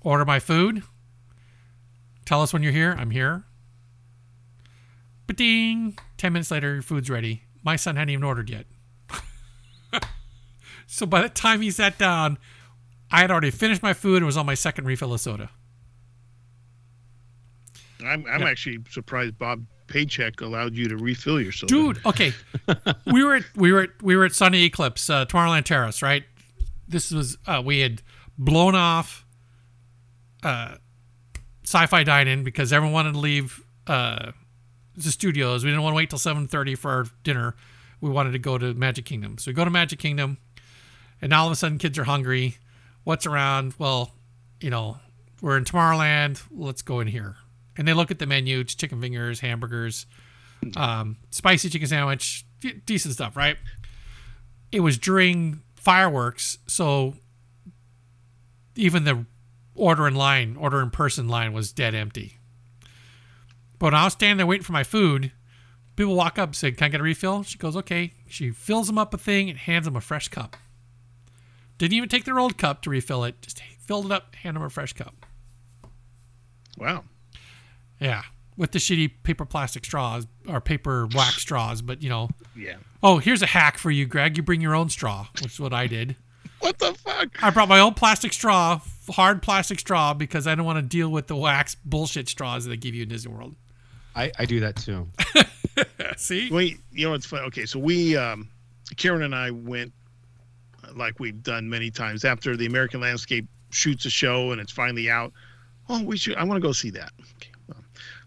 order my food. Tell us when you're here. I'm here. But ding, 10 minutes later, your food's ready. My son hadn't even ordered yet. so by the time he sat down, I had already finished my food and was on my second refill of soda. I'm, I'm Yeah. actually surprised bob paycheck allowed you to refill your soda Dude, okay. we were at we were at we were at Sonny Eclipse, uh, Tomorrowland Terrace, right? This was uh, we had blown off uh, sci-fi dine-in because everyone wanted to leave uh, the studios. We didn't want to wait till seven thirty for our dinner. We wanted to go to Magic Kingdom, so we go to Magic Kingdom, and now all of a sudden kids are hungry. What's around? Well, you know, we're in Tomorrowland. Let's go in here. And they look at the menu: it's chicken fingers, hamburgers, um, spicy chicken sandwich, d- decent stuff, right? It was during fireworks, so even the order in line, order in person line was dead empty. But when I was standing there waiting for my food, people walk up and say, Can I get a refill? She goes, Okay. She fills them up a thing and hands them a fresh cup. Didn't even take their old cup to refill it, just filled it up, hand them a fresh cup. wow Yeah. With the shitty paper plastic straws or paper wax straws, but you know, yeah Oh, here's a hack for you, Greg. You bring your own straw, which is what I did. what the fuck? I brought my own plastic straw, hard plastic straw, because I don't want to deal with the wax bullshit straws that they give you in Disney World. I, I do that too. See? Wait, you know, it's funny. Okay, so we, um, Karen and I went, like we've done many times, after the American Landscape shoots a show and it's finally out. Oh, we should. I want to go see that. Okay.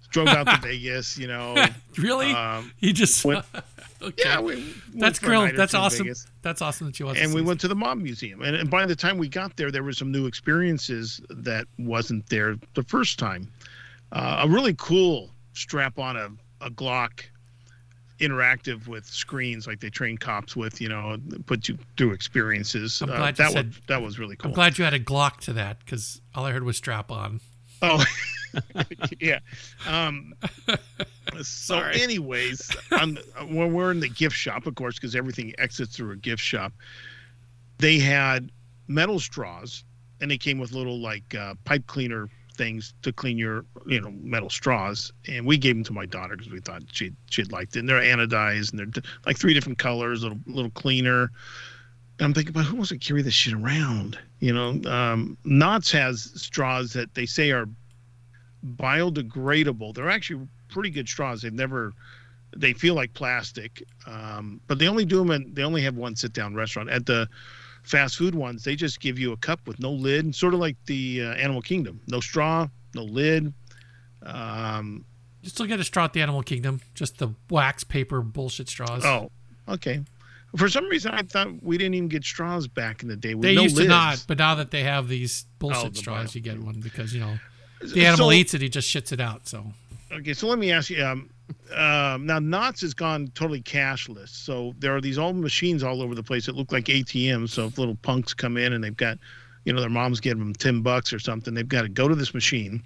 Drove out to Vegas. You know. really? Um, you just went- okay. yeah, we, we That's grill. That's awesome. That's awesome that you went. and we went to the mob museum and, and by the time we got there there were some new experiences that wasn't there the first time uh, a really cool strap on a, a glock interactive with screens like they train cops with you know put you through experiences I'm Uh, glad you that said- was that was really cool I'm glad you had a Glock to that because all I heard was strap on. oh yeah. Um so anyways when we're in the gift shop of course because everything exits through a gift shop. They had metal straws and they came with little like uh, pipe cleaner things to clean your you know metal straws. And we gave them to my daughter because we thought she'd she'd liked it and they're anodized and they're like three different colors a little, little cleaner. And i'm thinking but who wants to carry this shit around? You know um, Knott's has straws that they say are biodegradable. They're actually pretty good straws. They've never they feel like plastic um, but they only do them and they only have one sit down restaurant. At the fast food ones they just give you a cup with no lid sort of like the uh, animal kingdom. No straw no lid um, You still get a straw at the Animal Kingdom, just the wax paper bullshit straws. oh okay. For some reason i thought we didn't even get straws back in the day with they no used to not, but now that they have these bullshit Oh, the straws, bio- you get one because you know the animal So- eats it, he just shits it out. So Okay, so let me ask you. Um, um, now Knott's has gone totally cashless. So there are these old machines all over the place that look like ATMs. So if little punks come in and they've got, you know, their mom's giving them ten bucks or something, they've got to go to this machine,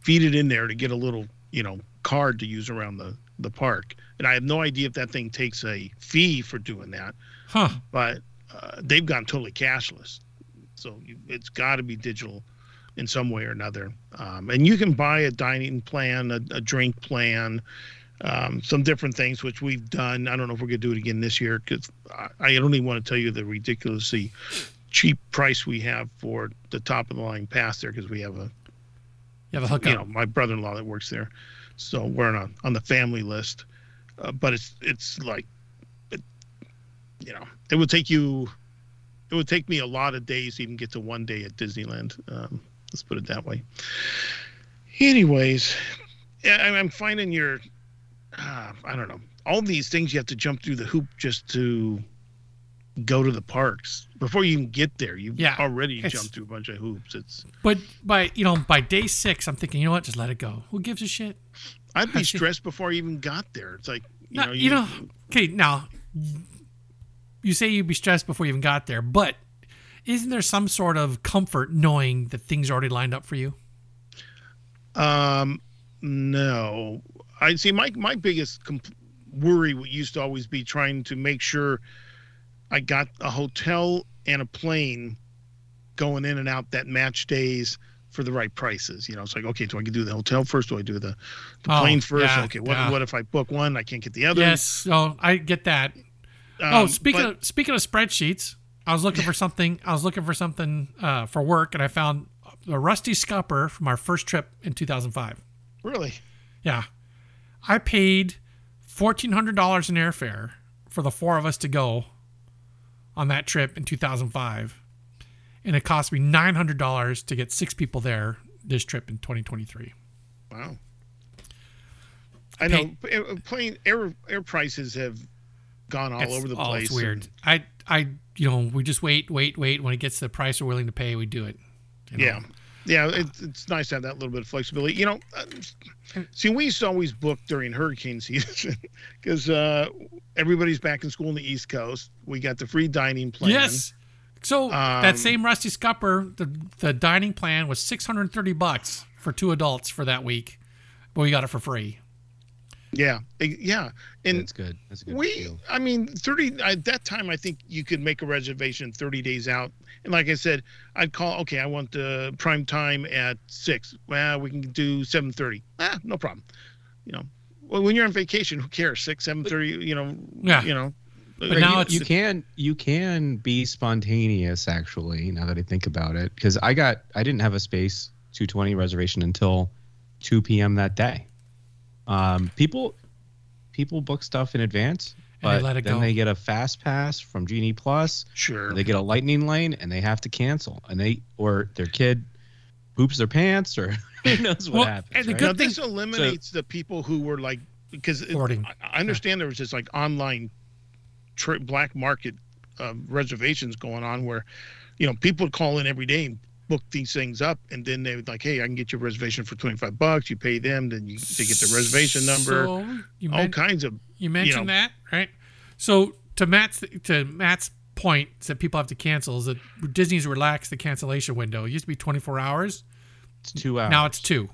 feed it in there to get a little, you know, card to use around the the park. And I have no idea if that thing takes a fee for doing that, huh? but uh, they've gone totally cashless. So you, it's got to be digital in some way or another. Um, and you can buy a dining plan, a, a drink plan, um, some different things, which we've done. I don't know if we're going to do it again this year because I, I don't even want to tell you the ridiculously cheap price we have for the top of the line pass there because we have a You have a hookup. you know my brother-in-law that works there so we're on a, on the family list uh, but it's it's like it, you know it would take you it would take me a lot of days to even get to one day at disneyland um, let's put it that way anyways i'm finding your uh, i don't know all these things you have to jump through the hoop just to go to the parks before you even get there you've Yeah, already jumped through a bunch of hoops it's But by you know by day six, I'm thinking, you know what? Just let it go. Who gives a shit? I'd be I stressed before I even got there. It's like you No, know, you know. Okay, now you say you'd be stressed before you even got there, but isn't there some sort of comfort knowing that things are already lined up for you? Um, no, I see. My my biggest comp- worry used to always be trying to make sure I got a hotel and a plane going in and out that match days for the right prices. You know, it's like okay, do I do the hotel first? Do I do the, the Oh, plane first? yeah, okay, what yeah. what if I book one, I can't get the other? Yes. Oh, I get that. Um, oh, speaking but- of speaking of spreadsheets, I was looking for something. I was looking for something uh, for work, and I found a rusty scupper from our first trip in 2005. really, Yeah, I paid fourteen hundred dollars in airfare for the four of us to go on that trip in 2005, and it cost me nine hundred dollars to get six people there this trip in 2023. wow. I know uh, plane air air prices have gone all over the oh, place. It's weird. I, I, you know, we just wait, wait, wait. When it gets to the price we're willing to pay, we do it. you know? Yeah. Yeah, it's, it's nice to have that little bit of flexibility. You know, uh, see, we used to always book during hurricane season because uh, everybody's back in school on the East Coast. We got the free dining plan. Yes. So that Um, same Rusty Scupper, the the dining plan was 630 bucks for two adults for that week, but we got it for free. Yeah. Yeah. And That's good. That's a good we, deal. I mean, 30, at that time, I think you could make a reservation 30 days out. And like I said, I'd call, okay, I want the prime time at six. Well, we can do 730. Ah, no problem. You know, well, when you're on vacation, who cares? Six, 730, you know, Yeah. you know, But now you, it's you can you can be spontaneous actually. Now that I think about it, because I got I didn't have a space 220 reservation until 2 p.m. that day. Um, people people book stuff in advance, And they but let it then go. they get a fast pass from Genie Plus. Sure. They get a lightning lane and they have to cancel, and they or their kid poops their pants or who knows what Well, happens. and the right? good thing- this eliminates the people who were like because it- I- I understand there was this like online tra- black market uh, reservations going on where you know people would call in every day and book these things up and then they would like hey i can get your reservation for 25 bucks you pay them then you they get the reservation number So you, all men- kinds of you mentioned know. that, right? So to Matt's to Matt's point that people have to cancel is that Disney's relaxed the cancellation window. It used to be 24 hours. it's two hours. Now it's two.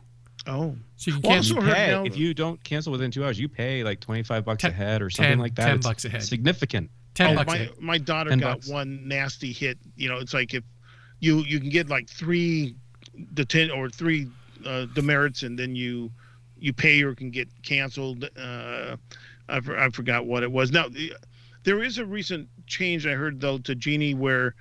oh So you can Well, cancel. you pay. now- if you don't cancel within two hours, you pay like 25 bucks Ten- a head or something 10 like that. 10 It's bucks a head. Significant. 10 oh, bucks my, hit. my daughter 10 got bucks. one nasty hit you know it's like if you you can get like three detain or three uh, demerits and then you you pay or can get canceled uh I, for- I forgot what it was now there is a recent change i heard though to genie where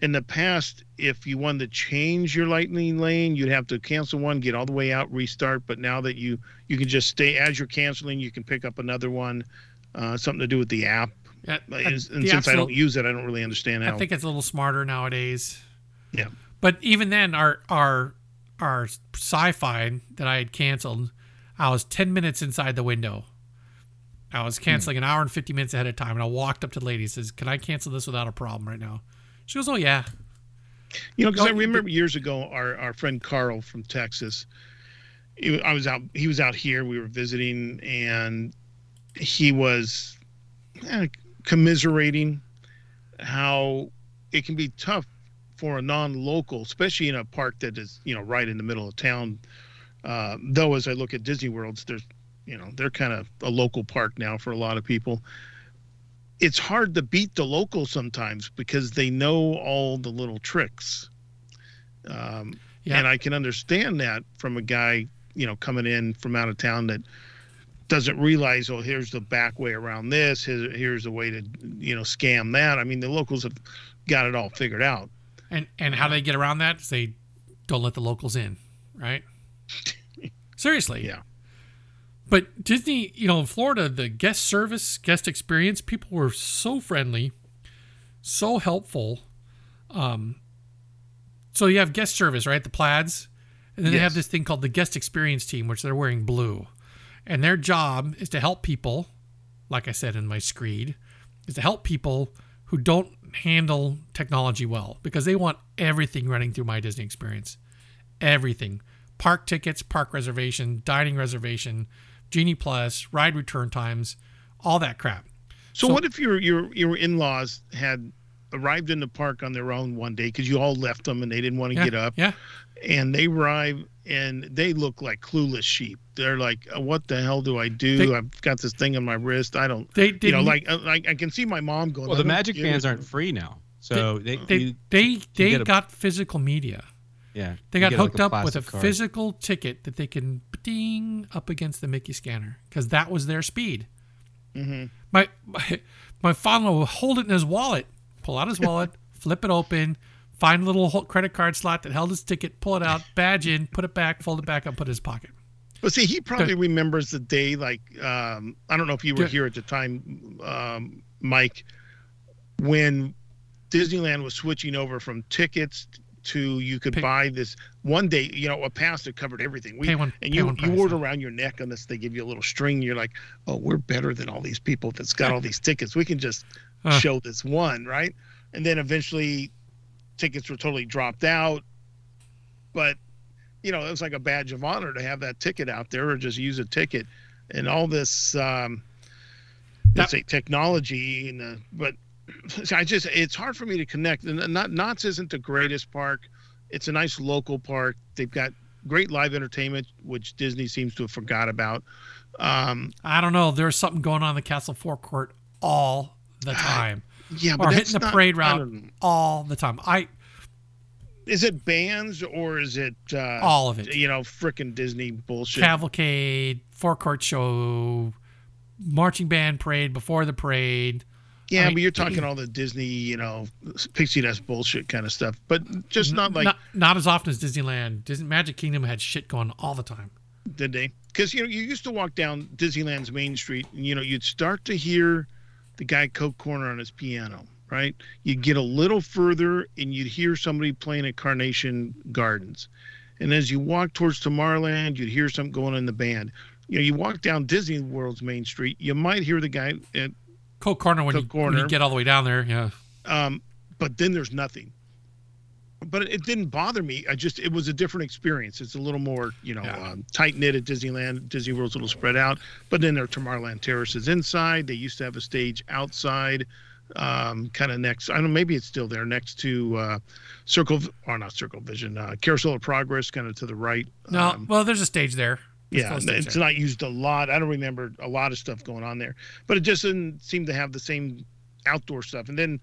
in the past if you wanted to change your lightning lane you'd have to cancel one get all the way out restart but now that you you can just stay as you're canceling you can pick up another one uh, something to do with the app and, uh, and the since I don't use it, I don't really understand how. I think it's a little smarter nowadays. Yeah. But even then, our our our sci-fi that I had canceled, I was 10 minutes inside the window. I was canceling an hour and 50 minutes ahead of time, and I walked up to the lady and says, "Can I cancel this without a problem right now?" She goes, "Oh yeah." you know, because Oh, I you- remember years ago, our, our friend Carl from Texas, he- I was out, he was out here, we were visiting, and he was eh, commiserating how it can be tough for a non-local, especially in a park that is, you know, right in the middle of town. Uh, though, as I look at Disney Worlds, there's, you know, they're kind of a local park now for a lot of people. It's hard to beat the locals sometimes because they know all the little tricks. Um, Yeah. And I can understand that from a guy, you know, coming in from out of town that doesn't realize, oh, here's the back way around this. Here's, here's a way to, you know, scam that. I mean, the locals have got it all figured out. And and how do they get around that? Is they don't let the locals in, right? Seriously. Yeah. But Disney, you know, in Florida, the guest service, guest experience, people were so friendly, so helpful. Um, so you have guest service, right? The plaids. And then they have this thing called the guest experience team, which they're wearing blue. And their job is to help people, like I said in my screed, is to help people who don't handle technology well because they want everything running through my Disney experience. Everything. Park tickets, park reservation, dining reservation, Genie Plus, ride return times, all that crap. So, So- what if your your your in-laws had arrived in the park on their own one day because you all left them and they didn't want to Yeah, get up, Yeah. And they arrive and they look like clueless sheep. They're like, "Uh, "What the hell do I do? They- I've got this thing on my wrist. I don't." They did You know, like, uh, like I can see my mom going. Well, the magic get bands aren't free now, so they, they you, they they get a- got physical media. yeah They got get, like, hooked up with a card. physical ticket that they can ding up against the Mickey scanner because that was their speed. Mhm. My, my my father will hold it in his wallet, pull out his wallet, flip it open, find a little credit card slot that held his ticket, pull it out, badge in, put it back, fold it back up, put it in his pocket. But see, he probably remembers the day. Like, um, I don't know if you were here at the time, um, Mike, when Disneyland was switching over from tickets to you could Pay- buy this one day. You know, a pass that covered everything. We, one- and you you wore it around your neck on this. They give you a little string. You're like, oh, we're better than all these people that's got all these tickets. We can just Uh. show this one, right? And then eventually, tickets were totally dropped out. But you know, it was like a badge of honor to have that ticket out there or just use a ticket and all this um let's say technology and uh, but I just it's hard for me to connect and not Knott's isn't the greatest park. It's a nice local park. They've got great live entertainment, which Disney seems to have forgot about. Um, I don't know. There's something going on in the Castle Forecourt all the time, yeah, but or hitting the not- parade route all the time. I Is it bands or is it uh, all of it. you know frickin' Disney bullshit? cavalcade, Forecourt show, marching band parade before the parade, Yeah, I mean, but you're talking all the Disney, you know, pixie dust bullshit kind of stuff, but just not like not, not as often as Disneyland. Disney Magic Kingdom had shit going all the time. did they? Because you know, you used to walk down Disneyland's Main Street, and you know, you'd start to hear the guy Coke Corner on his piano, right? You'd get a little further, and you'd hear somebody playing at Carnation Gardens, and as you walk towards Tomorrowland, you'd hear something going in the band. You know, you walk down Disney World's Main Street, you might hear the guy at Coke Corner when, Coke you, when Corner. you get all the way down there. Yeah. um, but then there's nothing. But it didn't bother me. I just it was a different experience. It's a little more you know Yeah. um, tight knit at Disneyland. Disney World's a little spread out. But then there are Tomorrowland terraces inside. They used to have a stage outside, um, kind of next. I don't know. Maybe it's still there next to uh, Circle or not Circle Vision. Uh, Carousel of Progress, kind of to the right. No, Um, well, there's a stage there. There's yeah, stage it's there. not used a lot. I don't remember a lot of stuff going on there, but it just didn't seem to have the same outdoor stuff. And then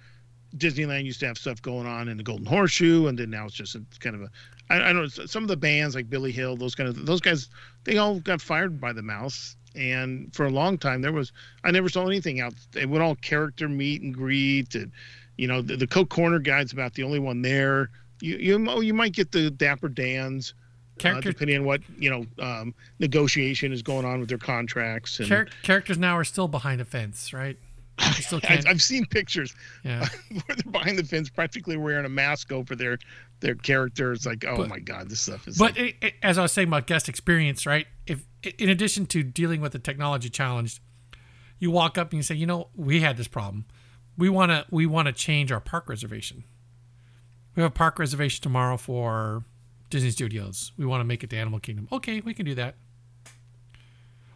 Disneyland used to have stuff going on in the Golden Horseshoe, and then now it's just a, kind of a. I, I don't know some of the bands like Billy Hill, those kind of those guys, they all got fired by the mouse. And for a long time, there was I never saw anything out. They would all character meet and greet, and you know the, the Coke Corner guy's about the only one there. You you oh, you might get the Dapper Dans uh, Character, depending on what you know um, negotiation is going on with their contracts. And char- characters now are still behind a fence, right? I. I've seen pictures yeah. where they're behind the fence, practically wearing a mask over their their character. It's like, oh But- my god, this stuff is. But like, it, it- as I was saying about guest experience, right? If in addition to dealing with the technology challenge, you walk up and you say, you know, we had this problem. We want to we want to change our park reservation. We have a park reservation tomorrow for Disney Studios. We want to make it to Animal Kingdom. Okay, we can do that.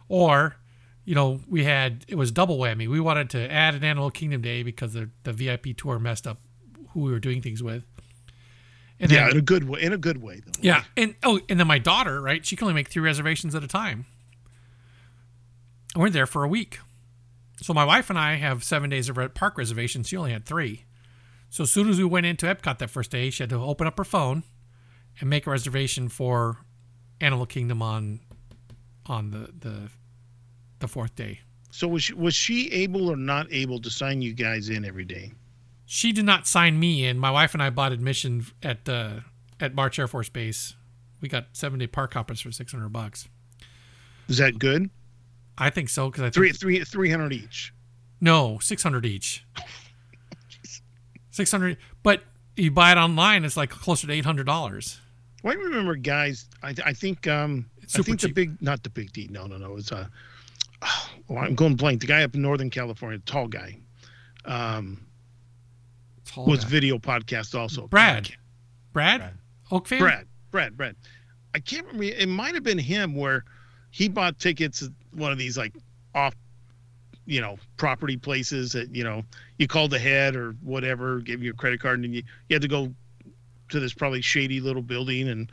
Or, you know, we had it was double whammy. We wanted to add an Animal Kingdom day because the the VIP tour messed up who we were doing things with. And yeah, then- in a good way. In a good way, though. yeah, and oh, and then my daughter, right? She can only make three reservations at a time. And we're there for a week. So my wife and I have seven days of park reservations. She only had three. So as soon as we went into Epcot that first day, she had to open up her phone and make a reservation for Animal Kingdom on on the the the fourth day. So was she, was she able or not able to sign you guys in every day? She did not sign me in. My wife and I bought admission at uh, at March Air Force Base. We got seven day park hoppers for six hundred bucks. Is that good? I think so because I think Three three three hundred each. No, six hundred each. Six hundred, but you buy it online, it's like closer to eight hundred dollars. Well, I remember guys. I, I think um I think the big not the big D. No, no, no. It's uh, oh, I'm going blank. The guy up in Northern California, tall guy, um, was video podcast also. Brad. Brad, Brad. Oak. Brad, Brad, Brad. I can't remember. It might have been him where he bought tickets at one of these like off, you know, property places that you know you called ahead or whatever, gave you a credit card, and you you had to go to this probably shady little building and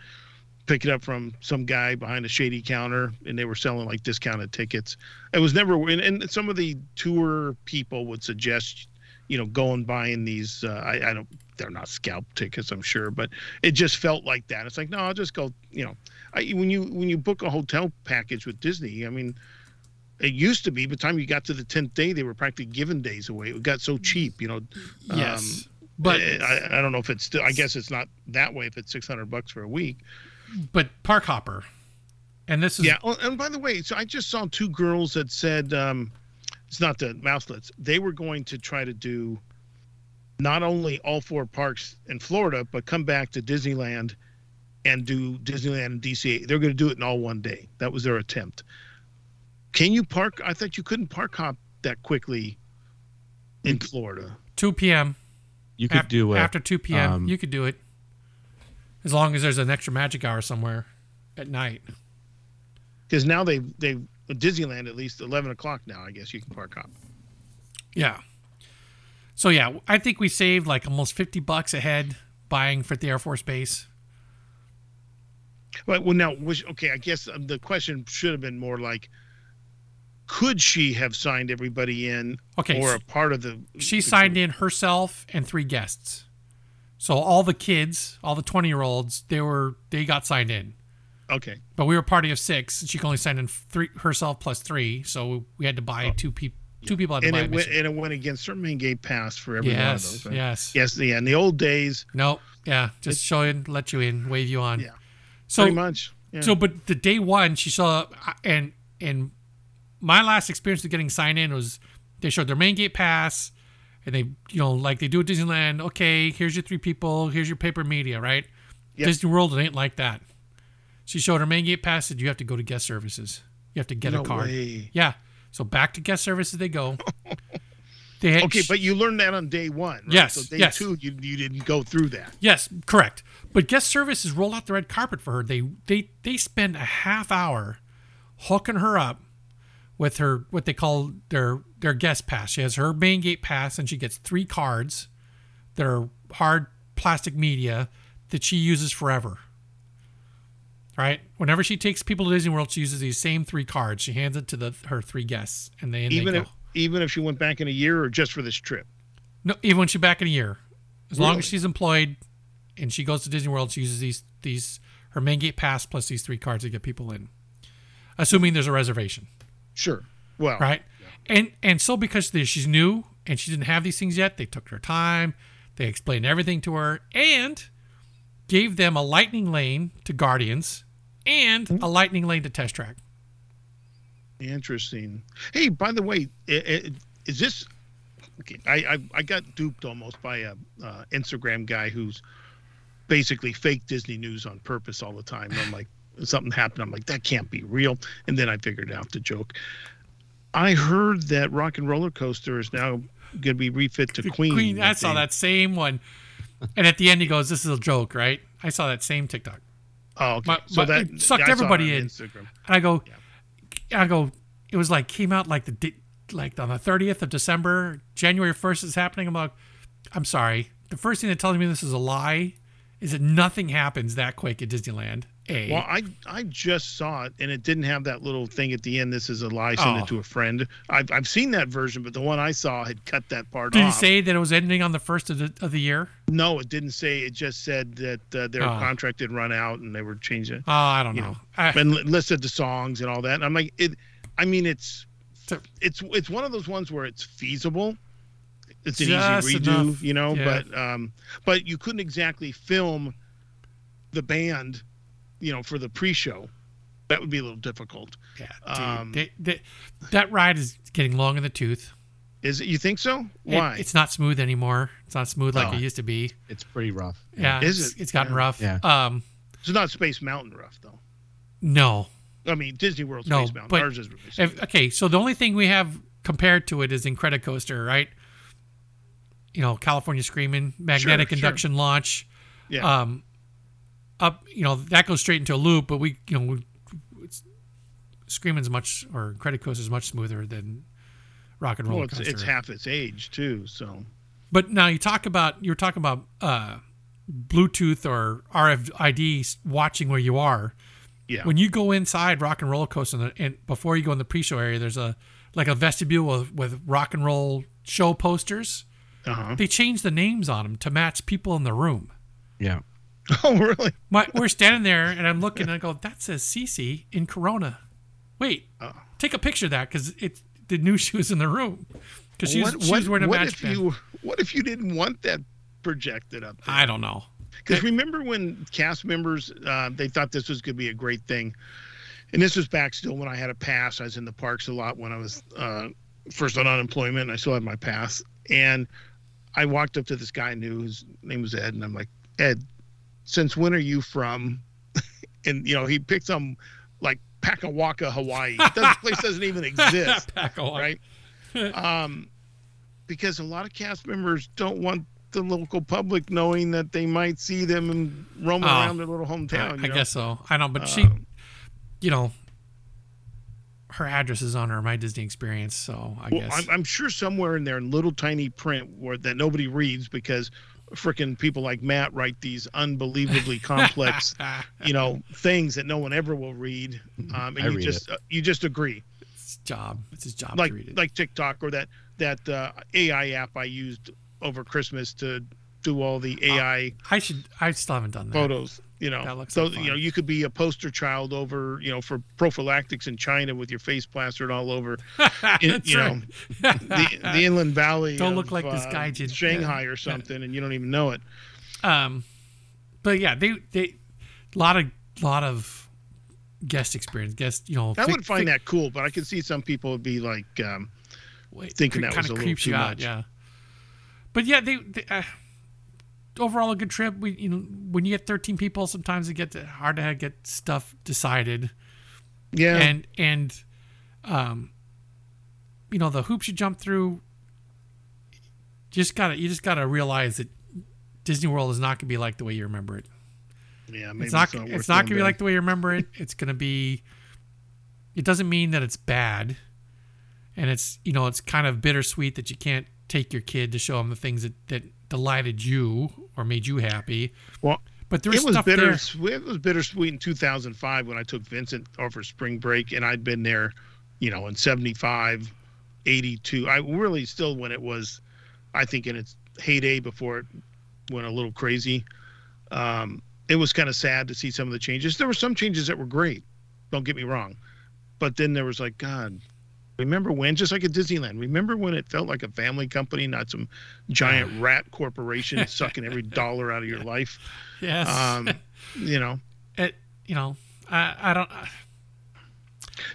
pick it up from some guy behind a shady counter, and they were selling like discounted tickets. It was never, and, and some of the tour people would suggest, you know, going buying these. Uh, I, I don't, they're not scalp tickets, I'm sure, but it just felt like that. It's like, no, I'll just go. You know, I, when you when you book a hotel package with Disney, I mean, it used to be. By the time you got to the tenth day, they were practically giving days away. It got so cheap, you know. Yes, Um, but I, I don't know if it's still. I guess it's not that way if it's six hundred bucks for a week. But park hopper, and this is Yeah. Oh, and by the way, so I just saw two girls that said um, it's not the mouselets. They were going to try to do not only all four parks in Florida, but come back to Disneyland and do Disneyland and DCA. They're going to do it in all one day. That was their attempt. Can you park? I thought you couldn't park hop that quickly in Florida. two p.m. You could Af- do it after two p.m. um, you could do it as long as there's an extra magic hour somewhere at night. Because now they they Disneyland at least eleven o'clock now. I guess you can park up. Yeah. So yeah, I think we saved like almost fifty bucks a head buying for the Air Force Base. Well, well, now, was, okay, I guess um, the question should have been more like, could she have signed everybody in Okay, or a part of the? She the signed in herself and three guests. So all the kids, all the twenty year olds, they were they got signed in. Okay, But we were a party of six, and she could only sign in three herself plus three. So we had to buy oh. two people. two people had to and buy it went and it went against certain main gate pass for every one of yes, those. right? yes. Yes, yeah. In the old days, No, yeah, just show in, let you in, wave you on. Yeah. So pretty much. Yeah. So, but the day one, she saw, and and my last experience with getting signed in was they showed their main gate pass, and they, you know, like they do at Disneyland. Okay, here's your three people. Here's your paper media, right? Yep. Disney World, it ain't like that. She showed her main gate pass. Said you have to go to guest services. You have to get no a card. way. Yeah. So back to guest services they go. They had, Okay, but you learned that on day one. Right? Yes, So day yes. two, you, you didn't go through that. Yes, correct. But guest services rolled out the red carpet for her. They they they spend a half hour hooking her up with her what they call their their guest pass. She has her main gate pass and she gets three cards that are hard plastic media that she uses forever. Right? Whenever she takes people to Disney World, she uses these same three cards. She hands it to the her three guests and they, and Even they if even if she went back in a year or just for this trip. No, even when she's back in a year, as long as she's employed and she goes to Disney World, she uses these these her main gate pass plus these three cards to get people in, assuming there's a reservation, Sure. Well, right? And and so because she's new and she didn't have these things yet, they took her time, they explained everything to her, and gave them a lightning lane to Guardians and Hmm. a lightning lane to Test Track. Interesting. Hey, by the way, is this? Okay, I, I I got duped almost by a uh, Instagram guy who's basically fake Disney news on purpose all the time. I'm like, something happened. I'm like, that can't be real. And then I figured out the joke. I heard that Rock and Roller Coaster is now going to be refit to Queen. Queen, I saw that same one, and at the end he goes, "This is a joke, right?" I saw that same TikTok. Oh, okay. My- so my- that sucked I it everybody in. Instagram. And I go, I go, it was like came out like the like on the 30th of December, January 1st is happening. I'm like, I'm sorry. The first thing that tells me this is a lie is that nothing happens that quick at Disneyland. A. Well, I I just saw it and it didn't have that little thing at the end. This is a lie. Send Oh. it to a friend. I've I've seen that version, but the one I saw had cut that part off. Did he off. say that it was ending on the first of the, of the year? no, it didn't say. It just said that uh, their Oh. contract had run out and they were changing. Oh, I don't know. know, I- and li- listed the songs and all that. And I'm like, it. I mean, it's it's it's one of those ones where it's feasible. It's an Just easy redo, enough, you know, yeah. but um, but you couldn't exactly film the band, you know, for the pre-show. That would be a little difficult. yeah, dude, um, they- they- that ride is getting long in the tooth. Is it? You think so? It- Why? it's not smooth anymore. It's not smooth like Oh. it used to be. It's pretty rough. Yeah, Is it's, it? it's gotten Yeah. rough. Yeah. Um, it's not Space Mountain rough though. no, I mean, Disney World No, Space Mountain. but Ours is really If, okay, so the only thing we have compared to it is Incredicoaster, right? You know, California Screaming, magnetic Sure, sure. induction launch. yeah. Um, up, you know, that goes straight into a loop, but we, you know, we, it's, Screaming's much, or Incredicoaster is much smoother than Rock and Roll. well, it's, it's half its age too. So But now you talk about you're talking about uh, Bluetooth or RFID watching where you are. yeah. When you go inside Rock and Roller Coaster, and, and before you go in the pre-show area, there's a like a vestibule with, with rock and roll show posters. uh-huh. They changed the names on them to match people in the room. Yeah. Oh, really? My, we're standing there, and I'm looking, and I go, "That says CC in Corona." Wait, Oh. take a picture of that because it the new shoes in the room because she was, what she was wearing a what match if band. you what if you didn't want that projected up there? I don't know. Because remember when cast members uh, they thought this was going to be a great thing, and this was back still when I had a pass. I was in the parks a lot when I was uh, first on unemployment. And I still had my pass, and I walked up to this guy I knew his name was Ed, and I'm like, Ed, since when are you from? and you know he picked some like Pakawaka, Hawaii. That place doesn't even exist right? um, because a lot of cast members don't want the local public knowing that they might see them and roaming Oh. around their little hometown. I you know? guess so. I know, but she, Um, you know, her address is on her My Disney Experience, so I well, guess. I'm, I'm sure somewhere in there, in little tiny print, where that nobody reads because freaking people like Matt write these unbelievably complex, you know, things that no one ever will read. Um, and I you read just uh, you just agree, it's his job. It's his job like to read it. like TikTok or that that uh, AI app I used over Christmas to do all the AI I should. I still haven't done that. photos. You know, so like you know you could be a poster child over you know for prophylactics in China with your face plastered all over in, That's you right. know the, the inland valley. Don't of, look like this uh, guy did. Shanghai Yeah. or something, and you don't even know it. Um, but yeah, they they a lot of lot of guest experience. Guest, you know, I would find fi- that cool, but I could see some people would be like, um, wait, thinking that was a little too out, much. Yeah, but yeah, they, they uh, overall a good trip. We you know when you get 13 people, sometimes it gets hard to get stuff decided. yeah, and and um you know the hoops you jump through just gotta you just gotta realize that disney world is not gonna be like the way you remember it. Yeah, maybe it's not worth it's not gonna be like the way you remember it. It's gonna be it doesn't mean that it's bad. And it's you know it's kind of bittersweet that you can't take your kid to show them the things that that delighted you or made you happy Well, but there's it was stuff there bittersweet. It was bittersweet in 2005 when I took Vincent over spring break, and I'd been there, you know, in 75, 82. I really still when it was, I think in its heyday before it went a little crazy. Um, it was kind of sad to see some of the changes. There were some changes that were great. Don't get me wrong, but then there was like, God, remember when? Just like at Disneyland, remember when it felt like a family company, not some giant rat corporation sucking every dollar out of your life. yes Um, you know. it you know i i don't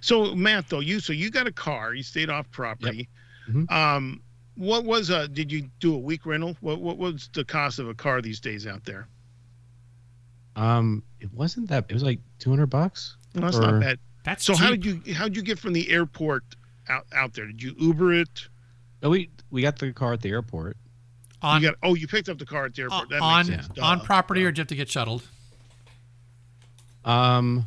So Matt, though you so you got a car, you stayed off property. Mhm. Um, what was uh? Did you do a week rental? What what was the cost of a car these days out there? Um, it wasn't that. It was like 200 bucks. Well, that's Or- not bad. that's So how did you how did you get from the airport out out there? Did you Uber it? No, we we got the car at the airport. on you got oh you picked up the car at the airport. That on makes sense. on Duh. property or do you have to get shuttled? Um,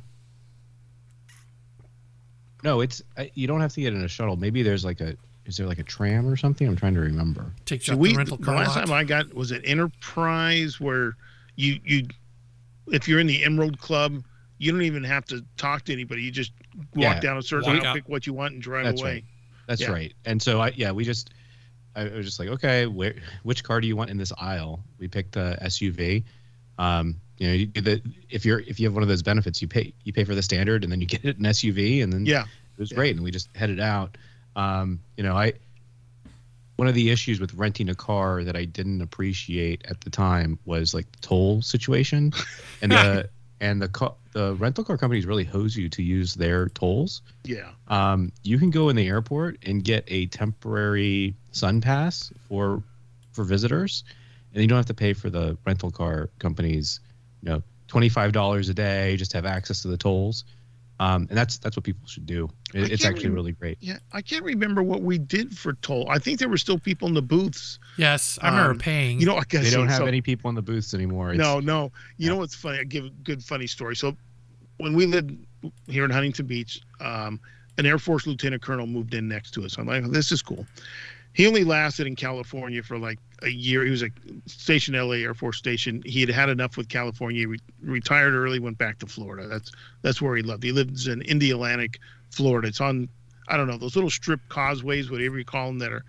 no, it's you don't have to get in a shuttle. Maybe there's like a is there like a tram or something? I'm trying to remember. Take you So up we the rental the last lot. time I got was it Enterprise where you you if you're in the Emerald Club you don't even have to talk to anybody. You just walk Yeah, down a certain aisle, pick what you want, and drive That's away. right. That's Yeah. right. And so I yeah, we just I was just like, okay, where which car do you want in this aisle? We picked the SUV. Um, you know, you, the, if you're if you have one of those benefits, you pay you pay for the standard, and then you get it an SUV, and then Yeah. it was Yeah. great, and we just headed out. Um, you know, I one of the issues with renting a car that I didn't appreciate at the time was like the toll situation, and the and the co- the rental car companies really hose you to use their tolls. Yeah. Um, you can go in the airport and get a temporary SunPass for for visitors, and you don't have to pay for the rental car companies. You know, twenty five dollars a day just to have access to the tolls, um, and that's that's what people should do. It, it's actually rem- really great. Yeah, I can't remember what we did for toll. I think there were still people in the booths. Yes, I remember Um, paying. You know, I guess They don't have so, any people in the booths anymore. It's, No, no. You Yeah. know what's funny? I give a good funny story. So, when we lived here in Huntington Beach, um, an Air Force lieutenant colonel moved in next to us. I'm like, this is cool. He only lasted in California for like a year. He was a station LA Air Force Station. He had had enough with California. He re- retired early, went back to Florida. That's that's where he lived. He lives in Indialantic, Florida. It's on I don't know those little strip causeways, whatever you call them, that are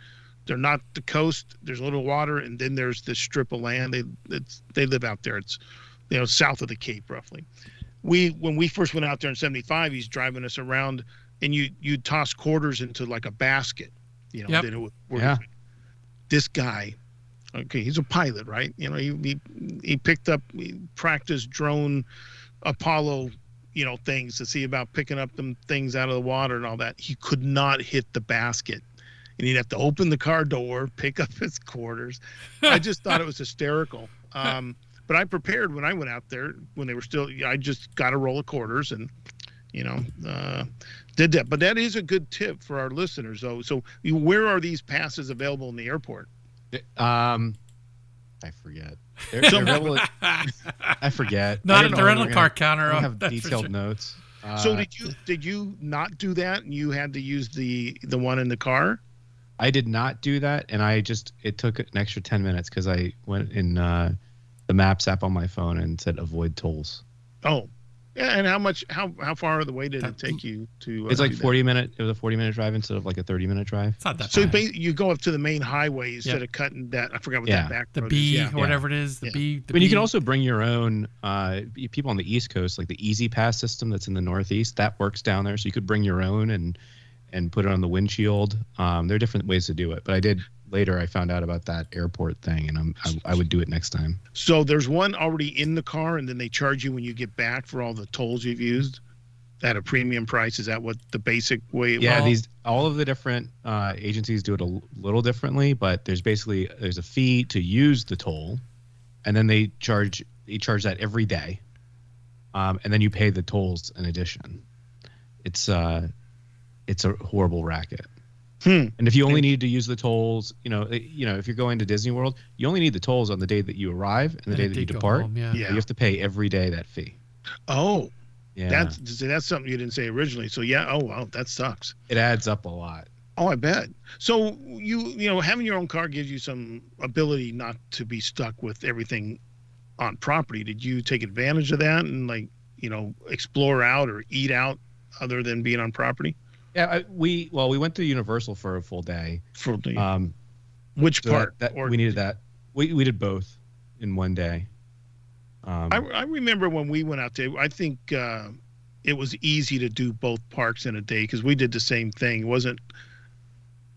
they're not the coast. There's a little water, and then there's this strip of land. They they live out there. It's you know south of the Cape roughly. We when we first went out there in '75, he's driving us around, and you you toss quarters into like a basket, you know. Yep. It would. Yeah. This guy, okay, he's a pilot, right? You know, he he, he picked up he practiced drone Apollo you know things to see about picking up them things out of the water and all that he could not hit the basket and he'd have to open the car door pick up his quarters i just thought it was hysterical um, but i prepared when i went out there when they were still i just got a roll of quarters and you know uh, did that but that is a good tip for our listeners though so you, where are these passes available in the airport Um, I forget. They're, they're available- I forget. Not didn't at the rental car gonna- counter. I don't have detailed sure. notes. Uh, so did you did you not do that and you had to use the the one in the car I did not do that, and I just it took an extra ten minutes because I went in uh, the Maps app on my phone and said avoid tolls. oh Yeah, and how much? How how far of the way did it take you to? Uh, It's like do that? 40 minute. It was a 40 minute drive instead of like a 30 minute drive. It's not that So you, bad. you go up to the main highway instead Yep. of cutting that. I forgot what Yeah. that back the road B is. or whatever it is. The Yeah. B. The I mean, you can also bring your own. Uh, people on the East Coast, like the E-ZPass system that's in the Northeast, that works down there. So you could bring your own and and put it on the windshield. Um, there are different ways to do it, but I did later. I found out about that airport thing, and I'm, I, I would do it next time. So there's one already in the car, and then they charge you when you get back for all the tolls you've used at a premium price. Is that what the basic way? Yeah, Well- these all of the different uh, agencies do it a little differently, but there's basically there's a fee to use the toll, and then they charge they charge that every day, um, and then you pay the tolls in addition. It's uh, it's a horrible racket. Hmm. And if you only need to use the tolls, you know, you know, if you're going to Disney World, you only need the tolls on the day that you arrive and the and day that you depart. home, yeah. Yeah. You have to pay every day that fee. Oh, Yeah, that's that's something you didn't say originally. So yeah. Oh wow, that sucks. it adds up a lot. Oh, I bet. So you you know having your own car gives you some ability not to be stuck with everything on property. Did you take advantage of that and like you know explore out or eat out other than being on property? Yeah, I, we well, we went to Universal for a full day. For the, Um, which so part? that, that or we needed that. We we did both in one day. Um, I, I remember when we went out there. I think uh, it was easy to do both parks in a day because we did the same thing. It wasn't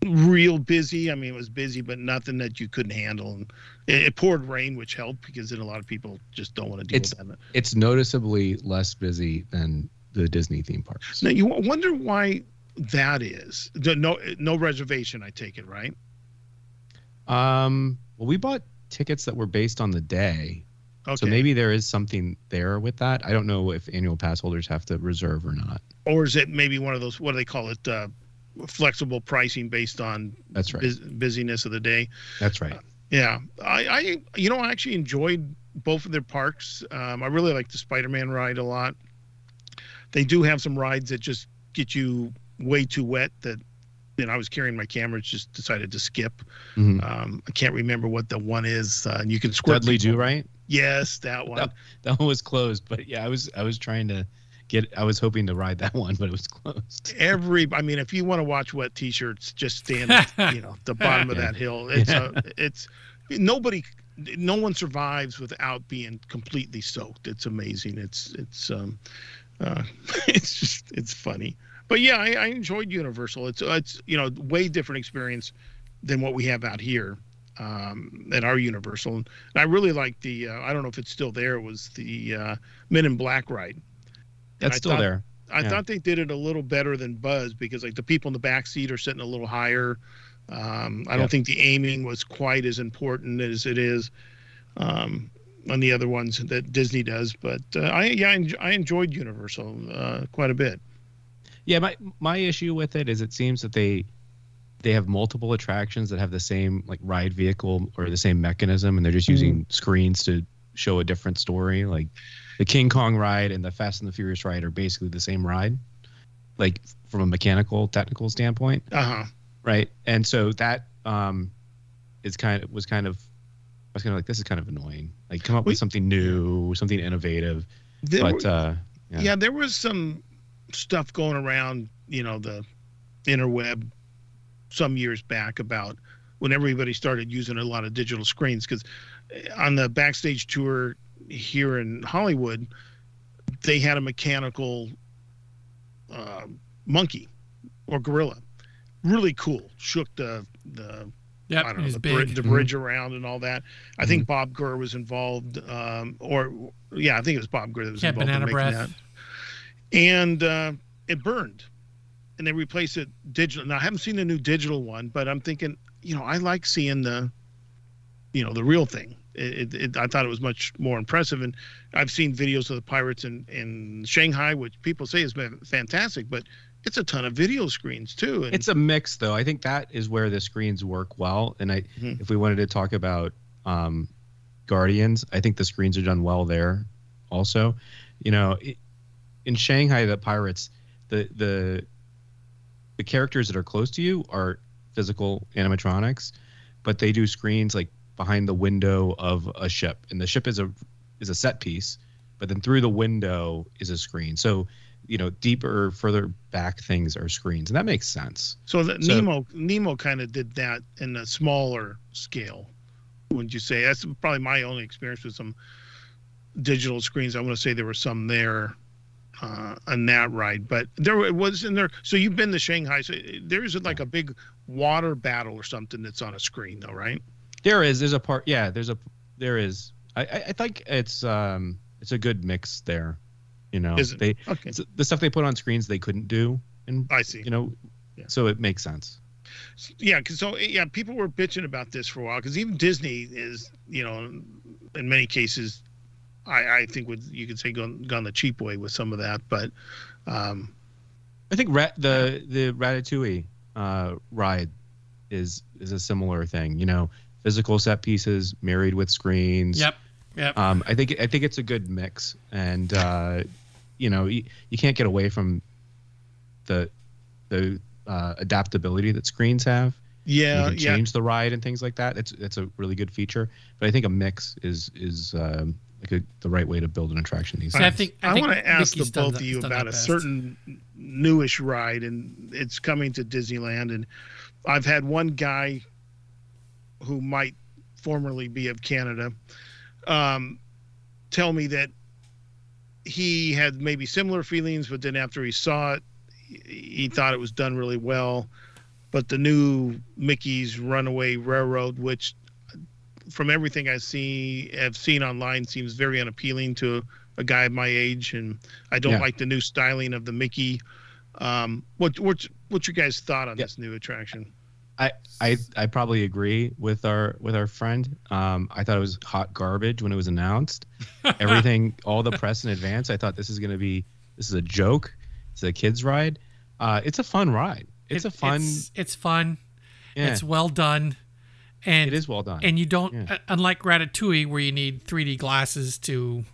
real busy. I mean, it was busy, but nothing that you couldn't handle. And it, it poured rain, which helped because then a lot of people just don't want to deal It's- with that. it's noticeably less busy than the Disney theme parks. Now you wonder why that is. No, no reservation. I take it right. Um, well, we bought tickets that were based on the day, Okay. so maybe there is something there with that. I don't know if annual pass holders have to reserve or not. or is it maybe one of those? What do they call it? Uh, flexible pricing based on That's right. bus- busyness of the day. That's right. Yeah, I, I, you know, I actually enjoyed both of their parks. Um, I really like the Spider-Man ride a lot. They do have some rides that just get you way too wet. That, you know, I was carrying my camera, just decided to skip. Mhm. Um, I can't remember what the one is. Uh, and you can squirt. Dudley people. Do Right. Yes, that one. That, that one was closed, but yeah, I was I was trying to get. I was hoping to ride that one, but it was closed. Every, I mean, if you want to watch wet T-shirts, just stand, at, you know, the bottom of that hill. It's, Yeah. uh, it's nobody, no one survives without being completely soaked. It's amazing. It's, it's, um, uh, it's just, it's funny. But yeah, I, I enjoyed Universal. It's, it's, you know, way different experience than what we have out here. Um, at our Universal, and I really like the. Uh, I don't know if it's still there. It was the uh, Men in Black ride. That's still thought- there. I Yeah. thought they did it a little better than Buzz because like the people in the back seat are sitting a little higher. Um, I Yeah. don't think the aiming was quite as important as it is um, on the other ones that Disney does. But uh, I yeah I enjoyed Universal uh, quite a bit. Yeah, my my issue with it is it seems that they they have multiple attractions that have the same like ride vehicle or the same mechanism, and they're just using screens to show a different story. Like the King Kong ride and the Fast and the Furious ride are basically the same ride, like from a mechanical technical standpoint, Uh huh. right? And so that um is kind of was kind of I was kind of like this is kind of annoying. Like come up We- with something new, something innovative, There, but uh yeah. yeah. there was some stuff going around, you know, the interweb some years back about when everybody started using a lot of digital screens because on the backstage tour here in Hollywood, they had a mechanical uh, monkey or gorilla, really cool. Shook the the Yep, I don't know the, big. Mm-hmm. bri- the bridge around and all that. I think Bob Gurr was involved, um, or yeah, I think it was Bob Gurr that was yeah, involved banana in making breath. that and uh, it burned and they replaced it digital now i haven't seen the new digital one but i'm thinking you know i like seeing the you know the real thing it, it, it, i thought it was much more impressive and i've seen videos of the pirates in, in shanghai which people say is been fantastic but it's a ton of video screens too and It's a mix, though. I think that is where the screens work well. And I, Mhm. if we wanted to talk about um, Guardians, I think the screens are done well there. Also, you know, i in Shanghai, the pirates, the the the characters that are close to you are physical animatronics, but they do screens like behind the window of a ship, and the ship is a is a set piece, but then through the window is a screen. So, you know, deeper, further back things are screens, and that makes sense. So that So- Nemo Nemo kind of did that in a smaller scale. Wouldn't you say? That's probably my only experience with some digital screens. I want to say there were some there uh, on that ride, but there was in there. So you've been to Shanghai. So there's like a big water battle or something that's on a screen, though, right? There is, there's a part, yeah, there's a, there is. I, I, I think it's, um, it's a good mix there. You know, Is it? they Okay, the stuff they put on screens they couldn't do, and I see. you know, Yeah. so it makes sense. Yeah, 'cause so yeah, people were bitching about this for a while because even Disney is, you know, in many cases, I I think would you could say gone gone the cheap way with some of that, but um, I think rat, the the Ratatouille uh, ride is is a similar thing. You know, physical set pieces married with screens. Yep. Yep. Um, I think I think it's a good mix, and uh, you know, you, you can't get away from the the uh, adaptability that screens have. yeah, you can yeah, change the ride and things like that. It's it's a really good feature. But I think a mix is is um, like a, the right way to build an attraction these See, I think I, think want to ask Mickey's the both that- of you about a best. certain newish ride, and it's coming to Disneyland. And I've had one guy who might formerly be of Canada um, tell me that he had maybe similar feelings, but then after he saw it, he, he thought it was done really well. But the new Mickey's Runaway Railroad, which from everything I see have seen online, seems very unappealing to a guy of my age, and I don't Yeah. like the new styling of the Mickey. Um, what what's what's your guys' thought on Yeah. this new attraction? I, I I probably agree with our with our friend. Um, I thought it was hot garbage when it was announced. Everything, all the press in advance. I thought this is going to be this is a joke. It's a kids ride. Uh, it's a fun ride. It's It- a fun. It's, it's fun. yeah, It's well done. And it is well done. and you don't Yeah. uh, unlike Ratatouille where you need 3D glasses to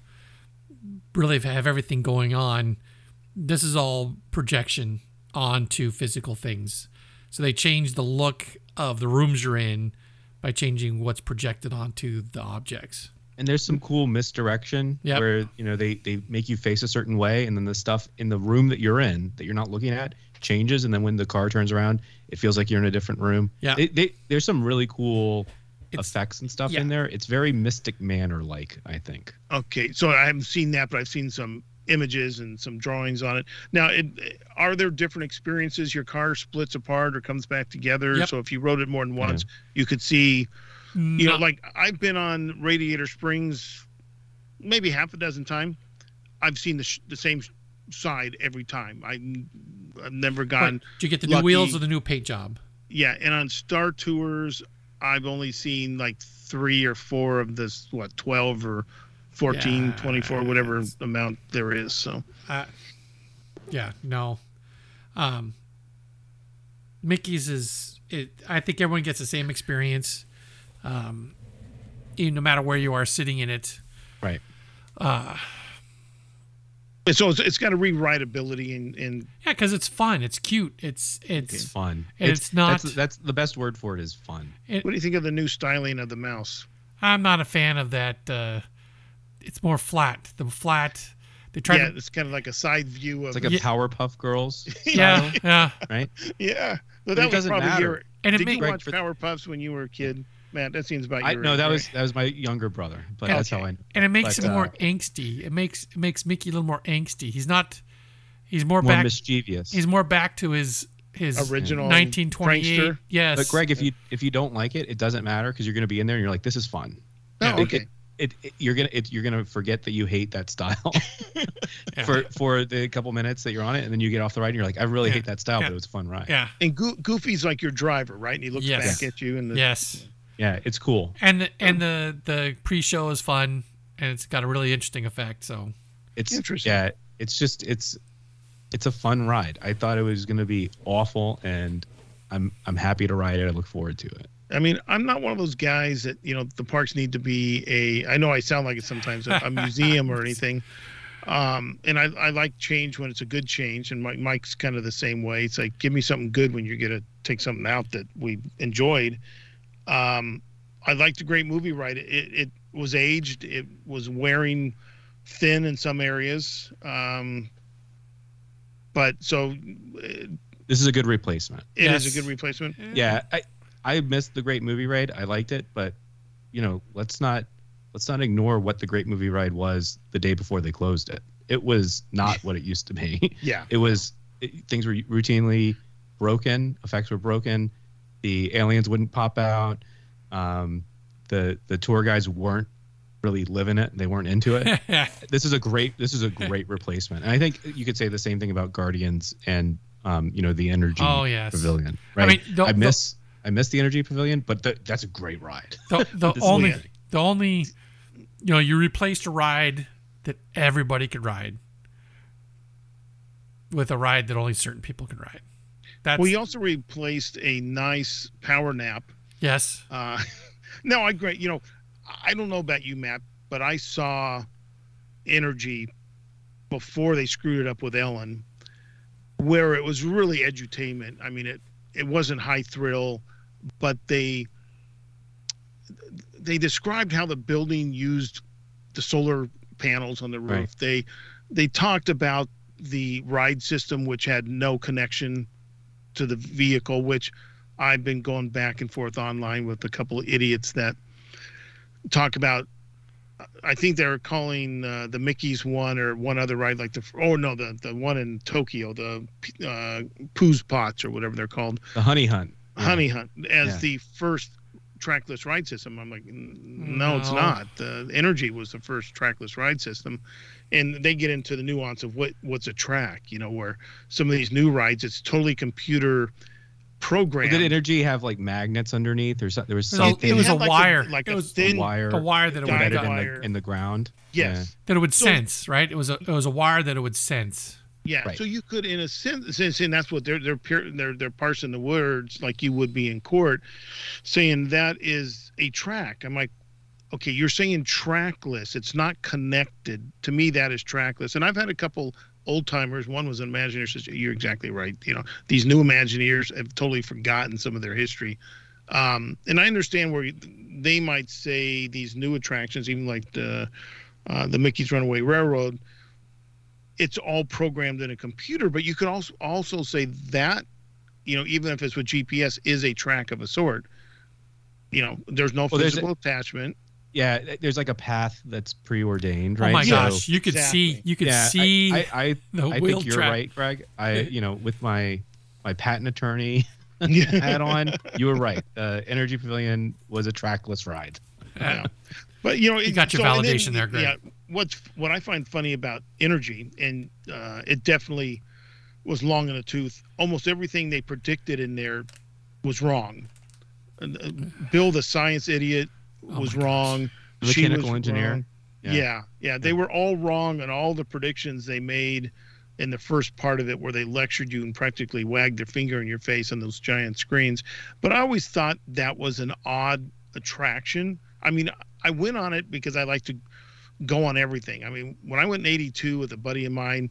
really have everything going on. This is all projection onto physical things. So they change the look of the rooms you're in by changing what's projected onto the objects. and there's some cool misdirection Yep. where you know they they make you face a certain way and then the stuff in the room that you're in that you're not looking at changes and then when the car turns around it feels like you're in a different room Yeah. they, they, there's some really cool It's- effects and stuff yeah. in there it's very mystic manor like i think Okay, so I haven't seen that, but I've seen some images and some drawings on it. Now, it, are there different experiences? Your car splits apart or comes back together. Yep. So if you rode it more than once, you could see. You know, like I've been on Radiator Springs, maybe half a dozen times. I've seen the sh- the same side every time. I, I've never Right. gone. Did you get the new wheels or the new paint job? Yeah, and on Star Tours, I've only seen like three or four of this, what, 12 or 14, Yeah, 24, whatever amount there is. So, Uh, yeah, no. Um, Mickey's is it. I think everyone gets the same experience, um, even no matter where you are sitting in it. right Uh, so it's, it's got a rewritability and, and yeah, because it's fun. It's cute. It's it's. it's fun And it's not- that's, that's the best word for it is fun what do you think of the new styling of the mouse? I'm not a fan of that. Uh, it's more flat. The flat. They try Yeah, to. it's kind of like a side view of it's like a Yeah. powerpuff girls Yeah, yeah. right yeah. Well, But it that was doesn't probably matter. your. And it did you make- watch for- Powerpuffs when you were a kid? Matt, that seems about i your no that right? was that was my younger brother but that's how Okay. i and it makes But, him more uh, angsty. It makes it makes Mickey a little more angsty. He's not. He's more, more back. mischievous He's more back to his his Original 1928. prankster? Yes. But Greg, if you if you don't like it, it doesn't matter because you're going to be in there and you're like, this is fun. Oh, Yeah. okay. It, it you're gonna it, you're gonna forget that you hate that style Yeah. for for the couple minutes that you're on it, and then you get off the ride and you're like, I really Yeah. hate that style, Yeah. but it was a fun ride. yeah. And Go- Goofy's like your driver, right? And he looks Yes. back at you and the, Yes. Yeah, it's cool. And the, and the the pre-show is fun, and it's got a really interesting effect. So It's Interesting. Yeah, it's just it's it's a fun ride. I thought it was gonna be awful, and I'm I'm happy to ride it. I look forward to it. I mean, I'm not one of those guys that you know the parks need to be a. I know I sound like it sometimes a, a museum or anything, um, and I, I like change when it's a good change. And Mike, Mike's kind of the same way. It's like give me something good when you're gonna take something out that we enjoyed. Um, I liked the great movie ride. It, it was aged. It was wearing thin in some areas. Um, but so uh, This is a good replacement. it is Yes. a good replacement. Yeah, I I missed the Great Movie Ride. I liked it, but you know, let's not let's not ignore what the Great Movie Ride was the day before they closed it. It was not what it used to be. Yeah. It was it, things were routinely broken, effects were broken, the aliens wouldn't pop out, um, the the tour guys weren't really living it. They weren't into it. this is a great this is a great replacement, and I think you could say the same thing about Guardians and um, you know the Energy Oh, yes. Pavilion. I Right? mean, the- I the- miss I miss the Energy Pavilion, but th- that's a great ride. the, the only the only you know you replaced a ride that everybody could ride with a ride that only certain people can ride. That's We also replaced a nice power nap. yes. Uh, no, I great. You know, I don't know about you, Matt, but I saw Energy before they screwed it up with Ellen, where it was really edutainment. I mean, it it wasn't high thrill, but they they described how the building used the solar panels on the roof. Right. They they talked about the ride system, which had no connection to the vehicle, which I've been going back and forth online with a couple of idiots that talk about. I think they're calling uh, the Mickey's one or one other ride, like the oh no, the the one in Tokyo, the uh, Pooh's Pots or whatever they're called, The Honey Hunt. Yeah. Honey Hunt, as Yeah. the first trackless ride system. I'm like, "N- no, it's not. The Energy was the first trackless ride system, and they get into the nuance of what what's a track. You know, where some of these new rides, it's totally computer programmed. Well, did Energy have like magnets underneath or something? There was It was, something it was a had like a- wire. like it a was thin wire a wire that it would guide embedded in the, in the ground. yes. that it would So- sense, right? It was a it was a wire that it would sense. Yeah, Right. so you could, in a sense, sense, and that's what they're they're pure, they're they're parsing the words like you would be in court, saying that is a track. I'm like, okay, you're saying trackless. It's not connected. To me, that is trackless. And I've had a couple old timers. One was an Imagineer. Says you're exactly right. You know, these new Imagineers have totally forgotten some of their history. Um, and I understand where they might say these new attractions, even like the uh, the Mickey's Runaway Railroad it's all programmed in a computer but you could also also say that you know even if it's with gps is a track of a sort you know there's no Well, there's physical attachment Yeah, there's like a path that's preordained, right? Oh my So- gosh, you could see you could yeah, see I, I, the I, wheel think you're track. right, Greg. I, you know, with my my patent attorney yeah. hat on, you were right. Uh, Energy Pavilion was a trackless ride. Yeah. but you know You it- got your and then, validation there, Greg. yeah what's what i find funny about energy and uh, it definitely was long in the tooth almost everything they predicted in there was wrong uh, bill the science idiot Oh Oh was my wrong The She mechanical was engineer. Yeah. Yeah. yeah, They were all wrong on all the predictions they made in the first part of it, where they lectured you and practically wagged their finger in your face on those giant screens. But I always thought that was an odd attraction. I mean, I went on it because I like to go on everything. I mean, when I went in '82 with a buddy of mine,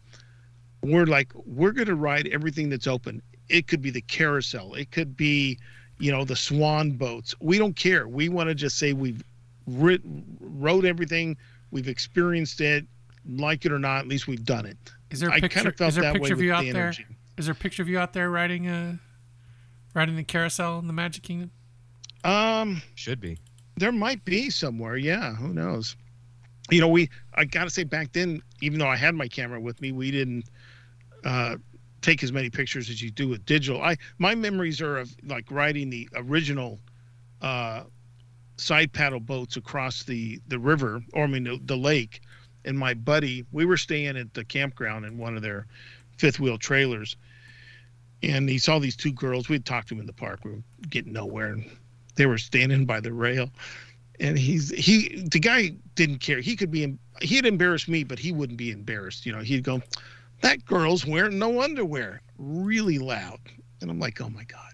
we're like, we're going to ride everything that's open. It could be the carousel. It could be, you know, the swan boats. We don't care. We want to just say we've writ, wrote everything. We've experienced it, like it or not. At least we've done it. Is there a I picture? kind of felt is there a that way picture of with you the out there? energy. Is there a picture of you out there riding uh riding the carousel in the Magic Kingdom? Um, Should be. there might be somewhere. Yeah, who knows? You know, we. I gotta say, back then, even though I had my camera with me, we didn't uh, take as many pictures as you do with digital. I my memories are of like riding the original uh, side paddle boats across the the river, or I mean the, the lake. And my buddy, we were staying at the campground in one of their fifth wheel trailers, and he saw these two girls. We'd talked to him in the park. We were getting nowhere, and they were standing by the rail and he's he the guy didn't care he could be he'd embarrass me but he wouldn't be embarrassed you know he'd go that girl's wearing no underwear. Really loud. And i'm like oh my god.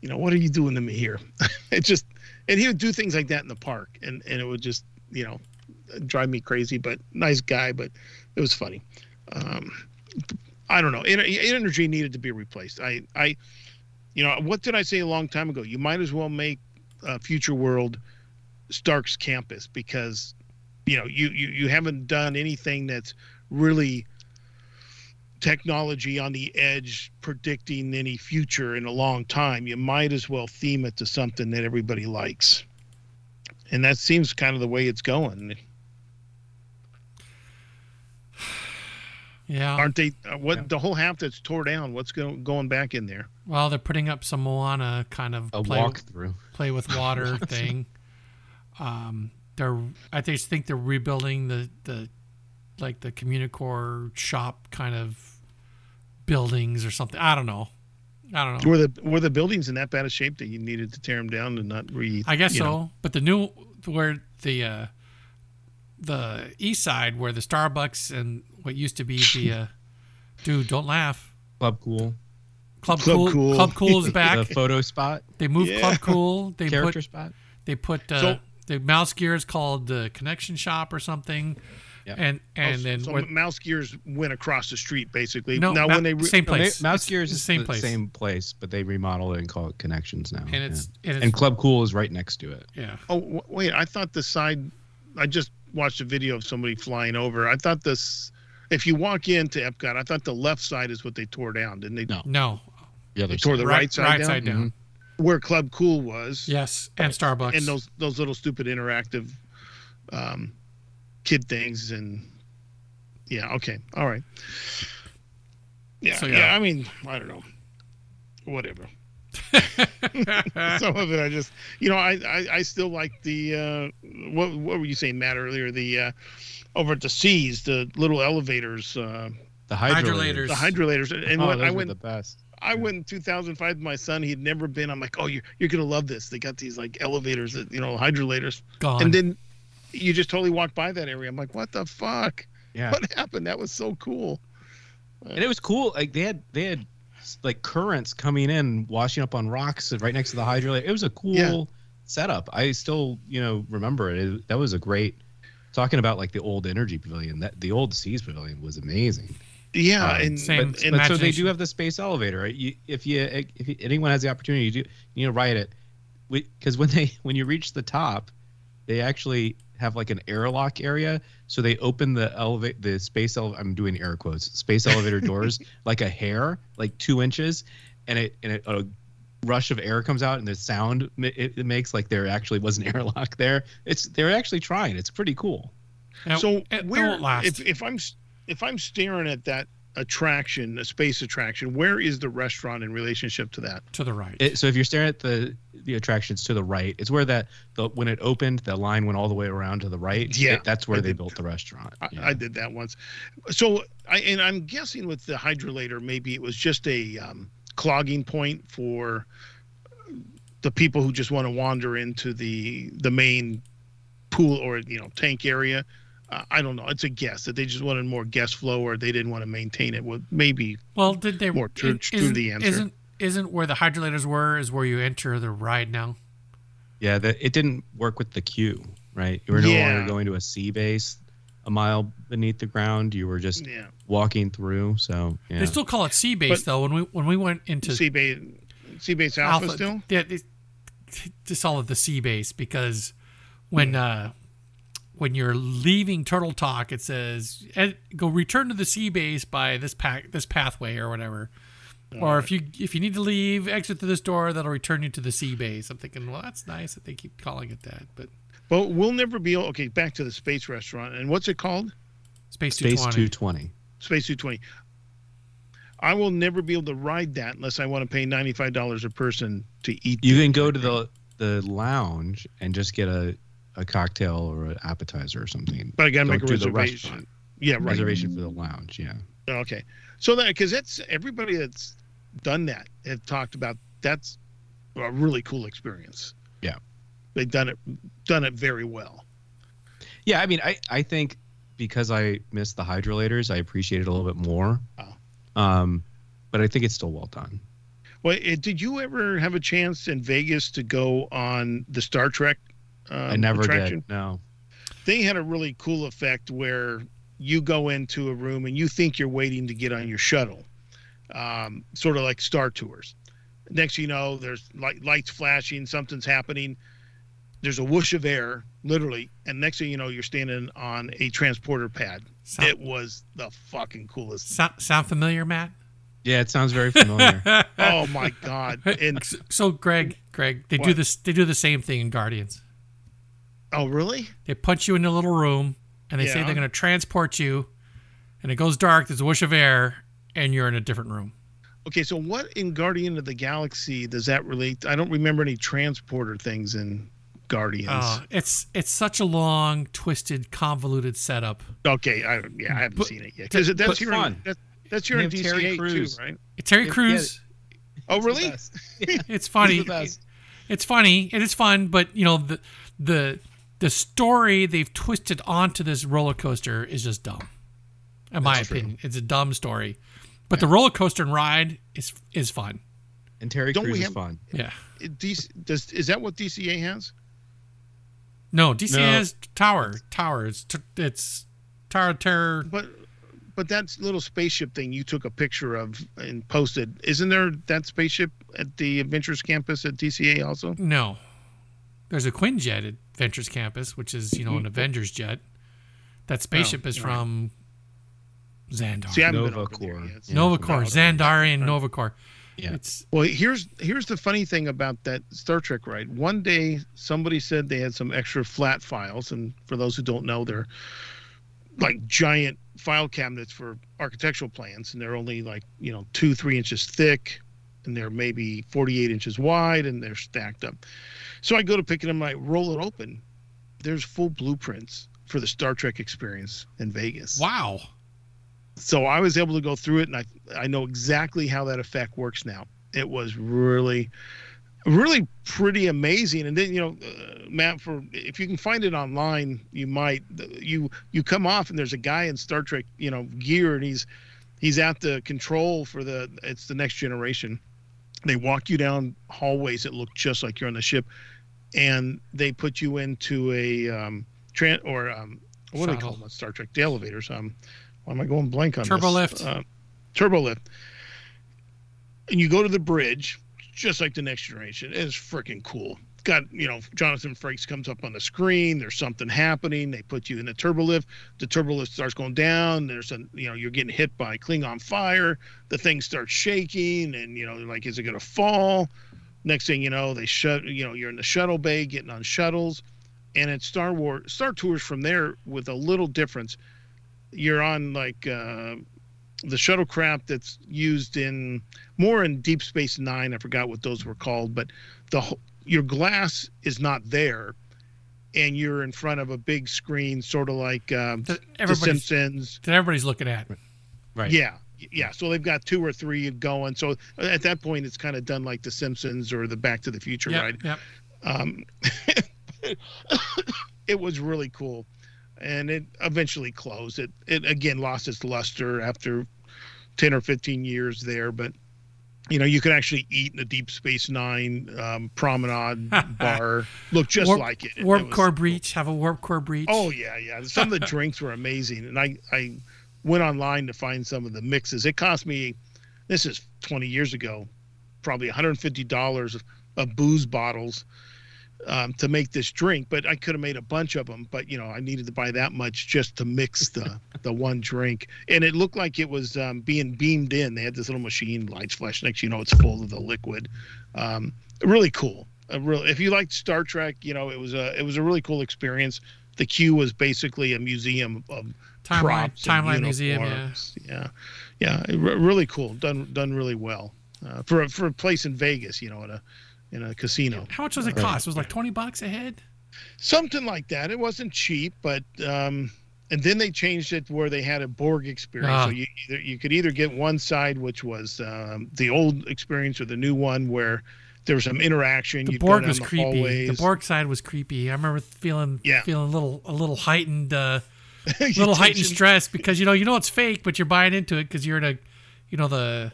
You know what are you doing to me here? It just and he would do things like that in the park. And and it would just you know drive me crazy but nice guy but it was funny. Um i don't know. Energy needed to be replaced. I i you know what did i say a long time ago? You might as well make uh, future world Stark's campus because you know you you, you haven't done anything that's really technology on the edge predicting any future in a long time you might as well theme it to something that everybody likes and that seems kind of the way it's going Yeah. aren't they uh, what Yeah. the whole half that's tore down what's going going back in there Well, they're putting up some Moana kind of A play, walkthrough. play with water thing. Um, they're I just think they're rebuilding the the like the Communicore shop kind of buildings or something. I don't know. I don't know. were the were the buildings in that bad a shape that you needed to tear them down and not re I guess so. know? But the new where the uh, the east side where the Starbucks and what used to be the uh, dude, don't laugh. Club Cool. Club, Club Cool, Cool. Club Cool is The back. photo spot. They moved Yeah. Club Cool. They Character put spot. they put uh, So- the mouse gear is called the Connection Shop or something. Yeah. And and Oh, then so what, mouse gears went across the street basically no, now ma- when they re- same No, Ma- place. Mouse It's Gears the is same the place. same place, but they remodeled it and call it Connections now. and it's yeah. and, it's, and Club Cool is right next to it. yeah. Oh w- wait, I thought the side. I just watched a video of somebody flying over. I thought this. If you walk into Epcot, I thought the left side is what they tore down, didn't they? No. No, The other They tore the right, right side right down? side down. Where Club Cool was. Yes, and Starbucks. And those those little stupid interactive, um, kid things and. Yeah. Okay. All right. Yeah. So, yeah. yeah. I mean, I don't know. Whatever. some of it I just you know I I, I still like the uh what what were you saying Matt earlier the uh over at the seas the little elevators uh The Hydrolators. hydrolators. the hydrolators and oh, when those I went the best. I went in 2005 with my son he'd never been I'm like oh you're you're gonna love this they got these like elevators that you know hydrolators gone. and then you just totally walk by that area I'm like what the fuck Yeah. what happened that was so cool and it was cool. Like they had they had like currents coming in, washing up on rocks right next to the hydrolator. It was a cool Yeah. setup. I still you know remember it. it. That was a great. Talking about like the old energy pavilion, that the old seas pavilion was amazing. yeah Um, and same- but, but so they do have the space elevator. Right? You, if you if you, anyone has the opportunity, you, do, you know, ride it. Because when they when you reach the top, they actually have like an airlock area. So they open the elevate the space ele- I'm doing air quotes space elevator doors like a hair, like two inches, and it and it, a rush of air comes out and the sound it, it makes like there actually was an airlock there. It's they're actually trying. It's pretty cool. And so it, it where last. if if I'm if I'm staring at that attraction, a space attraction, where is the restaurant in relationship to that? to the right. It, so if you're staring at the the attractions to the right, it's where that the when it opened, the line went all the way around to the right. Yeah, It- that's where I they did- built the restaurant. I, Yeah. I did that once. So I and I'm guessing with the hydrolator, maybe it was just a um, clogging point for the people who just want to wander into the the main pool or you know tank area. I don't know. It's a guess that they just wanted more guest flow, or they didn't want to maintain it. Well, maybe well, did they more true- it- true isn't, the answer. Isn't isn't where the hydrolators were is where you enter the ride now? yeah, the, it didn't work with the queue, right? You were no Yeah. longer going to a sea base a mile beneath the ground. You were just yeah. walking through. So yeah, They still call it sea base But- though. When we when we went into Sea base, sea base alpha, still. Yeah, they, just all of the sea base because when uh, when you're leaving Turtle Talk, it says eh, go return to the sea base by this pack this pathway or whatever. or if you if you need to leave, exit through this door. That'll return you to the sea base. I'm thinking, well, that's nice that they keep calling it that. But But we'll never be able. Okay, back to the space restaurant. And what's it called? Space, Space 220. 220. Space 220. I will never be able to ride that unless I want to pay $95 a person to eat. You can go to the the lounge and just get a, a cocktail or an appetizer or something. But I got to make a reservation. Yeah, right. Reservation for the lounge. Yeah. Okay. So that because that's everybody that's done that have talked about that's a really cool experience. Yeah. They've done it done it very well. Yeah, I mean, I, I think because I missed the hydrolators, I appreciate it a little bit more. Oh. Um, but I think it's still well done. Well, eh, did you ever have a chance in Vegas to go on the Star Trek um, I never attraction? did. No. They had a really cool effect where you go into a room and you think you're waiting to get on your shuttle, um, sort of like Star Tours. Next, you know, there's light, lights flashing, something's happening. there's a whoosh of air, literally, and next thing you know, you're standing on a transporter pad. Sound, It was the fucking coolest. sound, sound familiar, Matt? Yeah, it sounds very familiar. Oh my god! And So, so Greg, Greg, they do this. They do the same thing in Guardians. Oh really? They put you in a little room, and they say they're going to transport you, and it goes dark. There's a whoosh of air, and you're in a different room. Okay, so what in Guardian of the Galaxy does that relate? I don't remember any transporter things in Guardians. Oh, it's it's such a long, twisted, convoluted setup. okay, I yeah, I haven't But- seen it yet because that's but here. fun. That, that's here They in have Terry DCA Crews. too, right? Uh, Terry Yeah, Crews. Oh really? It's the. It's funny. He's. It's funny. It is fun, but you know the the the story they've twisted onto this roller coaster is just dumb. In my true. opinion, it's a dumb story. But the roller coaster and ride is is fun. And Terry Don't we Crews is have- fun. Yeah. Uh, DC, does is that what DCA has? No, DCA No. has Tower. Tower. It's t- it's Tower Terror. But but that little spaceship thing you took a picture of and posted, isn't there that spaceship at the Avengers campus at DCA also? No, there's a Quinjet at Avengers Campus, which is you know an mm-hmm. Avengers jet. That oh, spaceship is all right. from Xandar. See, I haven't been Nova Corps. yet. Yeah. Nova Corps, Valkyrie. Xandarian Nova Corps. Yeah. It's Well, here's here's the funny thing about that Star Trek ride. One day, somebody said they had some extra flat files, and for those who don't know, they're like giant file cabinets for architectural plans, and they're only like you know two three inches thick, and they're maybe 48 inches wide, and they're stacked up. So I go to pick it up, and I roll it open. There's full blueprints for the Star Trek experience in Vegas wow. so I was able to go through it, and I I know exactly how that effect works now. It was really, really pretty amazing. And then you know, uh, Matt, for if you can find it online, you might you you come off and there's a guy in Star Trek you know gear, and he's he's at the control for the it's the next generation. They walk you down hallways that look just like you're on the ship, and they put you into a um, tran or um, what do they call Shuttle. them on Star Trek? The elevators. Um, why am I going blank on Turbo this? lift. Uh, turbo lift. And you go to the bridge, just like the next generation. It's freaking cool. Got you know, Jonathan Frakes comes up on the screen. There's something happening. They put you in the turbo lift. The turbo lift starts going down. There's a you know, you're getting hit by Klingon fire. The thing starts shaking, and you know, like, is it gonna fall? Next thing you know, they shut. You know, you're in the shuttle bay, getting on shuttles, and it's Star Wars Star Tours from there with a little difference. You're on like uh, the shuttlecraft that's used in more in Deep Space Nine. I forgot what those were called, but the your glass is not there, and you're in front of a big screen, sort of like um, The everybody's, Simpsons. that everybody's looking at. Right. Yeah, yeah. So they've got two or three going. So at that point, it's kind of done like The Simpsons or the Back to the Future Yep, ride. yep. Um, it was really cool, and it eventually closed. It it again lost its luster after ten or fifteen years there, but. You know, you could actually eat in a Deep Space Nine um, promenade bar. Look just warp, like it. It Warp was- core breach. Have a warp core breach. Oh yeah, yeah. Some of the drinks were amazing, and I I went online to find some of the mixes. It cost me, this is 20 years ago, probably 150 dollars of booze bottles um, to make this drink. But I could have made a bunch of them. But you know, I needed to buy that much just to mix the the one drink, and it looked like it was um, being beamed in. They had this little machine, lights flash. Next, you know, it's full of the liquid. Um, really cool. A real, if you liked Star Trek, you know, it was a it was a really cool experience. The queue was basically a museum of timeline. props Timeline museum. Yeah. Yeah, yeah, re- really cool. Done done really well uh, for a, for a place in Vegas. You know, in a in a casino, How much does it cost? It was like twenty bucks a head. something like that. It wasn't cheap, but um, and then they changed it where they had a Borg experience. Ah. So you either, you could either get one side, which was um, the old experience, or the new one where there was some interaction. The You'd Borg was the creepy. The. Borg side was creepy. I remember feeling Yeah. feeling a little a little heightened uh, little heightened stress because you know you know it's fake, but you're buying into it because you're in a you know the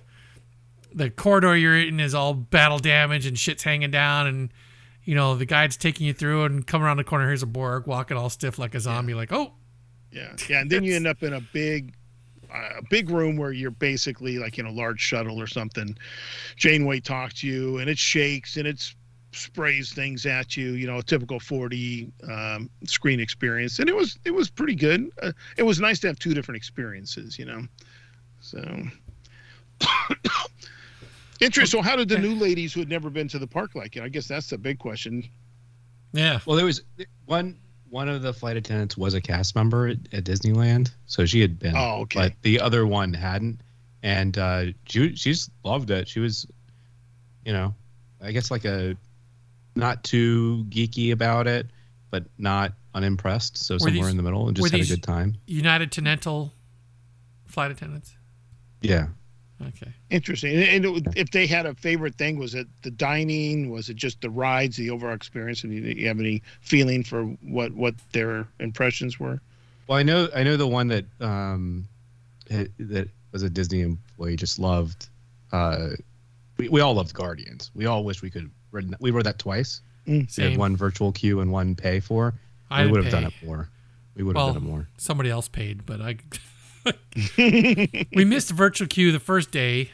the corridor you're in is all battle damage and shit's hanging down and you know the guide's taking you through and come around the corner here's a Borg walking all stiff like a zombie like oh Yeah, yeah, and then you end up in a big, uh, a big room where you're basically like in a large shuttle or something. Janeway talks to you, and it shakes, and it sprays things at you. You know, a typical 4D um, screen experience, and it was it was pretty good. Uh, it was nice to have two different experiences. You know, so. Interesting. So, how did the new ladies who had never been to the park like it? I guess that's the big question. Yeah. Well, there was one one of the flight attendants was a cast member at, at Disneyland, so she had been. Oh, okay. But the other one hadn't, and uh, she she's loved it. She was, you know, I guess like a not too geeky about it, but not unimpressed. So somewhere these- in the middle, and just had a good time. United Continental flight attendants. Yeah. Okay. Interesting. And and it, if they had a favorite thing, was it the dining? Was it just the rides, the overall experience? And you, you have any feeling for what what their impressions were? Well, I know I know the one that um ha- that was a Disney employee just loved. Uh, we we all loved Guardians. We all wish we could. Read, we rode that twice. We had one virtual queue and one pay for. I we would have done it more. We would have Well, done it more. Somebody else paid, but I. we missed the virtual queue the first day,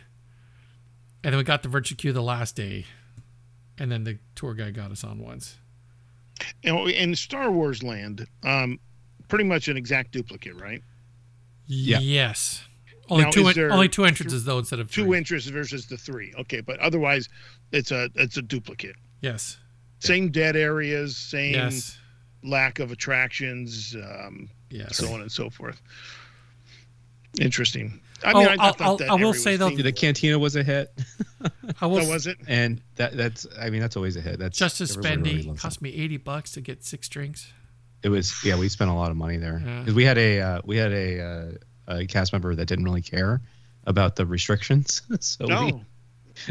and then we got the virtual queue the last day, and then the tour guide got us on once. You know, in Star Wars Land, um, pretty much an exact duplicate, right? Yeah. Yes. Only Now, two. en- only two entrances though instead of Two three. interests versus the three. Okay, but otherwise, it's a it's a duplicate. yes. Same dead areas, same Yes. lack of attractions, um, Yes. so on and so forth. Interesting. I Oh, mean, I, I'll- thought I'll- that I will say, though, The cantina was a hit, I will. Oh, was it? and that that's I mean that's always a hit. That's Justice everyone really Spendy loves cost me eighty bucks to get six drinks. It It was yeah we spent a lot of money there Yeah. because we had a uh, we had a, uh, a cast member that didn't really care about the restrictions. so we, Oh,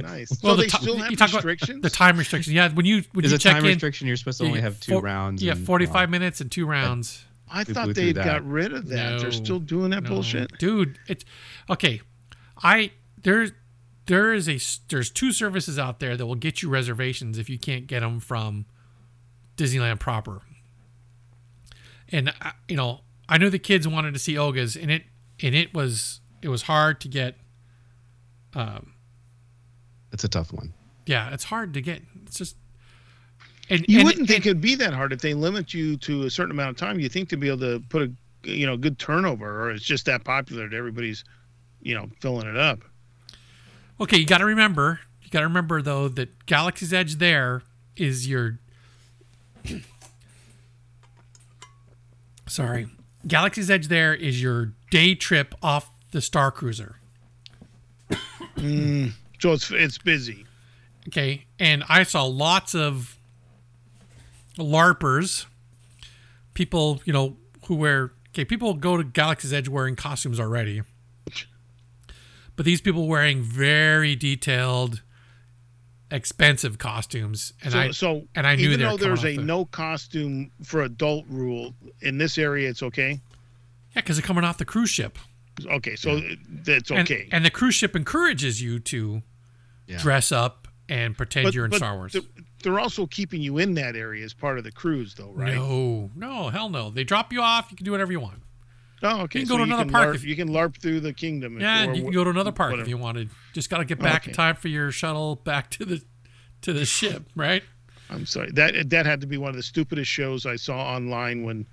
nice. Well, so the they ti- still have you about restrictions. The time restriction. Yeah, when you when there's you a check time in, restriction. You're supposed to only have two four- rounds. Yeah, forty five minutes and two rounds. I we thought they through got rid of that. No. They're still doing that No, bullshit. dude. It's okay. I there's there is a there's two services out there that will get you reservations if you can't get them from Disneyland proper. And I, you know, I know the kids wanted to see Oga's, and it and it was it was hard to get. Um, It's a tough one. yeah, it's hard to get. It's just. And, You and- wouldn't think and- it'd be that hard if they limit you to a certain amount of time. You think to be able to put a you know good turnover, or it's just that popular that everybody's you know filling it up. Okay, you got to remember. You got to remember though that Galaxy's Edge there is your. Sorry, Galaxy's Edge there is your day trip off the Star Cruiser. Mm, so it's it's busy. Okay, and I saw lots of LARPers, people you know who wear. Okay, people go to Galaxy's Edge wearing costumes already, but these people wearing very detailed, expensive costumes, and so, I so and I knew even though there's a the- no costume for adult rule in this area, it's okay. yeah, because they're coming off the cruise ship. Okay, so that's okay. and the cruise ship encourages you to Yeah. dress up and pretend you're in Star Wars. th- They're also keeping you in that area as part of the cruise, though, right? No, no, hell no. They drop you off. You can do whatever you want. Oh, okay. You can so go to another park LARP, if- you can LARP through the kingdom. if- Yeah, and you can go to another park whatever. if you wanted. Just got to get back in time for your shuttle back to the to the ship, right? I'm sorry. That that had to be one of the stupidest shows I saw online when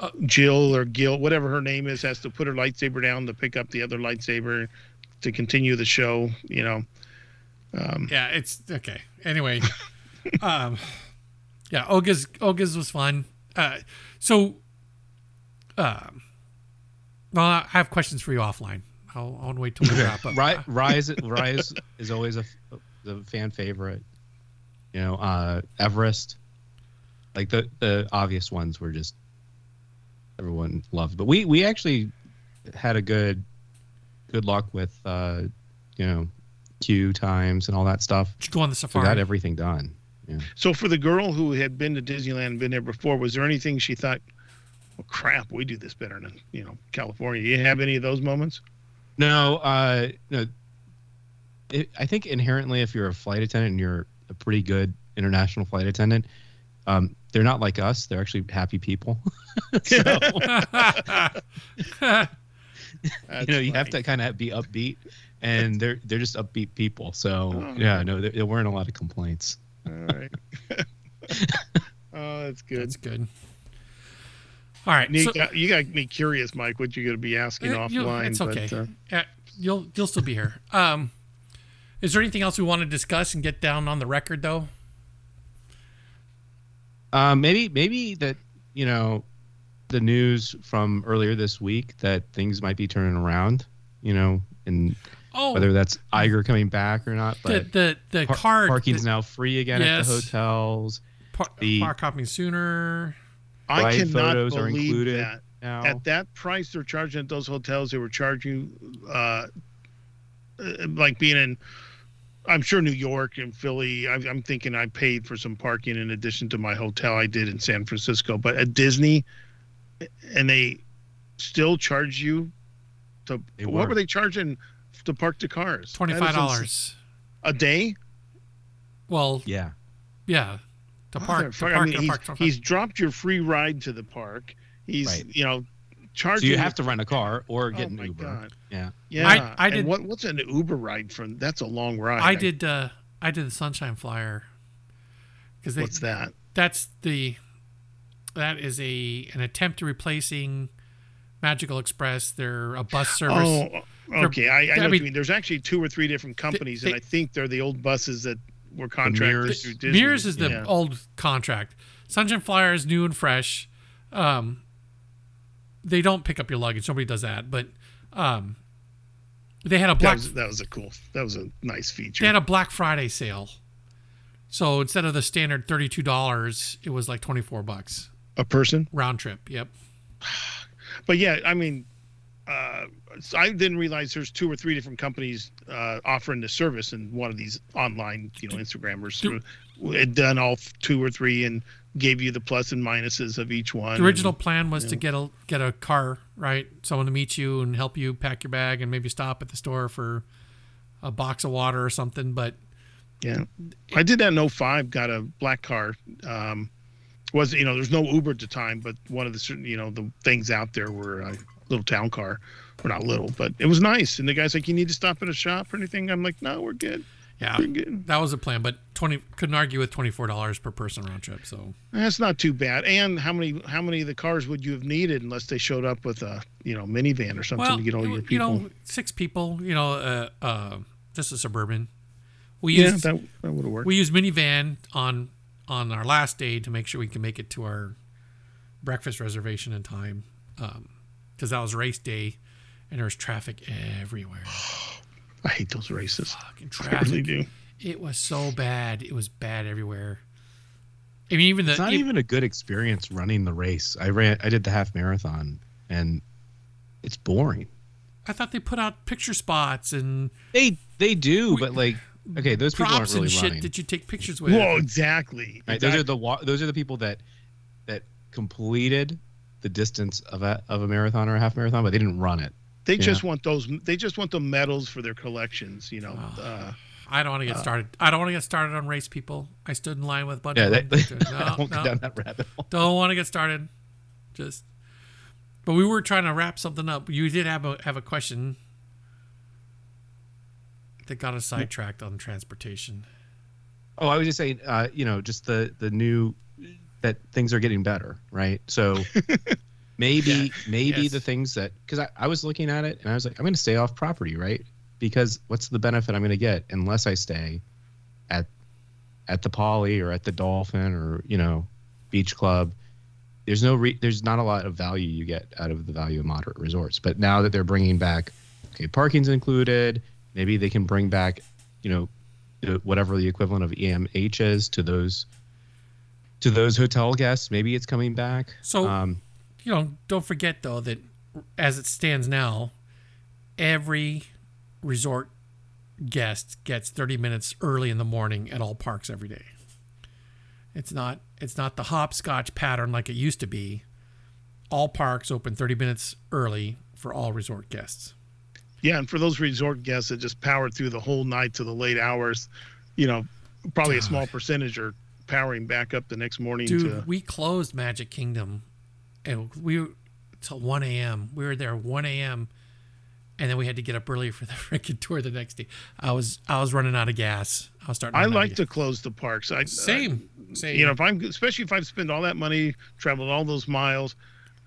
Uh, Jill or Gil, whatever her name is, has to put her lightsaber down to pick up the other lightsaber to continue the show. You know. Um, Yeah, it's okay. Anyway, um, yeah, Oga's Oga's was fun. Uh, so, um, well, I have questions for you offline. I'll, I'll wait till we wrap up. Rise, Rise, Rise is always a, the fan favorite. You know, uh, Everest, like the the obvious ones were just everyone loved. But we we actually had a good good luck with uh, you know queue times and all that stuff. Did you go on the safari? We got everything done. Yeah. so for the girl who had been to Disneyland and been there before, was there anything she thought, "Well, crap, we do this better than you know California"? You have any of those moments? No, uh, no. It, I think inherently, if you're a flight attendant and you're a pretty good international flight attendant, um, they're not like us. They're actually happy people. so, you know, you have to kind of be upbeat, and they're they're just upbeat people. So Oh. yeah, no, there, there weren't a lot of complaints. All right. oh, that's good. That's good. All right. You, so- got, you got me curious, Mike. What you going to be asking Uh, you'll- offline? It's okay. But, uh, Uh, you'll you'll still be here. Um, is there anything else we want to discuss and get down on the record though? Um, maybe maybe that you know the news from earlier this week that things might be turning around. You know, and Oh, whether that's Iger coming back or not, but the the par- card parking's the, now free again at the hotels. par, the- park hopping sooner. I cannot photos are believe included that. Now, At that price they're charging at those hotels, they were charging uh, uh, like being in. I'm sure New York and Philly. I, I'm thinking I paid for some parking in addition to my hotel I did in San Francisco. But at Disney, and they still charge you to. They what were. were they charging to park the cars? Twenty five That is dollars. a day. Well, yeah, yeah. To park, to park, I mean, to he's, park, he's dropped your free ride to the park. He's Right. you know charging. so you have to rent a car or Oh get an my Uber. god. Yeah, Yeah, I- I and did- What, what's an Uber ride from? That's a long ride. I did. Uh, I did the Sunshine Flyer. Because What's that? that's the that is a an attempt to replacing Magical Express. They're a bus service. Oh, okay. I, I know I what you mean- mean. There's actually two or three different companies, and I think they're the old buses that were contracted Mears. through Disney. Mears is the Yeah. old contract. Sunshine Flyer is new and fresh. Um, they don't pick up your luggage. Nobody does that. But um, they had a That black was, that was a cool. That was a nice feature. they had a Black Friday sale. So instead of the standard thirty two dollars, it was like twenty four bucks a person, round trip. Yep. but yeah, I mean, uh, I didn't realize there's two or three different companies uh, offering the service, and one of these online, you know, Instagrammers Do- had done all two or three and gave you the plus and minuses of each one. The original and- plan was to get a get a car, right? Someone to meet you and help you pack your bag and maybe stop at the store for a box of water or something. But Yeah, I did that in 05, Got a black car. Um, was you know there's no Uber at the time, but one of the certain you know the things out there were a little town car, or not little, but it was nice. And the guy's like, "You need to stop at a shop or anything?" I'm like, "No, we're good. yeah, We're good." that was the plan. But twenty couldn't argue with twenty four dollars per person round trip. So That's not too bad. And how many how many of the cars would you have needed unless they showed up with a you know minivan or something well, to get all you, your you know, six people. You know, uh, uh, just a suburban. We yeah, used that that would have worked. we used minivan on on our last day to make sure we can make it to our breakfast reservation in time because that was race day and there was traffic everywhere. I hate those races. Fucking I really do. It was so bad. It was bad everywhere. I mean, even the it's not e- even a good experience running the race. I ran, I did the half marathon, and it's boring. I thought they put out picture spots and They they do, We- but like, okay, those people aren't really and shit running. that you take pictures with. Whoa, exactly. Right? Those are the those are the people that that completed the distance of a of a marathon or a half marathon, but they didn't run it. They Yeah. just want those. They just want the medals for their collections. You know. Oh. Uh, I don't want to get started. I don't want to get started on race people. I stood in line with a bunch Yeah, of that, them. I No, won't no, go down that rabbit hole. don't want to get started. Just, but we were trying to wrap something up. You did have a have a question that got us sidetracked on transportation. Oh, I was just saying, uh, you know, just the the new that things are getting better, right? So maybe Yeah, maybe yes. the things that because I, I was looking at it and I was like, I'm going to stay off property, right? Because what's the benefit I'm going to get unless I stay at at the Poly or at the Dolphin or you know Beach Club? There's no re- there's not a lot of value you get out of the value of moderate resorts. But now that they're bringing back, okay, parking's included. Maybe they can bring back, you know, whatever the equivalent of EMH is to those to those hotel guests. Maybe it's coming back. So- um, You know, don't forget though that as it stands now, every resort guest gets 30 minutes early in the morning at all parks every day. It's not it's not the hopscotch pattern like it used to be. All parks open 30 minutes early for all resort guests. yeah, and for those resort guests that just powered through the whole night to the late hours, you know, probably a small percentage are powering back up the next morning Dude, to. we closed Magic Kingdom and we were till 1 a.m. We were there 1 a.m. and then we had to get up early for the freaking tour the next day. I was I was running out of gas. I was starting. I like to close the parks. I gas. same same. You know, if I'm especially if I've spent all that money, traveled all those miles,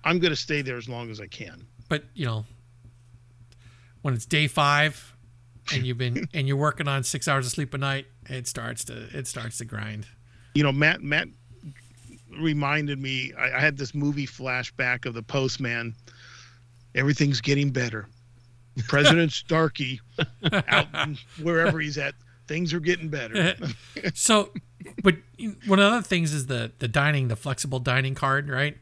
I'm going to stay there as long as I can. but you know, when it's day five, and you've been and you're working on six hours of sleep a night, it starts to it starts to grind. You know, Matt Matt reminded me. I, I had this movie flashback of the postman. Everything's getting better. President Starkey, out wherever he's at, things are getting better. So, but one of the things is the the dining, the flexible dining card, right?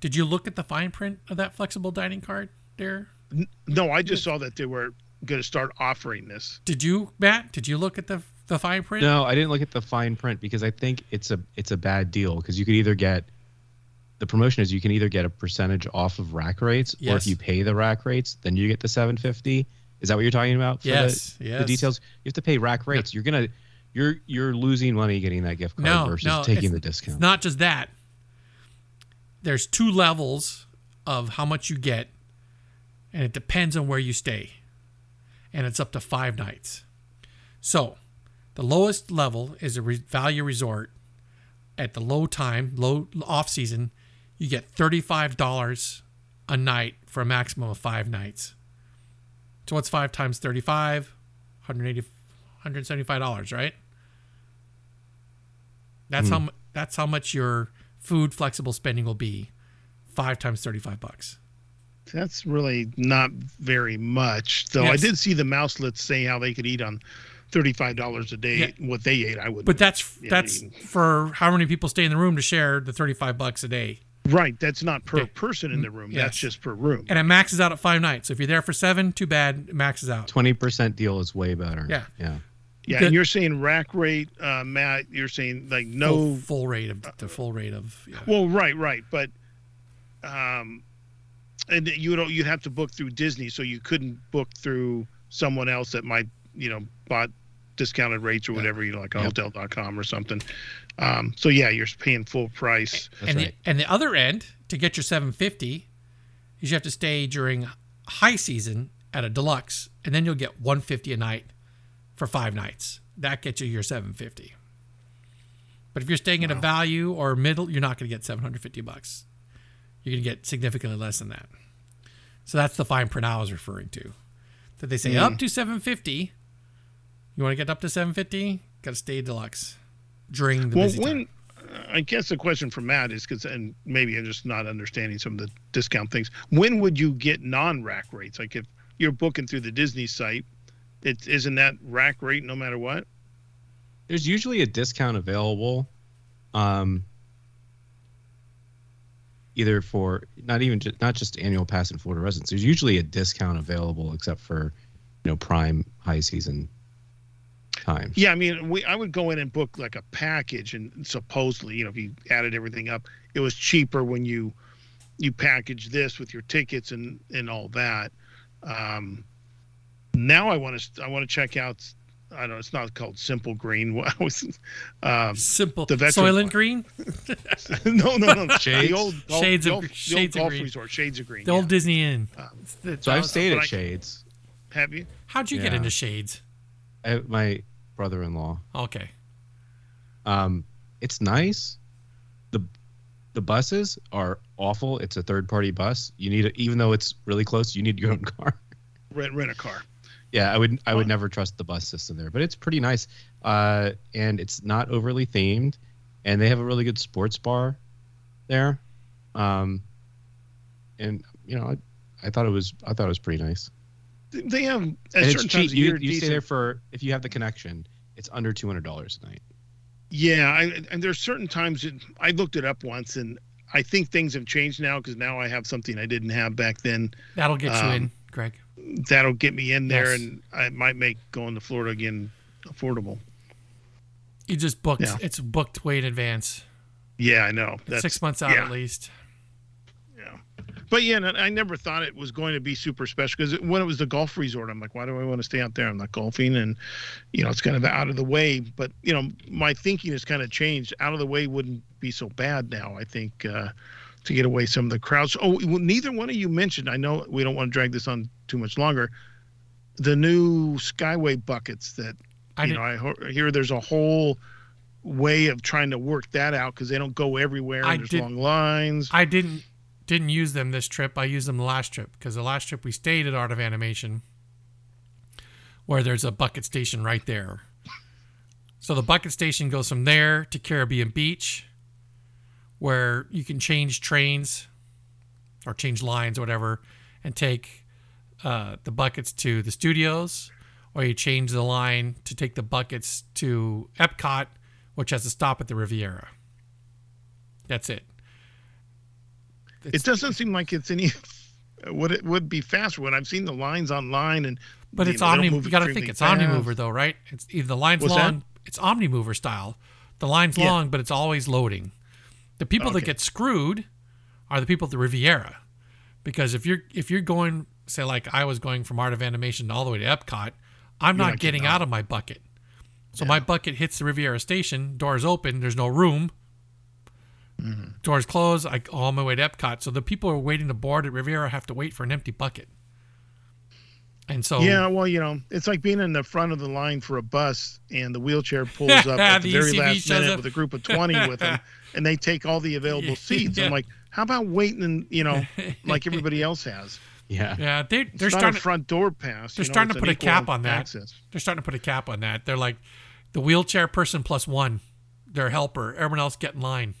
Did you look at the fine print of that flexible dining card there? no, I just saw that they were going to start offering this. Did you, Matt? Did you look at the the fine print? No, I didn't look at the fine print because I think it's a it's a bad deal because you could either get the promotion is you can either get a percentage off of rack rates or if you pay the rack rates then you get the 750. Is that what you're talking about? for Yes, the, yes. The details you have to pay rack rates. You're gonna you're you're losing money getting that gift card No, versus no, taking the discount. Not just that. There's two levels of how much you get, and it depends on where you stay. And it's up to five nights. So, the lowest level is a re- value resort. At the low time, low off season, you get thirty-five dollars a night for a maximum of five nights. So what's five times thirty-five? 180 175 dollars, right? That's hmm. how that's how much your food flexible spending will be. Five times thirty-five bucks. That's really not very much. Though I did see the mouselets say how they could eat on thirty-five dollars a day. Yeah. What they ate, I would. But that's Yeah, that's you- for how many people stay in the room to share the thirty-five bucks a day, right. That's not per Yeah. person in the room. Yes. That's just per room. and it maxes out at five nights. So if you're there for seven, too bad, it maxes out. 20% deal is way better. Yeah. Yeah. Yeah, The- and you're saying rack rate, uh, Matt. You're saying like no. full, full rate of the full rate of. Yeah. Well, right, right, but um, and you know you'd have to book through Disney, so you couldn't book through someone else that might you know bought discounted rates or whatever, you know, like a Yep. hotel.com or something. Um, so yeah, you're paying full price. That's and right. the and the other end to get your 750 is you have to stay during high season at a deluxe, and then you'll get 150 a night for five nights. That gets you your 750. But if you're staying at a value or middle, you're not going to get 750 bucks. You're going to get significantly less than that. So that's the fine print I was referring to. That they say up to 750. You want to get up to 750? Got to stay deluxe during the Well, busy when time. I guess the question for Matt is because, and maybe I'm just not understanding some of the discount things. When would you get non-rack rates? Like if you're booking through the Disney site, it isn't that rack rate no matter what. There's usually a discount available, um, either for not even just, not just annual pass and Florida residents. There's usually a discount available, except for you know prime high season times. Yeah, I mean, we I would go in and book like a package, and supposedly, you know, if you added everything up, it was cheaper when you you package this with your tickets and and all that. Um, now I want to I want to check out. I don't know. It's not called Simple Green. What was? Um, Simple. the veteran- Soylent Green? no, no, no. Shades? The old golf, Shades the of- old, the old Shades of golf green. resort, Shades of Green. The old. Disney Inn. Um, the- So I've stayed but at I- Shades. Have you? How'd you get into Shades? I, my brother-in-law. Okay. Um, it's nice. the The buses are awful. It's a third-party bus. You need, a, even though it's really close, you need your own car. Rent rent a car. Yeah, I would I would never trust the bus system there, but it's pretty nice. Uh, and it's not overly themed, and they have a really good sports bar there. Um, and you know, I, I thought it was I thought it was pretty nice. They have at and it's certain cheap. times You, you stay there for if you have the connection, it's under two hundred dollars a night. Yeah, I, and there's certain times that I looked it up once, and I think things have changed now because now I have something I didn't have back then. That'll get you Um, in, Greg. That'll get me in there, Yes. and I might make going to Florida again affordable. You just booked. yeah. It's booked way in advance. Yeah, I know. That's, Six months out yeah. at least. But yeah, and I never thought it was going to be super special because when it was the golf resort, I'm like, why do I want to stay out there? I'm not golfing, and you know, it's kind of out of the way. But you know, my thinking has kind of changed. Out of the way wouldn't be so bad now. I think uh, to get away some of the crowds. Oh, well, neither one of you mentioned. I know we don't want to drag this on too much longer. The new Skyway buckets that I you know I hear there's a whole way of trying to work that out because they don't go everywhere. And I there's did- long lines. I didn't didn't use them this trip. I used them the last trip because the last trip we stayed at Art of Animation, where there's a bucket station right there. So the bucket station goes from there to Caribbean Beach, where you can change trains or change lines or whatever, and take uh, the buckets to the studios, or you change the line to take the buckets to Epcot, which has to stop at the Riviera. That's it. It doesn't seem like it's any. Would it would be faster when I've seen the lines online and. But it's know, Omni. You got to think it's fast. OmniMover though, right? It's either the line's What's that? long. It's OmniMover style. The line's Yeah. long, but it's always loading. The people that get screwed are the people at the Riviera, because if you're if you're going say like I was going from Art of Animation all the way to Epcot, I'm not, not getting getting out of my bucket. So my bucket hits the Riviera station. Doors open. There's no room. Mm-hmm. Doors close. I go on my way to Epcot. So the people who are waiting to board at Riviera have to wait for an empty bucket. And so Yeah, well, you know, it's like being in the front of the line for a bus, and the wheelchair pulls up at the, The very ECV last minute up. with a group of twenty with them, and they take all the available Yeah. seats. I'm like, how about waiting, in, you know, like everybody else has? Yeah. yeah, they, they're not starting a front door pass. they're you know, starting to put a cap on that. access. they're starting to put a cap on that. They're like the wheelchair person plus one, their helper. Everyone else get in line.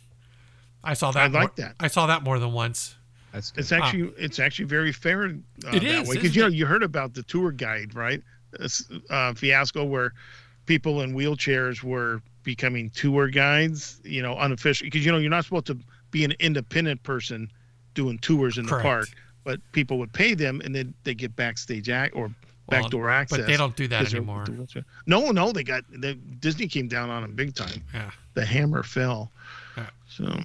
I saw that. I like more- that. I saw that more than once. That's good. It's actually it's actually very fair uh, It that is, way because you know you heard about the tour guide right This, uh, fiasco where people in wheelchairs were becoming tour guides you know unofficial because you know you're not supposed to be an independent person doing tours in the park but people would pay them and then they get backstage act or Well, backdoor access But they don't do that anymore. no no they got they, Disney came down on them big time Yeah. the hammer fell Yeah. so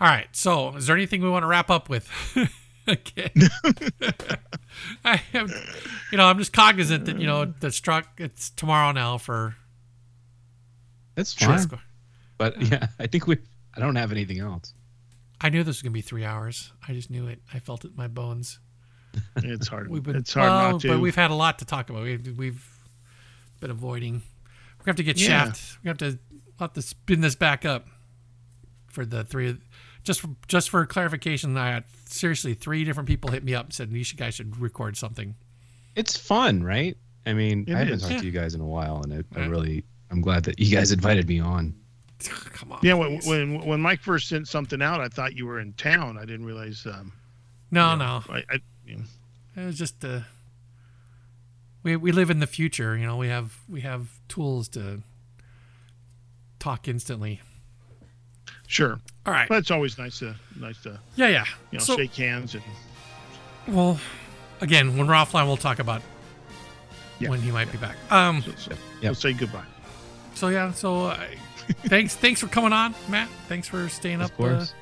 All right. So, is there anything we want to wrap up with? okay. I am, you know, I'm just cognizant that you know the struck. It's tomorrow now for That's Sure. fine. But yeah, I think we. I don't have anything else. I knew this was gonna be three hours. I just knew it. I felt it in my bones. it's hard We've been it's hard well, not oh, to but we've had a lot to talk about. We've, we've been avoiding. We're gonna have to get Yeah. Shaft. We have to we'll have to spin this back up for the three. Just for, just for clarification, I had seriously three different people hit me up and said you guys should record something. It's fun, right? I mean, It I haven't is. talked Yeah. to you guys in a while, and it, I Yeah. really, I'm glad that you guys invited me on. Come on. Yeah, when, when when Mike first sent something out, I thought you were in town. I didn't realize. Um, no, you no, I, I, you know, it was just uh, we we live in the future. You know, we have we have tools to talk instantly. sure, All right. but it's always nice to nice to Yeah, yeah. you know so, shake hands and Well, again, when we're offline, we'll talk about Yeah. when he might be back. Um. so, so, Yep. we'll say goodbye. So yeah. So uh, thanks. Thanks for coming on, Matt. Thanks for staying Of up. course.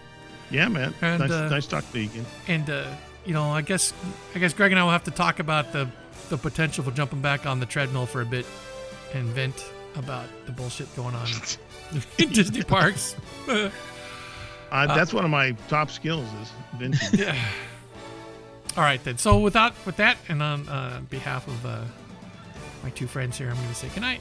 Yeah, man. And, nice, uh, nice talking to you again. Uh, and uh, you know, I guess I guess Greg and I will have to talk about the the potential for jumping back on the treadmill for a bit and vent about the bullshit going on in Disney parks. Uh, uh, that's one of my top skills is vintage. Yeah. All right then. So without with that, and on uh, behalf of uh, my two friends here, I'm going to say good night.